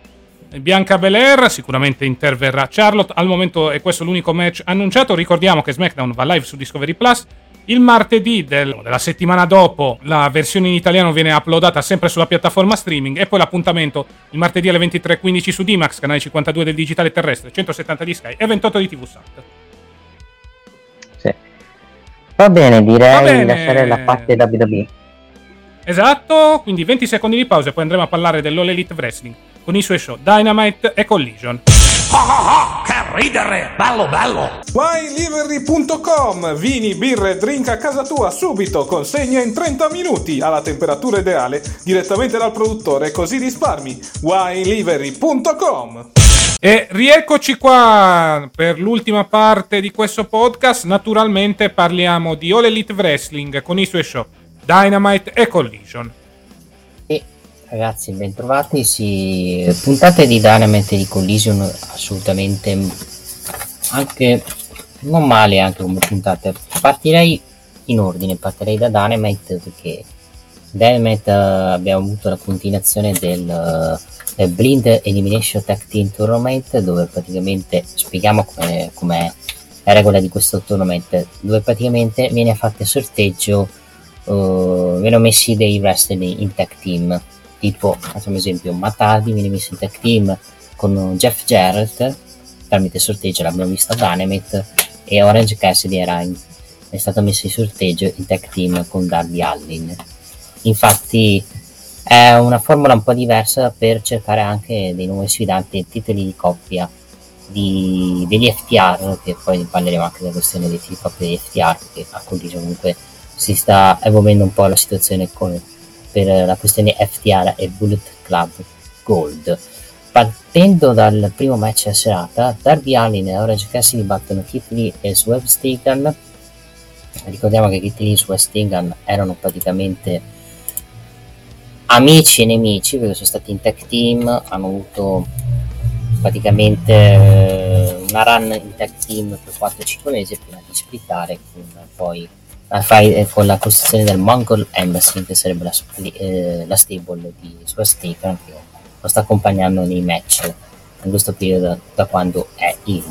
Bianca Belair, sicuramente interverrà Charlotte. Al momento è questo l'unico match annunciato. Ricordiamo che SmackDown va live su Discovery Plus il martedì del, della settimana dopo la versione in italiano viene uploadata sempre sulla piattaforma streaming e poi l'appuntamento il martedì alle 23.15 su Dimax, canale 52 del digitale terrestre, 170 di Sky e 28 di TV Sat. Sì. Va bene, direi Va bene. lasciare la parte WWE. Esatto, quindi 20 secondi di pausa e poi andremo a parlare dell'All Elite Wrestling con i suoi show Dynamite e Collision. Oh, che ridere! Bello, bello! WineLivery.com Vini, birre, drink a casa tua subito, consegna in 30 minuti alla temperatura ideale direttamente dal produttore, così risparmi. WineLivery.com e rieccoci qua per l'ultima parte di questo podcast. Naturalmente parliamo di All Elite Wrestling con i suoi show Dynamite e Collision. Ragazzi, bentrovati. Sì, puntate di Dynamite di Collision assolutamente anche non male anche come puntate. Partirei in ordine, partirei da Dynamite perché Dynamite uh, abbiamo avuto la continuazione del, uh, Blind Elimination Tag Team Tournament dove praticamente spieghiamo come, com'è la regola di questo tournament dove praticamente viene fatto il sorteggio uh, vengono messi dei wrestler in tag team tipo facciamo esempio Matardi viene messo in tag team con Jeff Jarrett tramite sorteggio l'abbiamo visto a Dynamite e Orange Cassidy era in, è stato messo in sorteggio in tag team con Darby Allin. Infatti è una formula un po' diversa per cercare anche dei nuovi sfidanti e titoli di coppia di, degli FTR che poi parleremo anche della questione dei di coppia degli FTR che a condicio comunque si sta evolvendo un po' la situazione con per la questione FTR e Bullet Club Gold. Partendo dal primo match a serata, Darby Allin e Orange Cassidy battono Kit e Sweb Stegan. Ricordiamo che Kit e Sweb Stegan erano praticamente amici e nemici perché sono stati in tag team, hanno avuto praticamente eh, una run in tag team per 4-5 mesi prima di splittare con poi fai eh, con la costruzione del Mongol Embassy che sarebbe la, eh, la stable di Swastika che lo sta accompagnando nei match in questo periodo da quando è il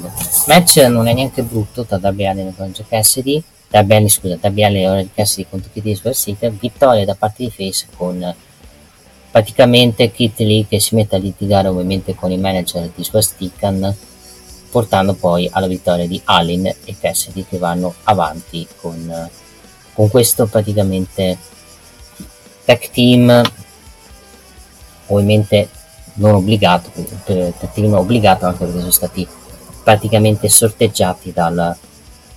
match non è neanche brutto tra Darby e Orange Cassidy. Darby scusa Darby e Orange Cassidy contro Kit Lee Swastika vittoria da parte di Face con praticamente Kit Lee che si mette a litigare ovviamente con i manager di Swastikan portando poi alla vittoria di Allin e Cassidy che vanno avanti con con questo praticamente tech team ovviamente non obbligato per tech team obbligato anche perché sono stati praticamente sorteggiati dal,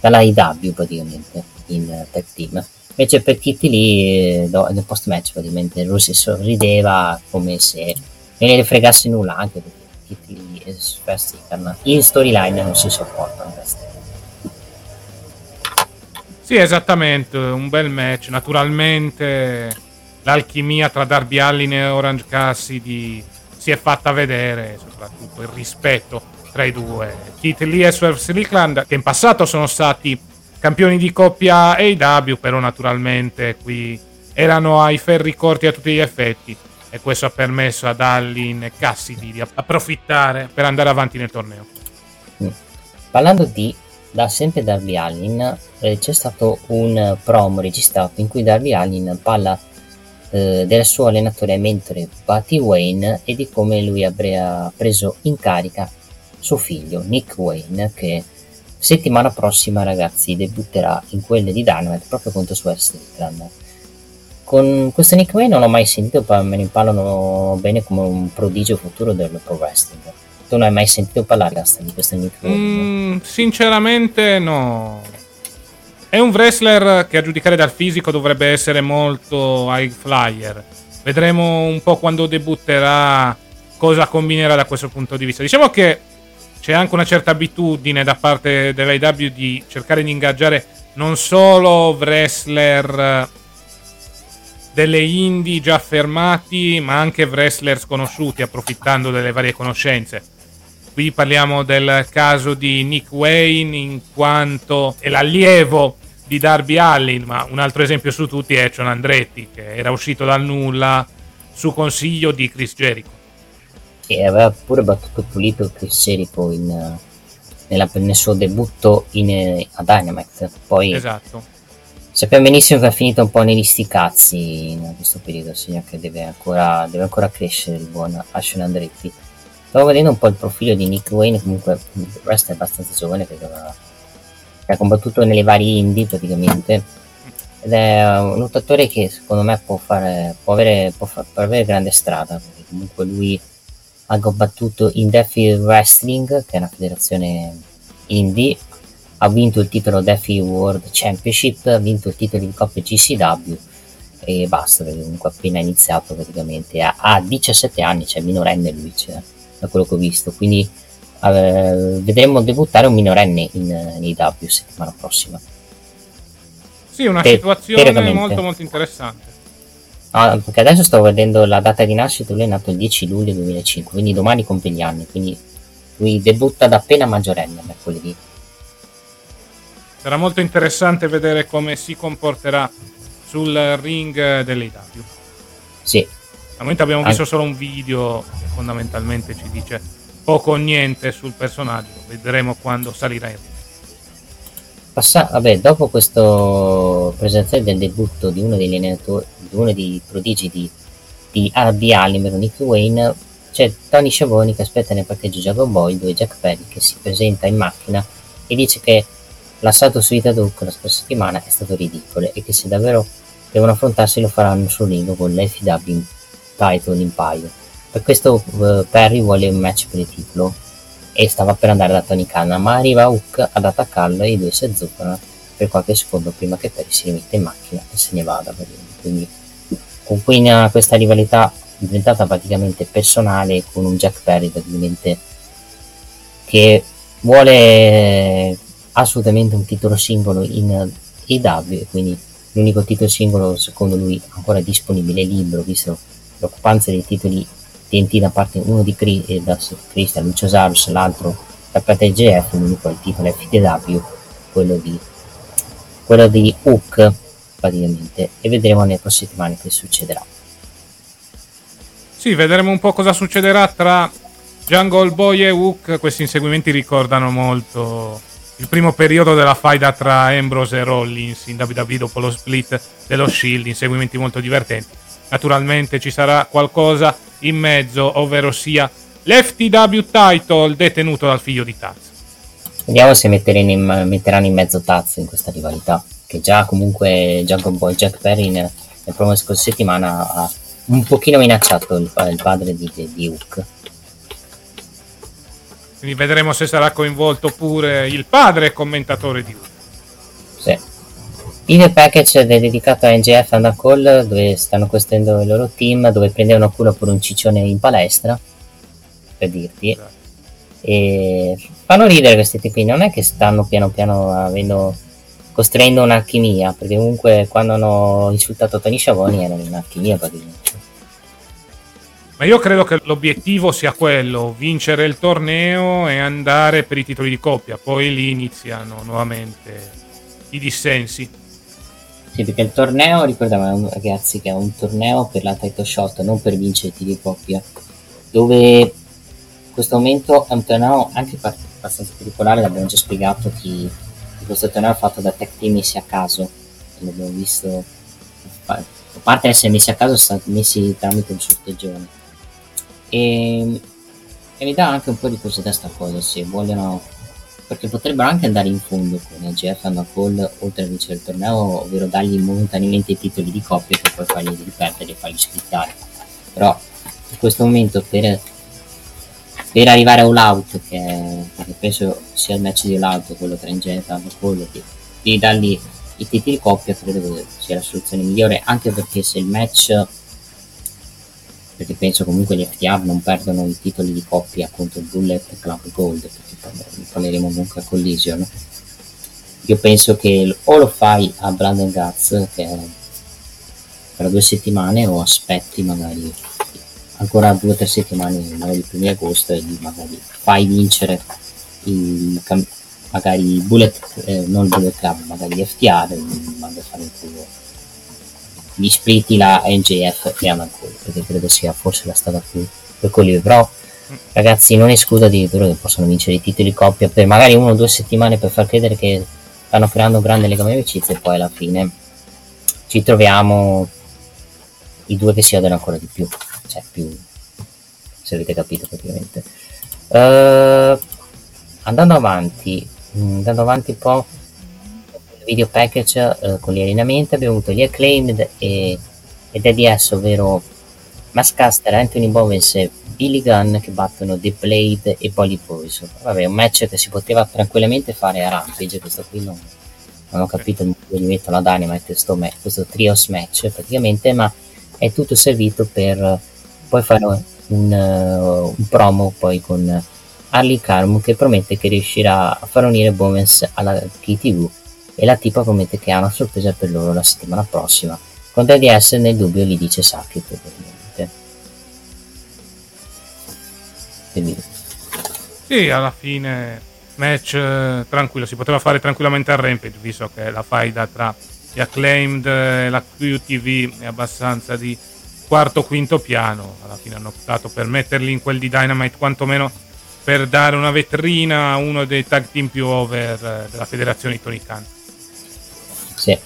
dalla IW praticamente in tech team. Invece per Kitty lì nel post match praticamente Rossi sorrideva come se non gliene fregasse nulla anche perché Kitty e Supersticker in storyline non si sopportano sì, esattamente, un bel match. Naturalmente l'alchimia tra Darby Allin e Orange Cassidy si è fatta vedere, soprattutto il rispetto tra i due. Keith Lee e Swerve Strickland, che in passato sono stati campioni di coppia AW, però naturalmente qui erano ai ferri corti a tutti gli effetti e questo ha permesso ad Allin e Cassidy di approfittare per andare avanti nel torneo. Parlando di da sempre Darby Allin eh, c'è stato un promo registrato in cui Darby Allin parla eh, del suo allenatore e mentore Buddy Wayne e di come lui abbia preso in carica suo figlio Nick Wayne che settimana prossima ragazzi debutterà in quelle di Dynamite proprio contro Swerve Strickland con questo Nick Wayne non ho mai sentito me ne parlano bene come un prodigio futuro del pro wrestling tu non hai mai sentito parlare Gasta, di questo Nick mm, sinceramente no. È un wrestler che a giudicare dal fisico dovrebbe essere molto high flyer. Vedremo un po' quando debutterà cosa combinerà da questo punto di vista. Diciamo che c'è anche una certa abitudine da parte dell'AW di cercare di ingaggiare non solo wrestler delle indie già fermati, ma anche wrestler sconosciuti, approfittando delle varie conoscenze. Qui parliamo del caso di Nick Wayne in quanto è l'allievo di Darby Allin, ma un altro esempio su tutti è John Andretti che era uscito dal nulla su consiglio di Chris Jericho. E aveva pure battuto pulito Chris Jericho in, nella, nel suo debutto in, a Dynamite. Poi esatto. sappiamo benissimo che è finito un po' negli sticazzi in questo periodo, segno che deve ancora, deve ancora crescere il buon Ashton Andretti. Stavo vedendo un po' il profilo di Nick Wayne, comunque il resto è abbastanza giovane perché ha combattuto nelle varie indie praticamente. Ed è un lottatore che secondo me può, fare, può, avere, può, far, può avere grande strada, perché comunque lui ha combattuto in Defi Wrestling, che è una federazione indie, ha vinto il titolo Defi World Championship, ha vinto il titolo di coppia GCW e basta, perché comunque appena iniziato praticamente, ha, ha 17 anni, cioè minorenne lui, cioè da quello che ho visto. Quindi eh, vedremo debuttare un minorenne in, in AW settimana prossima. Sì, una Te- situazione molto molto interessante. Ah, perché adesso sto vedendo la data di nascita, lui è nato il 10 luglio 2005, quindi domani compie gli anni, quindi lui debutta da appena maggiorenne mercoledì. Sarà molto interessante vedere come si comporterà sul ring dell'AW. Sì. Al momento abbiamo visto solo un video che fondamentalmente ci dice poco o niente sul personaggio, vedremo quando salirà in. Passa- vabbè, dopo questo presentazione del debutto di uno degli allenatori, di uno dei prodigi di, di RBA, numero Nick Wayne, c'è Tony Sciavoni che aspetta nel parcheggio Dragon Boy dove Jack Perry che si presenta in macchina e dice che l'assalto su Ita Duke la scorsa settimana è stato ridicolo e che se davvero devono affrontarsi lo faranno sul ring con l'FW Title Empire. Per questo uh, Perry vuole un match per il titolo e stava per andare da Tony Khan, ma arriva Hook ad attaccarlo e i due si azzuffano per qualche secondo prima che Perry si rimette in macchina e se ne vada. Quindi con cui questa rivalità diventata praticamente personale con un Jack Perry praticamente che vuole assolutamente un titolo singolo in EW quindi l'unico titolo singolo secondo lui ancora disponibile libero visto l'occupanza dei titoli TNT da parte uno di Chris, eh, da Christian Luciosarus, l'altro da parte GF, l'unico il titolo FTW, quello di, quello di Hook praticamente, e vedremo nelle prossime settimane che succederà. Sì, vedremo un po' cosa succederà tra Jungle Boy e Hook, questi inseguimenti ricordano molto il primo periodo della faida tra Ambrose e Rollins in WWE dopo lo split dello Shield, inseguimenti molto divertenti. Naturalmente ci sarà qualcosa in mezzo, ovvero sia l'FTW title detenuto dal figlio di Taz. Vediamo se in, metteranno in mezzo Taz in questa rivalità, che già comunque Jungle Boy Jack Perry nel, nel promo scorsa settimana ha un pochino minacciato il, il padre di, di, Hook. Quindi vedremo se sarà coinvolto pure il padre commentatore di Hook. Sì. Video package dedicato a NGF and a Call dove stanno costruendo il loro team, dove prendevano culo per un ciccione in palestra, per dirti. E fanno ridere questi tipi, non è che stanno piano piano avendo, costruendo un'alchimia, perché comunque quando hanno insultato Tony Sciavoni era un'alchimia praticamente. Ma io credo che l'obiettivo sia quello, vincere il torneo e andare per i titoli di coppia, poi lì iniziano nuovamente i dissensi. Sì, perché il torneo, ricordiamo ragazzi che è un torneo per la title shot, non per vincere di coppia, dove in questo momento è un torneo anche abbastanza particolare, l'abbiamo già spiegato che questo torneo è fatto da tech team messi a caso, l'abbiamo visto, a parte essere messi a caso, sono messi tramite un sorteggione. E, e mi dà anche un po' di da sta cosa, se vogliono perché potrebbero anche andare in fondo con EGF and Call oltre a vincere il torneo, ovvero dargli momentaneamente i titoli di coppia per poi farli riperdere e farli scrittare. Però in questo momento per, per arrivare a All Out, che, che penso sia il match di All Out, quello tra EGF and Call, di, di dargli i titoli di coppia credo che sia la soluzione migliore, anche perché se il match perché penso comunque gli FTA non perdono i titoli di coppia contro il Bullet Club Gold, perché parleremo comunque a Collision. Io penso che o lo fai a Brandon Guts, che è per due settimane, o aspetti magari ancora due o tre settimane, magari il primo agosto, e magari fai vincere il, magari il Bullet, eh, non il Bullet Club, magari FTR, e a fare il culo gli splitti la NJF e Anacool perché credo sia forse la strada più per quelli però ragazzi non escludo addirittura che possano vincere i titoli coppia per magari una o due settimane per far credere che stanno creando un grande legame di amicizia e poi alla fine ci troviamo i due che si odiano ancora di più cioè più se avete capito praticamente. Uh, andando avanti andando avanti un po' video package eh, con gli allenamenti abbiamo avuto gli acclaimed e, e Daddy S, ovvero Mascaster, Anthony Bowens Billy Gunn che battono The Blade e Polly Poison. Vabbè, un match che si poteva tranquillamente fare a Rampage, questo qui non, non ho capito dove gli mettono a Dynamite questo, match, questo trios match praticamente, ma è tutto servito per poi fare un, uh, un promo poi con Harley Carmo che promette che riuscirà a far unire Bowens alla KTV e la tipa promette che ha una sorpresa per loro la settimana prossima di essere nel dubbio gli dice Saki probabilmente. Quindi Sì, alla fine match eh, tranquillo, si poteva fare tranquillamente a Rampage, visto che la faida tra gli Acclaimed e la QTV è abbastanza di quarto quinto piano. Alla fine hanno optato per metterli in quel di Dynamite, quantomeno per dare una vetrina a uno dei tag team più over eh, della federazione di Tony Khan. Sì,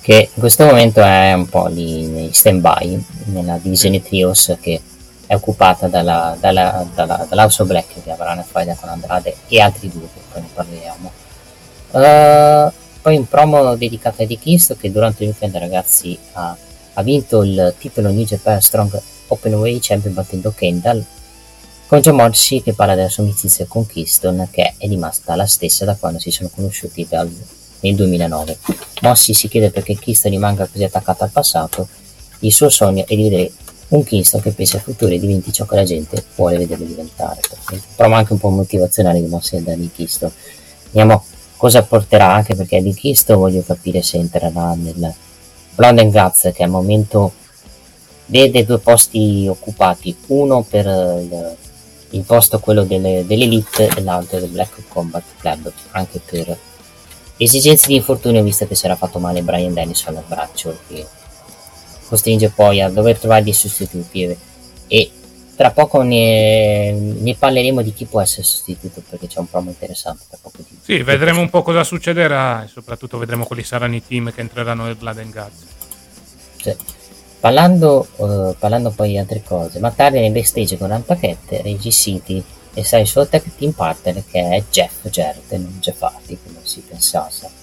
che in questo momento è un po' lì in stand by nella divisione trios che è occupata dalla, dalla, dalla, dall'House Black che avrà una faida con Andrade e altri due che poi ne parleremo. Uh, poi un promo dedicato a Eddie Kingston che durante il weekend ragazzi ha, ha vinto il titolo New Japan Strong Open Way Champion battendo Kendall con John Morrissey che parla della sua amicizia con Kingston che è rimasta la stessa da quando si sono conosciuti dal, nel 2009. Mossi si chiede perché Kingston rimanga così attaccato al passato. Il suo sogno è di vedere un Kingston che pensa al futuro e diventi ciò che la gente vuole vederlo diventare. Provo anche un po' motivazionale di Mossi e Danny Kingston. Vediamo cosa porterà, anche perché di Kingston voglio capire se entrerà nel Blonde and Guts che al momento vede due posti occupati, uno per il, il posto quello delle, dell'Elite e l'altro del Black Combat Club, anche per esigenze di infortunio visto che si era fatto male Brian Dennis al braccio che costringe poi a dover trovare dei sostituti e, tra poco ne, ne, parleremo di chi può essere sostituito perché c'è un promo interessante tra poco di, sì vedremo un po' cosa succederà e soprattutto vedremo quali saranno i team che entreranno nel Blood and Guts sì. parlando, uh, parlando poi di altre cose ma tardi nel backstage con Antaket Reggie City e sai il suo tag team partner che è Jeff Jarrett non Jeff Hardy come si pensasse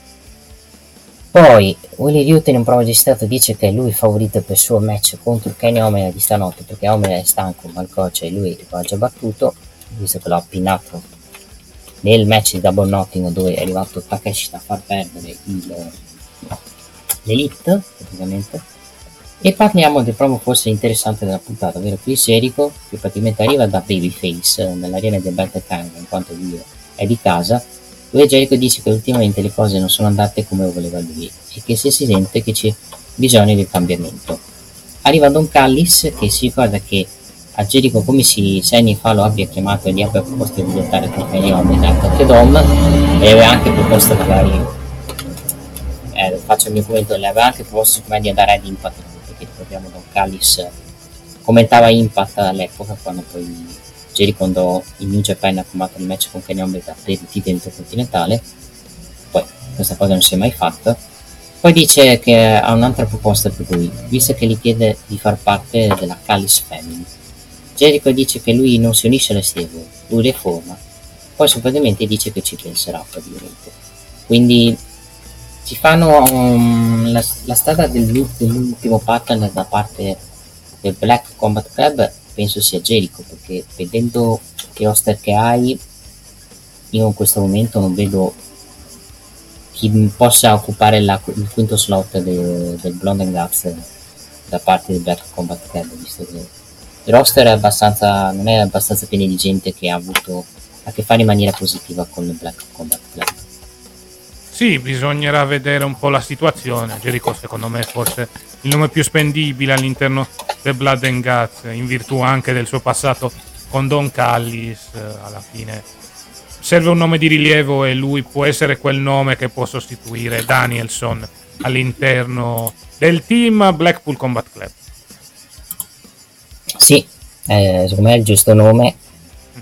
poi Willy Newton in un promo registrato dice che è lui il favorito per il suo match contro Kenny Omega di stanotte perché Omega è stanco, malcoce e lui lo ha già battuto, visto che l'ha appinato nel match di Double Notting dove è arrivato Takeshi a far perdere il, l'Elite praticamente. E parliamo del promo forse interessante della puntata, ovvero Chris Jericho che praticamente arriva da Babyface nell'arena del Battle Tank in quanto lui è di casa dove Jericho dice che ultimamente le cose non sono andate come voleva lui e che se si sente che c'è bisogno di cambiamento. Arriva Don Callis che si ricorda che a Jericho come si sei anni fa lo abbia chiamato e gli abbia proposto di lottare con Kenny Omega a Dom e aveva anche proposto magari eh, faccio il mio commento le aveva anche proposto come di andare ad Impact perché ricordiamo Don Callis commentava Impact all'epoca quando poi Jerry quando il New Japan ha combattuto il match con Kenny Omega per il titolo intercontinentale poi questa cosa non si è mai fatta. Poi dice che ha un'altra proposta per lui visto che gli chiede di far parte della Callis Family. Jericho dice che lui non si unisce alle stable lui le forma poi soprattutto dice che ci penserà praticamente. Quindi ci fanno um, la, la, strada dell'ultimo partner da parte del Black Combat Club penso sia Jericho perché vedendo che roster che hai io in questo momento non vedo chi possa occupare la, il quinto slot de, del Blonde and Guts da parte del Black Combat Club visto che il roster è abbastanza, non è abbastanza pieno di gente che ha avuto a che fare in maniera positiva con il Black Combat Club sì, bisognerà vedere un po' la situazione. Jericho, secondo me, è forse il nome più spendibile all'interno del Blood and Guts, in virtù anche del suo passato con Don Callis. Eh, alla fine serve un nome di rilievo e lui può essere quel nome che può sostituire Danielson all'interno del team Blackpool Combat Club. Sì, eh, secondo me è il giusto nome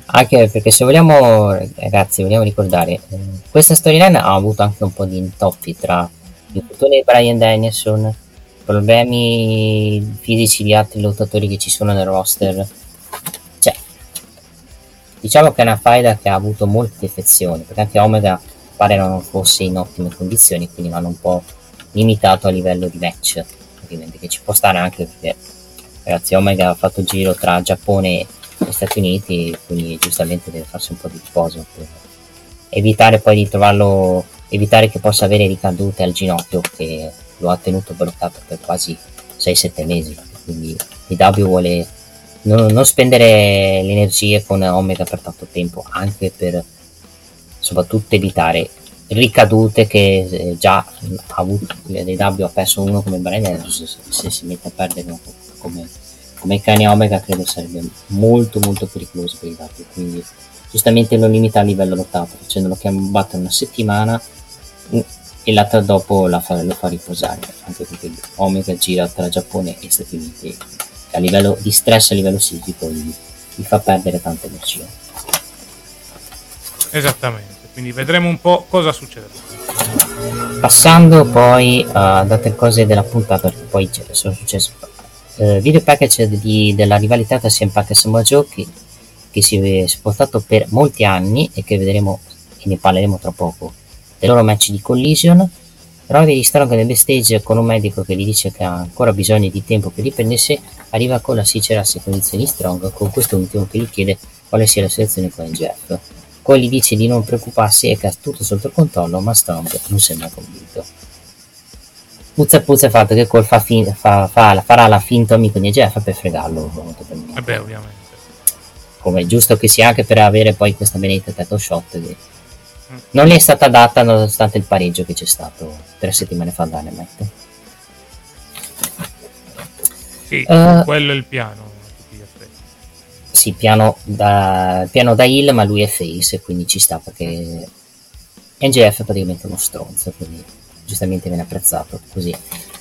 anche perché se vogliamo ragazzi vogliamo ricordare eh, questa storyline ha avuto anche un po' di intoppi tra il infortunio di Brian Danielson problemi fisici di altri lottatori che ci sono nel roster. Cioè diciamo che è una faida che ha avuto molte defezioni perché anche Omega pare non fosse in ottime condizioni quindi l'hanno un po' limitato a livello di match ovviamente che ci può stare anche perché ragazzi Omega ha fatto il giro tra Giappone e negli Stati Uniti, quindi giustamente deve farsi un po' di riposo per evitare poi di trovarlo, evitare che possa avere ricadute al ginocchio che lo ha tenuto bloccato per quasi 6-7 mesi. Quindi DW vuole non, non spendere le energie con Omega per tanto tempo, anche per soprattutto evitare ricadute che eh, già ha avuto l'AW ha perso uno come Brian Andrews se, se si mette a perdere uno come, come Kanye Omega credo sarebbe molto molto pericoloso per i W quindi giustamente lo limita a livello lottato facendolo che battere una settimana mm, e l'altra dopo la fa, lo fa riposare anche perché Omega gira tra Giappone e Stati Uniti a livello di stress a livello fisico gli, gli fa perdere tante emozioni esattamente quindi vedremo un po' cosa succederà. Passando poi ad altre cose della puntata, perché poi sono successe uh, video package di, della rivalità CM Punk e Samoa Joe che, che si è spostato per molti anni e che vedremo e ne parleremo tra poco del loro match di collision Rory Strong nel backstage con un medico che gli dice che ha ancora bisogno di tempo per riprendersi arriva con la sincerasse condizioni Strong con questo ultimo che gli chiede quale sia la situazione con Jeff poi gli dice di non preoccuparsi e che ha tutto sotto controllo, ma Strong non sembra convinto. Puzza puzza fatto che Cole fa fin- fa, fa, farà la finta amico di Jeff per fregarlo. E eh beh, ovviamente. Come è giusto che sia anche per avere poi questa benedetta title shot che mm. non gli è stata data nonostante il pareggio che c'è stato tre settimane fa da Dynamite. Sì, uh, quello è il piano sì, piano da, piano da Hill, ma lui è face, quindi ci sta perché NGF è praticamente uno stronzo, quindi giustamente viene apprezzato così.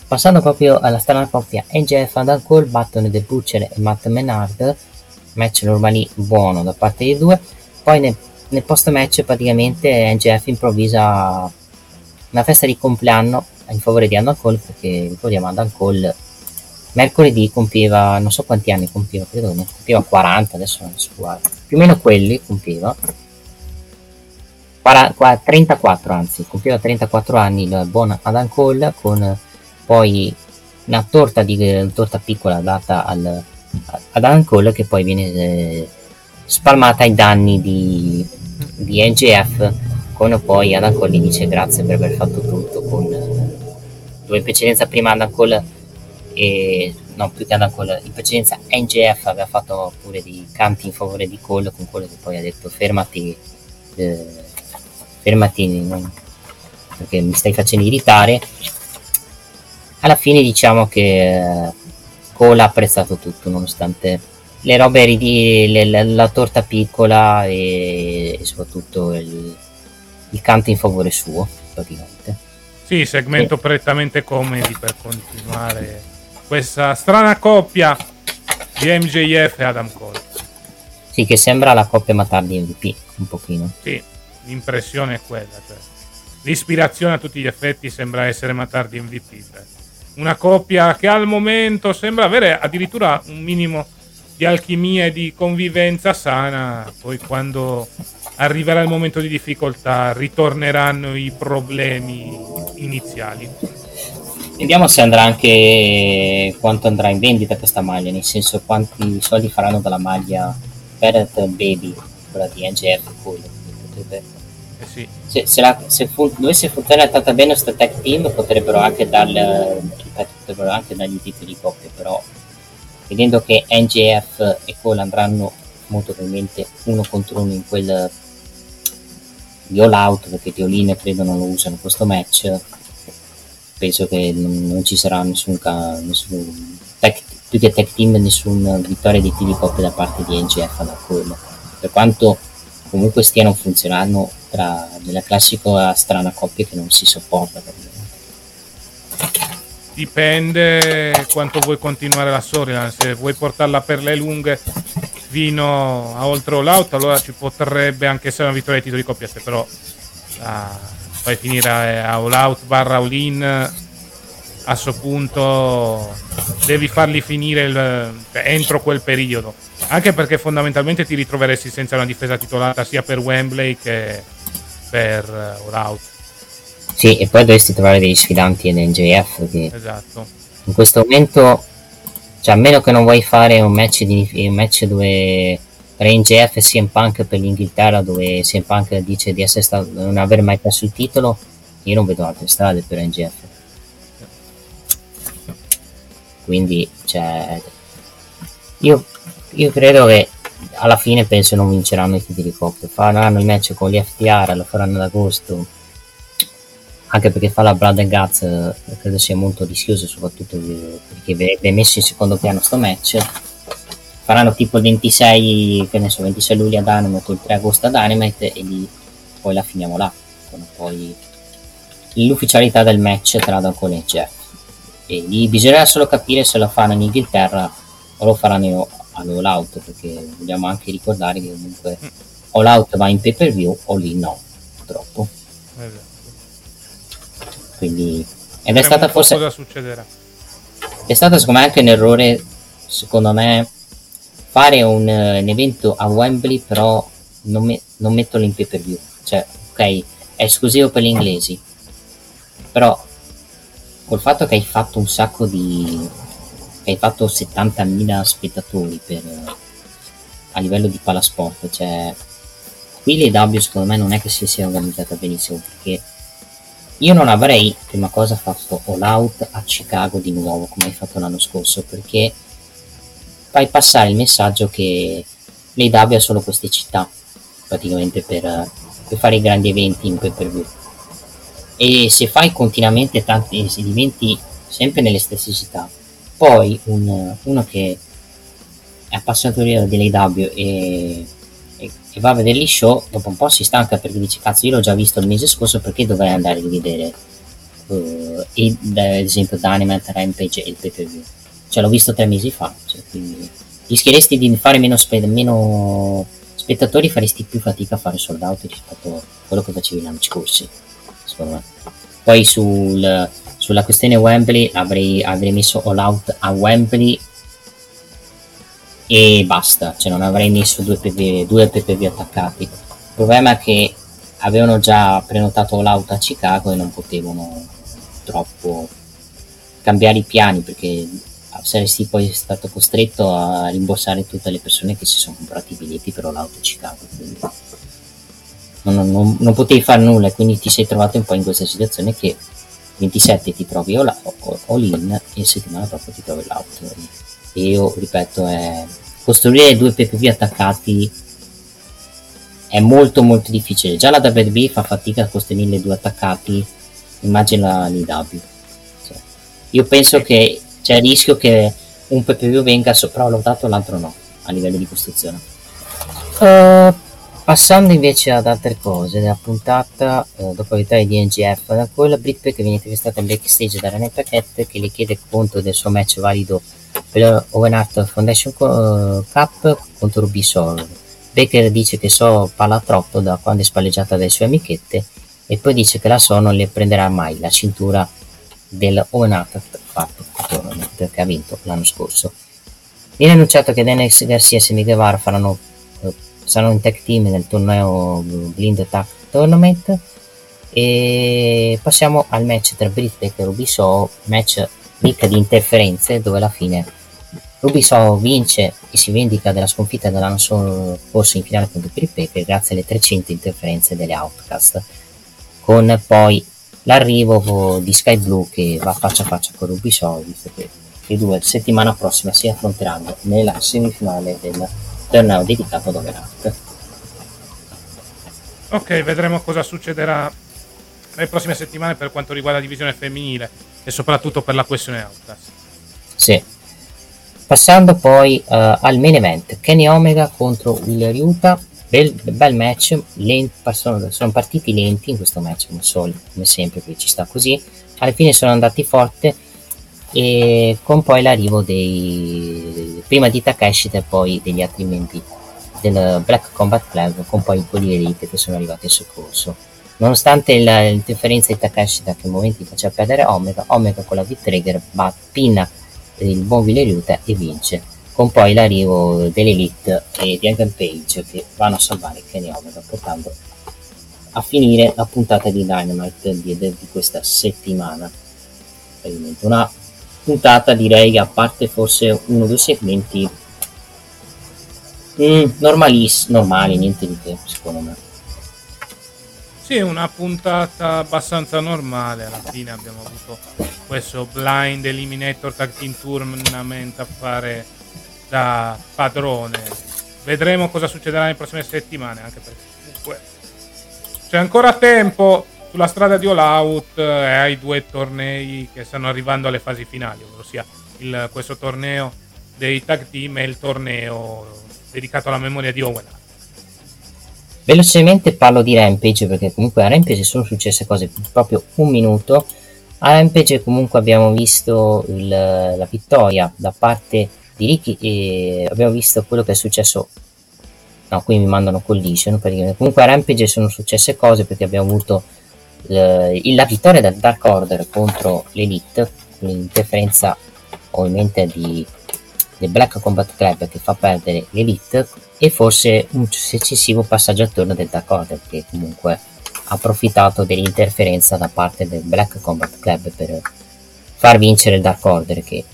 Passando proprio alla strana coppia NGF Adam Cole battono The Butcher e Matt Menard, match normali buono da parte dei due, poi nel, nel post match praticamente NGF improvvisa una festa di compleanno in favore di Adam Cole perché ricordiamo Adam Cole mercoledì compiva, non so quanti anni compiva, credo ne compiva 40, adesso non so più o meno quelli compiva. 34 anzi, compiva 34 anni il buon Adam Cole con poi una torta, di, una torta piccola data al, ad Adam Cole che poi viene eh, spalmata ai danni di, di NGF con poi Adam Cole gli dice grazie per aver fatto tutto con dove in precedenza prima Adam Cole e no, più che andare con in precedenza NGF aveva fatto pure dei canti in favore di Cole con quello che poi ha detto fermati eh, fermati non, perché mi stai facendo irritare. Alla fine diciamo che eh, Cole ha apprezzato tutto nonostante le robe ridi, le, la, la torta piccola e, e soprattutto il, il canto in favore suo praticamente. Sì, segmento e... prettamente comedy per continuare questa strana coppia di MJF e Adam Cole. Sì, che sembra la coppia Matardi MVP, un pochino. Sì, l'impressione è quella. Cioè. L'ispirazione a tutti gli effetti sembra essere Matardi MVP. Cioè. Una coppia che al momento sembra avere addirittura un minimo di alchimia e di convivenza sana, poi quando arriverà il momento di difficoltà ritorneranno i problemi iniziali. Vediamo se andrà anche quanto andrà in vendita questa maglia, nel senso quanti soldi faranno dalla maglia Parrot Baby, quella di NGF. Potrebbe... Eh sì. Se, se, la, se fu, dovesse funzionare tanto bene questo tag team potrebbero anche, darle, potrebbero anche dargli i titoli di coppia, però vedendo che NGF e Cole andranno molto probabilmente uno contro uno in quel di all out perché di all credo non lo usano questo match penso che non, non ci sarà nessun, nessun tech, più che tech team nessuna vittoria di TV Pop da parte di NGF da quello per quanto comunque stiano funzionando tra della classica strana coppia che non si sopporta dipende quanto vuoi continuare la storia se vuoi portarla per le lunghe fino a oltre all out allora ci potrebbe anche essere una vittoria di titoli coppia se però ah, poi finire a all out barra all in a questo punto devi farli finire il, cioè, entro quel periodo. Anche perché fondamentalmente ti ritroveresti senza una difesa titolata sia per Wembley che per uh, out. Sì e poi dovresti trovare degli sfidanti in NJF che esatto. in questo momento cioè a meno che non vuoi fare un match, di, un match dove Range F e CM Punk per l'Inghilterra dove CM Punk dice di essere stato, non aver mai perso il titolo io non vedo altre strade per Range F. Quindi cioè, io, io credo che alla fine penso non vinceranno i titoli di coppia. Faranno il match con gli FTR lo faranno ad agosto. Anche perché fa la Blood and Guts eh, credo sia molto rischioso soprattutto perché verrebbe messo in secondo piano sto match. Faranno tipo il 26 che ne so 26 luglio ad Dynamite o il 3 agosto ad Dynamite e lì poi la finiamo là con poi l'ufficialità del match tra Cole e Jeff. E lì bisognerà solo capire se lo fanno in Inghilterra o lo faranno all'All Out perché dobbiamo anche ricordare che comunque. All Out va in pay per view o lì no purtroppo esatto. quindi ed è stata forse cosa succederà è stato secondo me anche un errore secondo me fare un, un evento a Wembley però non, me, non metterlo in pay per view cioè ok è esclusivo per gli inglesi però col fatto che hai fatto un sacco di hai fatto 70.000 spettatori per, a livello di palasport cioè qui le W secondo me non è che si sia organizzata benissimo perché io non avrei prima cosa fatto all out a Chicago di nuovo come hai fatto l'anno scorso perché fai passare il messaggio che le W ha solo queste città praticamente per, per fare i grandi eventi in pay per e se fai continuamente tanti eventi sempre nelle stesse città poi un, uno che è appassionato dell'AW e, e, e, va a vedere gli show dopo un po' si stanca perché dice cazzo io l'ho già visto il mese scorso perché dovrei andare a rivedere uh, e, ad esempio Dynamite, Rampage e il PPV cioè l'ho visto tre mesi fa cioè, quindi rischieresti di fare meno, spe- meno spettatori faresti più fatica a fare sold out rispetto a quello che facevi l'anno scorso secondo me. Poi sul, sulla questione Wembley avrei, avrei messo All Out a Wembley e basta, cioè non avrei messo due PV, due PPV attaccati. Il problema è che avevano già prenotato All Out a Chicago e non potevano troppo cambiare i piani perché saresti poi stato costretto a rimborsare tutte le persone che si sono comprati i biglietti per All Out a Chicago. Quindi non, non, non, potevi fare nulla e quindi ti sei trovato un po' in questa situazione che 27 ti trovi all, all in e settimana dopo ti trovi l'out e io ripeto è, costruire due PPV attaccati è molto molto difficile. Già la WB fa fatica a costruire due attaccati immagina l'IW cioè, io penso che c'è il rischio che un PPV venga sopravvalutato e l'altro no a livello di costruzione. Uh, Passando invece ad altre cose, nella puntata, eh, dopo la vittoria di NGF, da quella Britt viene intervistata in backstage da Renetta Cat che le chiede conto del suo match valido per Owen Hart Foundation uh, Cup contro Ruby Soul. Baker dice che So parla troppo da quando è spalleggiata dalle sue amichette e poi dice che la So non le prenderà mai la cintura del Owen Hart Tournament che ha vinto l'anno scorso. Viene annunciato che Dennis Garcia e Sammy Guevara faranno saranno in tag team nel torneo Blind Attack Tournament e passiamo al match tra Britt e Rubiso match ricca di interferenze dove alla fine Rubiso vince e si vendica della sconfitta dell'anno scorso in finale contro Britt Baker grazie alle 300 interferenze delle Outcast con poi l'arrivo di Sky Blue che va faccia a faccia con Rubiso visto che i due settimana prossima si affronteranno nella semifinale del torneo dedicato ad Overhack. Ok, vedremo cosa succederà nelle prossime settimane per quanto riguarda la divisione femminile e soprattutto per la questione Outcast. Sì. Passando poi uh, al main event, Kenny Omega contro Will Ryuta, bel, bel match, lent, sono, sono, partiti lenti in questo match come, soli, come sempre, perché ci sta così, alla fine sono andati forte e con poi l'arrivo dei prima di Takeshi e poi degli altri membri del Black Combat Club con poi quelli elite che sono arrivati in soccorso. Nonostante l'interferenza di Takeshi da che momenti faceva perdere Omega Omega con la V-Trigger va, pinna il buon Villeriuta e vince. Con poi l'arrivo dell'Elite e di Hagan Page che vanno a salvare Kenny Omega portando a finire la puntata di Dynamite di, di questa settimana. Una puntata direi a parte forse uno o due segmenti mm, normalis, normali, niente di che secondo me. Sì, una puntata abbastanza normale, alla fine abbiamo avuto questo blind eliminator tag team tournament a fare da padrone. Vedremo cosa succederà nelle prossime settimane, anche perché comunque c'è ancora tempo sulla strada di All Out eh, hai due tornei che stanno arrivando alle fasi finali, ovvero sia il- questo torneo dei tag team e il torneo dedicato alla memoria di Owen. Velocemente parlo di Rampage perché comunque a Rampage sono successe cose proprio un minuto. A Rampage comunque abbiamo visto il- la vittoria da parte di Ricky e abbiamo visto quello che è successo. No, qui mi mandano collision. Comunque a Rampage sono successe cose perché abbiamo avuto la vittoria del Dark Order contro l'Elite, l'interferenza ovviamente di, del Black Combat Club che fa perdere l'Elite e forse un successivo passaggio al turno del Dark Order che comunque ha approfittato dell'interferenza da parte del Black Combat Club per far vincere il Dark Order che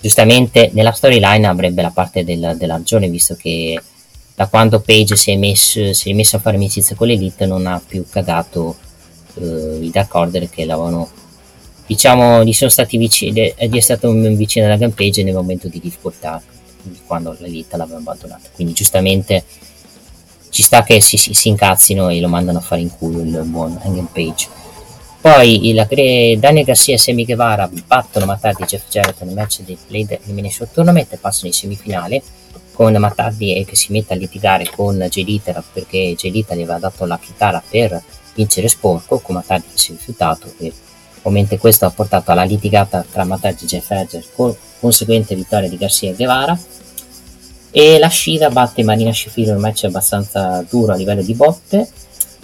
giustamente nella storyline avrebbe la parte del- della ragione visto che da quando Page si è, messo, si è messo a fare amicizia con l'Elite non ha più cagato eh, i Dark Order che l'avevano diciamo gli sono stati vicini gli è stato vicino alla Rampage nel momento di difficoltà quando l'Elite l'aveva abbandonato quindi giustamente ci sta che si, si, si incazzino e lo mandano a fare in culo il buon Hangman Page. Poi Gre- Daniel Garcia e Sammy Guevara battono Matardi e Jeff Jarrett nel match di Blade Elimination Tournament e passano in semifinale con Matardi che si mette a litigare con Jay Lethal perché Jay Lethal gli aveva dato la chitarra per vincere sporco Matardi che si è rifiutato e ovviamente questo ha portato alla litigata tra Matardi e Jeff Edger con conseguente vittoria di Garcia e Guevara. E la Shida batte Marina Sheffield in un match abbastanza duro a livello di botte.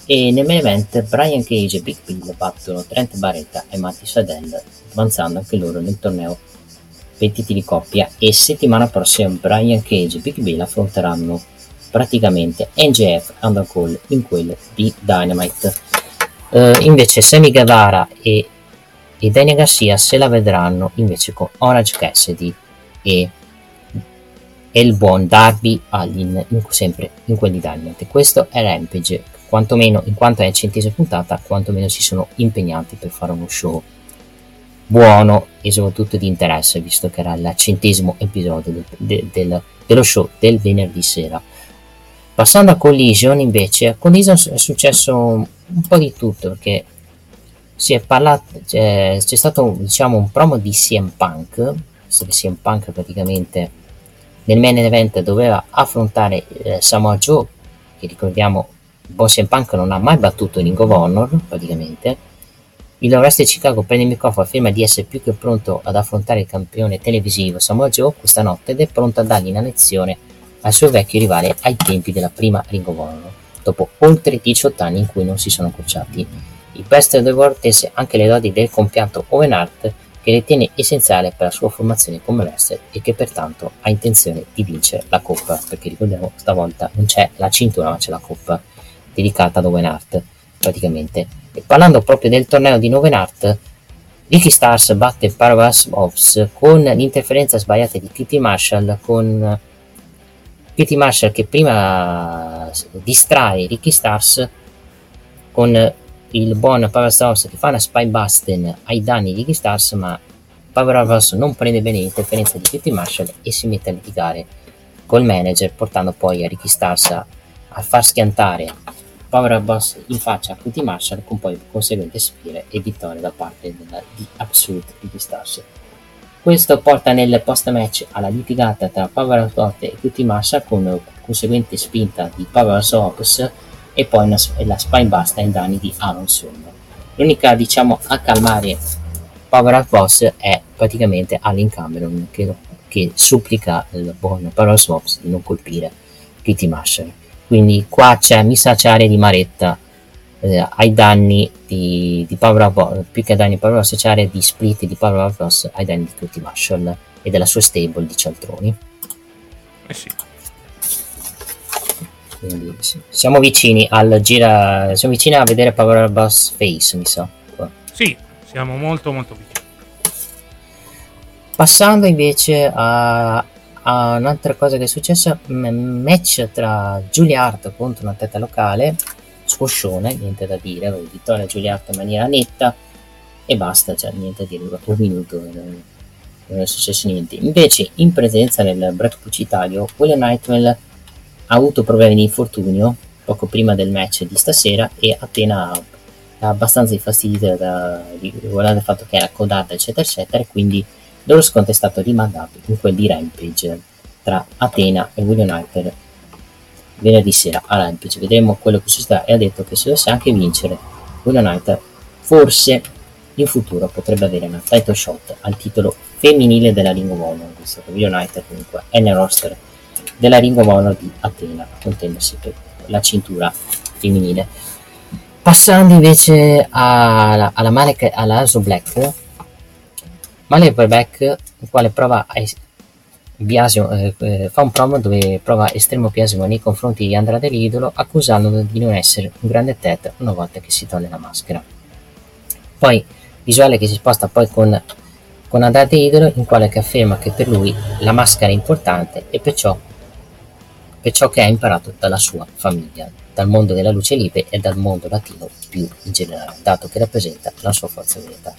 E nel main event Brian Cage e Big Bill battono Trent Barretta e Matti Sadell avanzando anche loro nel torneo per titoli di coppia. E settimana prossima Brian Cage e Big Bill affronteranno praticamente NJF Under Call in quello di Dynamite Eh, invece Sammy Guevara e, e Daniel Garcia se la vedranno invece con Orange Cassidy e e il buon Darby Allin in- sempre in quelli Dynamite. Questo è Rampage, quantomeno in quanto è centesima puntata, quantomeno si sono impegnati per fare uno show buono e soprattutto di interesse, visto che era il centesimo episodio del- de- del- dello show del venerdì sera. Passando a Collision invece, a Collision è successo un po' di tutto perché si è parlato, c'è, c'è stato diciamo un promo di CM Punk, CM Punk praticamente nel main event doveva affrontare eh, Samoa Joe, che ricordiamo il buon CM Punk non ha mai battuto Ring of Honor praticamente. Il Wrestling Chicago prende il microfono afferma di essere più che pronto ad affrontare il campione televisivo Samoa Joe questa notte ed è pronto a dargli una lezione al suo vecchio rivale ai tempi della prima Ring of Honor, dopo oltre 18 anni in cui non si sono incrociati. Il of the World tese anche le lodi del compianto Owen Hart che ritiene essenziale per la sua formazione come wrestler e che pertanto ha intenzione di vincere la coppa, perché ricordiamo stavolta non c'è la cintura ma c'è la coppa dedicata ad Owen Hart praticamente. E parlando proprio del torneo di Owen Hart, Ricky Stars batte Paragraphs Ops con l'interferenza sbagliata di Kitty Marshall con Kitty Marshall che prima distrae Ricky Stars con il buon Power Stars che fa una spy busting ai danni di Ricky Stars ma Power Stars non prende bene l'interferenza di Kitty Marshall e si mette a litigare col manager portando poi a Ricky Stars a, a far schiantare Power Boss in faccia a Kitty Marshall con poi conseguente spire e vittoria da parte della, di Absolute Ricky Stars questo porta nel post match alla litigata tra Power Boss e Marshall con conseguente spinta di Power Ops e poi una, la spine basta ai danni di Summer. L'unica diciamo a calmare Power Boss è praticamente Allen Cameron che, che supplica il buon Power Swaps di non colpire Kitty Marshall. Quindi qua c'è missaciare di Maretta eh, ai danni di, di Power Up Boss, più che ai danni di Power Up associare di split di Power Up Boss ai danni di Kitty Marshall e della sua stable di Cialtroni. Eh sì. Quindi sì, siamo vicini al gira. Siamo vicini a vedere Power Boss Face, mi sa. qua. Sì, siamo molto molto vicini. Passando invece a, a un'altra cosa che è successa: un match tra Hart contro una testa locale, squoscione, niente da dire. Vittoria Giulia Hart in maniera netta e basta, cioè niente da dire. Dopo un minuto non è successo niente. Invece, in presenza nel break pubblicitario, William Nightwell ha avuto problemi di infortunio poco prima del match di stasera e appena dà abbastanza infastidita da, di, riguardante il fatto che era codata, eccetera, eccetera, quindi loro scontro è stato rimandato in quel di Rampage tra Atena e William Hyper venerdì sera a Rampage. Vedremo quello che succederà e ha detto che se dovesse anche vincere William Hyper, forse in futuro potrebbe avere una title shot al titolo femminile della Ring of Honor, visto che William Hyper comunque è nel roster della Ring of Honor di Atena, contendersi per la cintura femminile. Passando invece alla, alla, Malek, alla Aso Black, Malek Black, il quale prova a biasimo, eh, eh, fa un promo dove prova estremo biasimo nei confronti di Andrade l'idolo, accusandolo di non essere un grande Ted una volta che si toglie la maschera. Poi visuale che si sposta poi con, con Andrade idolo, in quale afferma che per lui la maschera è importante e perciò per ciò che ha imparato dalla sua famiglia, dal mondo della luce libera e dal mondo latino più in generale, dato che rappresenta la sua forza verità.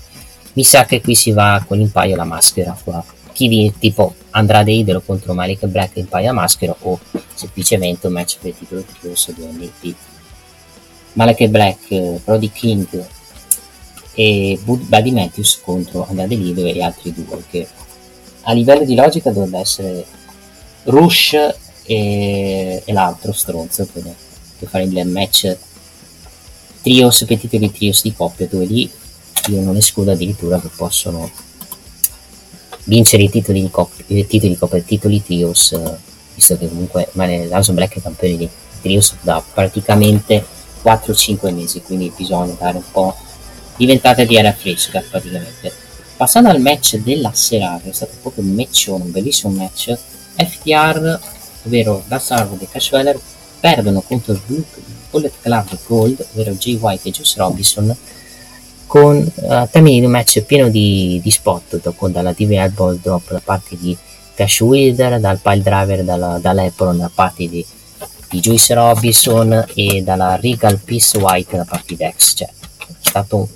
Mi sa che qui si va con l'impaio la maschera qua. Chi di tipo Andrade Idolo contro Malik Black impaia maschera o semplicemente un match per il titolo trios di MVP. Malik Black, Brody King e Buddy Matthews contro Andrade Idolo e altri due che a livello di logica dovrebbe essere Rush e, e l'altro stronzo per, per fare il match trios per titoli trios di coppia dove lì io non escludo addirittura che possono vincere i titoli di coppia i titoli i titoli trios visto che comunque Larson Black è campione di trios da praticamente 4-5 mesi quindi bisogna dare un po' diventate di era fresca praticamente. Passando al match della serata è stato proprio un matchone un bellissimo match. FTR ovvero Harwood e Cash Weller, perdono contro il Bullet Club Gold, ovvero Jay White e Juice Robinson, con uh, termini di un match pieno di, di spot, dopo dalla TV Elbow drop da parte di Cash Wilder, dal pile driver dalla, dall'Apple da parte di, di Juice Robinson e dalla Regal Peace White da parte di Dex. Cioè, è stato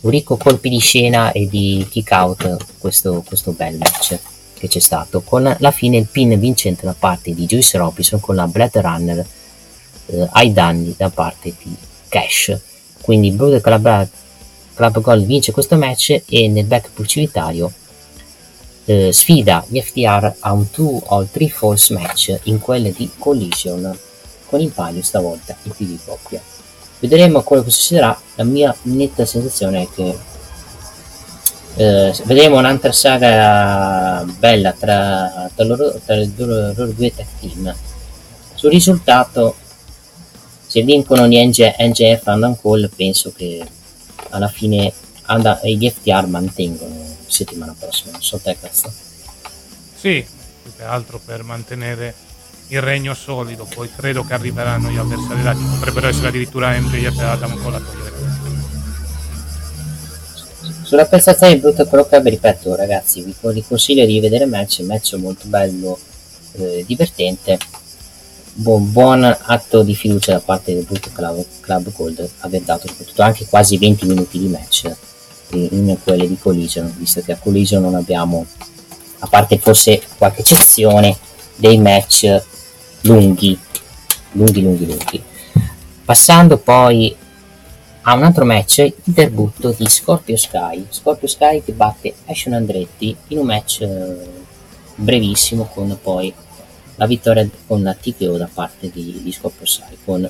un ricco colpi di scena e di kick out questo, questo bel match che c'è stato, con la fine il pin vincente da parte di Joyce Robinson con la Blade Runner eh, ai danni da parte di Cash. Quindi Brother Club, Club Gold vince questo match e nel back precipitario eh, sfida gli FTR a un 2 all 3 false match in quelle di Collision con impaglio stavolta in più coppia. Vedremo quello che succederà, la mia netta sensazione è che eh, vedremo un'altra saga bella tra, tra, loro, tra le loro, loro due tech team. Sul risultato, se vincono gli NG, NGF Andan Call, penso che alla fine and- gli FTR mantengono settimana prossima. Non so te questo. Sì, più che altro per mantenere il regno solido. Poi credo che arriveranno gli avversari dati. Potrebbero essere addirittura MJF e Adam Cole a togliere sulla prestazione di Brutto Pro Club, ripeto ragazzi, vi, vi consiglio di vedere il match, il match è molto bello, eh, divertente, buon, atto di fiducia da parte del Brutto Club, Club Gold, aver dato soprattutto anche quasi 20 minuti di match in, quelle di Collision, visto che a Collision non abbiamo, a parte forse qualche eccezione, dei match lunghi, lunghi, lunghi, lunghi. Passando poi a un altro match il debutto di Scorpio Sky Scorpio Sky che batte Ashton Andretti in un match eh, brevissimo con poi la vittoria con la TKO da parte di, di Scorpio Sky con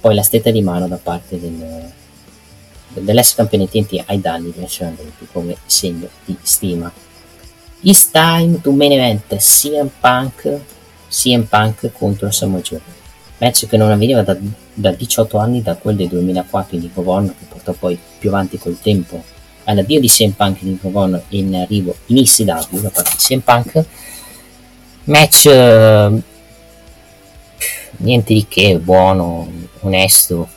poi la stetta di mano da parte del, dell'ex campione TNT ai danni di Ashton Andretti come segno di stima. It's time to main event CM Punk CM Punk contro Samoa Joe. Match che non avveniva da, da 18 anni da quel del 2004 di Kovon che portò poi più avanti col tempo all'addio di CM Punk di Kovon in arrivo in ECW da parte di CM Punk match uh, niente di che buono onesto.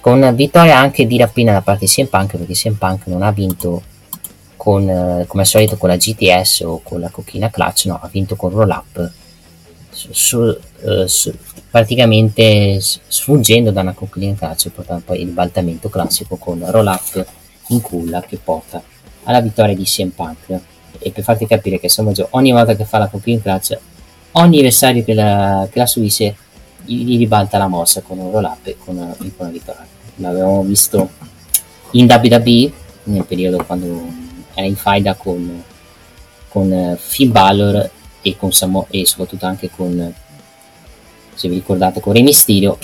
Con vittoria anche di rapina da parte di CM Punk perché CM Punk non ha vinto con, uh, come al solito con la GTS o con la cochina clutch no ha vinto con roll up. Su, su, uh, su, praticamente sfuggendo da una coquina in calcio portando poi il baltamento classico con roll up in culla che porta alla vittoria di CM Punk e per farti capire che Samoa Joe ogni volta che fa la in clutch ogni avversario che la, che la subisce gli ribalta la mossa con un roll up e con, con una vittoria. L'avevamo visto in WWE nel periodo quando era in faida con, con eh, Finn Balor e, con Samo- e soprattutto anche con se vi ricordate con Re Mysterio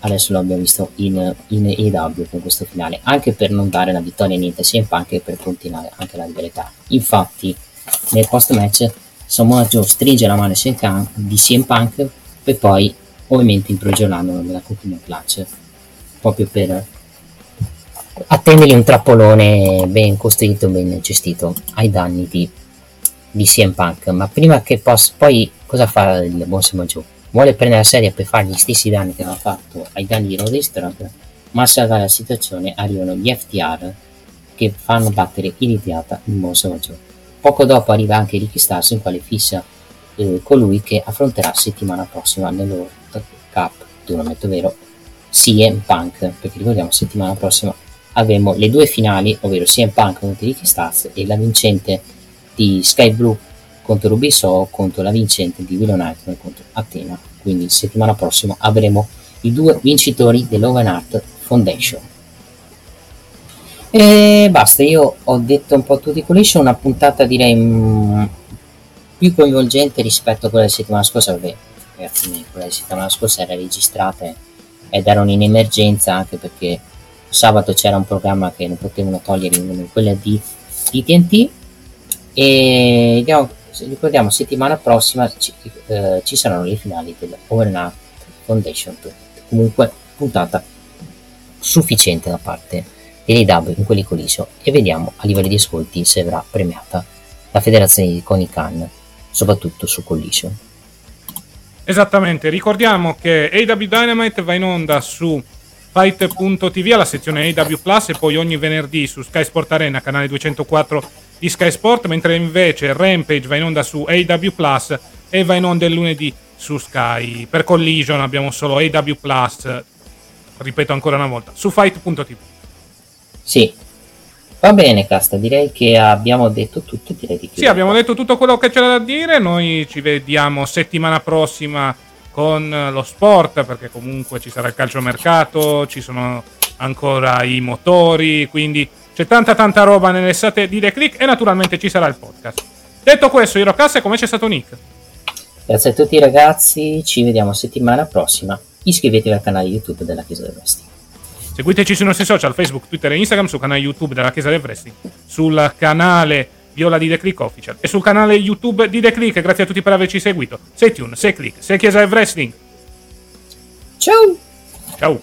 adesso lo abbiamo visto in, in EW con questo finale anche per non dare la vittoria niente CM Punk per continuare anche la libertà infatti nel post match Samoa Joe stringe la mano di CM Punk e poi ovviamente imprigionandolo nella continua clutch proprio per attendergli un trappolone ben costruito, ben gestito ai danni di, di CM Punk. Ma prima che possa, poi cosa fa il buon Samoa Joe? Vuole prendere la serie per fare gli stessi danni che aveva fatto ai danni di Roddy Strong, ma a salvare la situazione arrivano gli FTR che fanno battere iniziata il buon Samoa Joe. Poco dopo arriva anche Ricky Stars in quale fissa eh, colui che affronterà settimana prossima nello Cup tournament, ovvero CM Punk, perché ricordiamo settimana prossima avremo le due finali, ovvero CM Punk contro Ricky Stars e la vincente di Sky Blue contro Ruby So contro la vincente di Willow Nightmare contro Athena. Quindi settimana prossima avremo i due vincitori dell'Oven Art Foundation. E basta, io ho detto un po' tutti quelli, c'è una puntata direi mm, più coinvolgente rispetto a quella della settimana scorsa, vabbè, ragazzi quella della settimana scorsa era registrata ed erano in emergenza anche perché sabato c'era un programma che non potevano togliere in quella di, di TNT e andiamo, ricordiamo settimana prossima ci, eh, ci saranno le finali del Overnight Foundation comunque puntata sufficiente da parte dell'AW in quelli coliso e vediamo a livello di ascolti se verrà premiata la federazione di Konikan soprattutto su Collision esattamente. Ricordiamo che AW Dynamite va in onda su Fight.tv alla sezione AW Plus e poi ogni venerdì su Sky Sport Arena, canale 204 di Sky Sport, mentre invece Rampage va in onda su AW Plus e va in onda il lunedì su Sky. Per Collision abbiamo solo AW Plus, ripeto ancora una volta, su Fight.tv. Sì. Va bene, Casta, direi che abbiamo detto tutto. Direi di sì, abbiamo detto tutto quello che c'era da dire. Noi ci vediamo settimana prossima con lo sport, perché comunque ci sarà il calciomercato, ci sono ancora i motori, quindi c'è tanta tanta roba nell'estate di The Click e naturalmente ci sarà il podcast. Detto questo, io e come c'è stato Nick? Grazie a tutti ragazzi, ci vediamo settimana prossima. Iscrivetevi al canale YouTube della Chiesa del Wrestling. Seguiteci sui nostri social, Facebook, Twitter e Instagram, sul canale YouTube della Chiesa del Wrestling, sul canale Viola di The Click Official e sul canale YouTube di The Click. Grazie a tutti per averci seguito. Sei Tune, sei Click, sei Chiesa e Wrestling. Ciao! Ciao!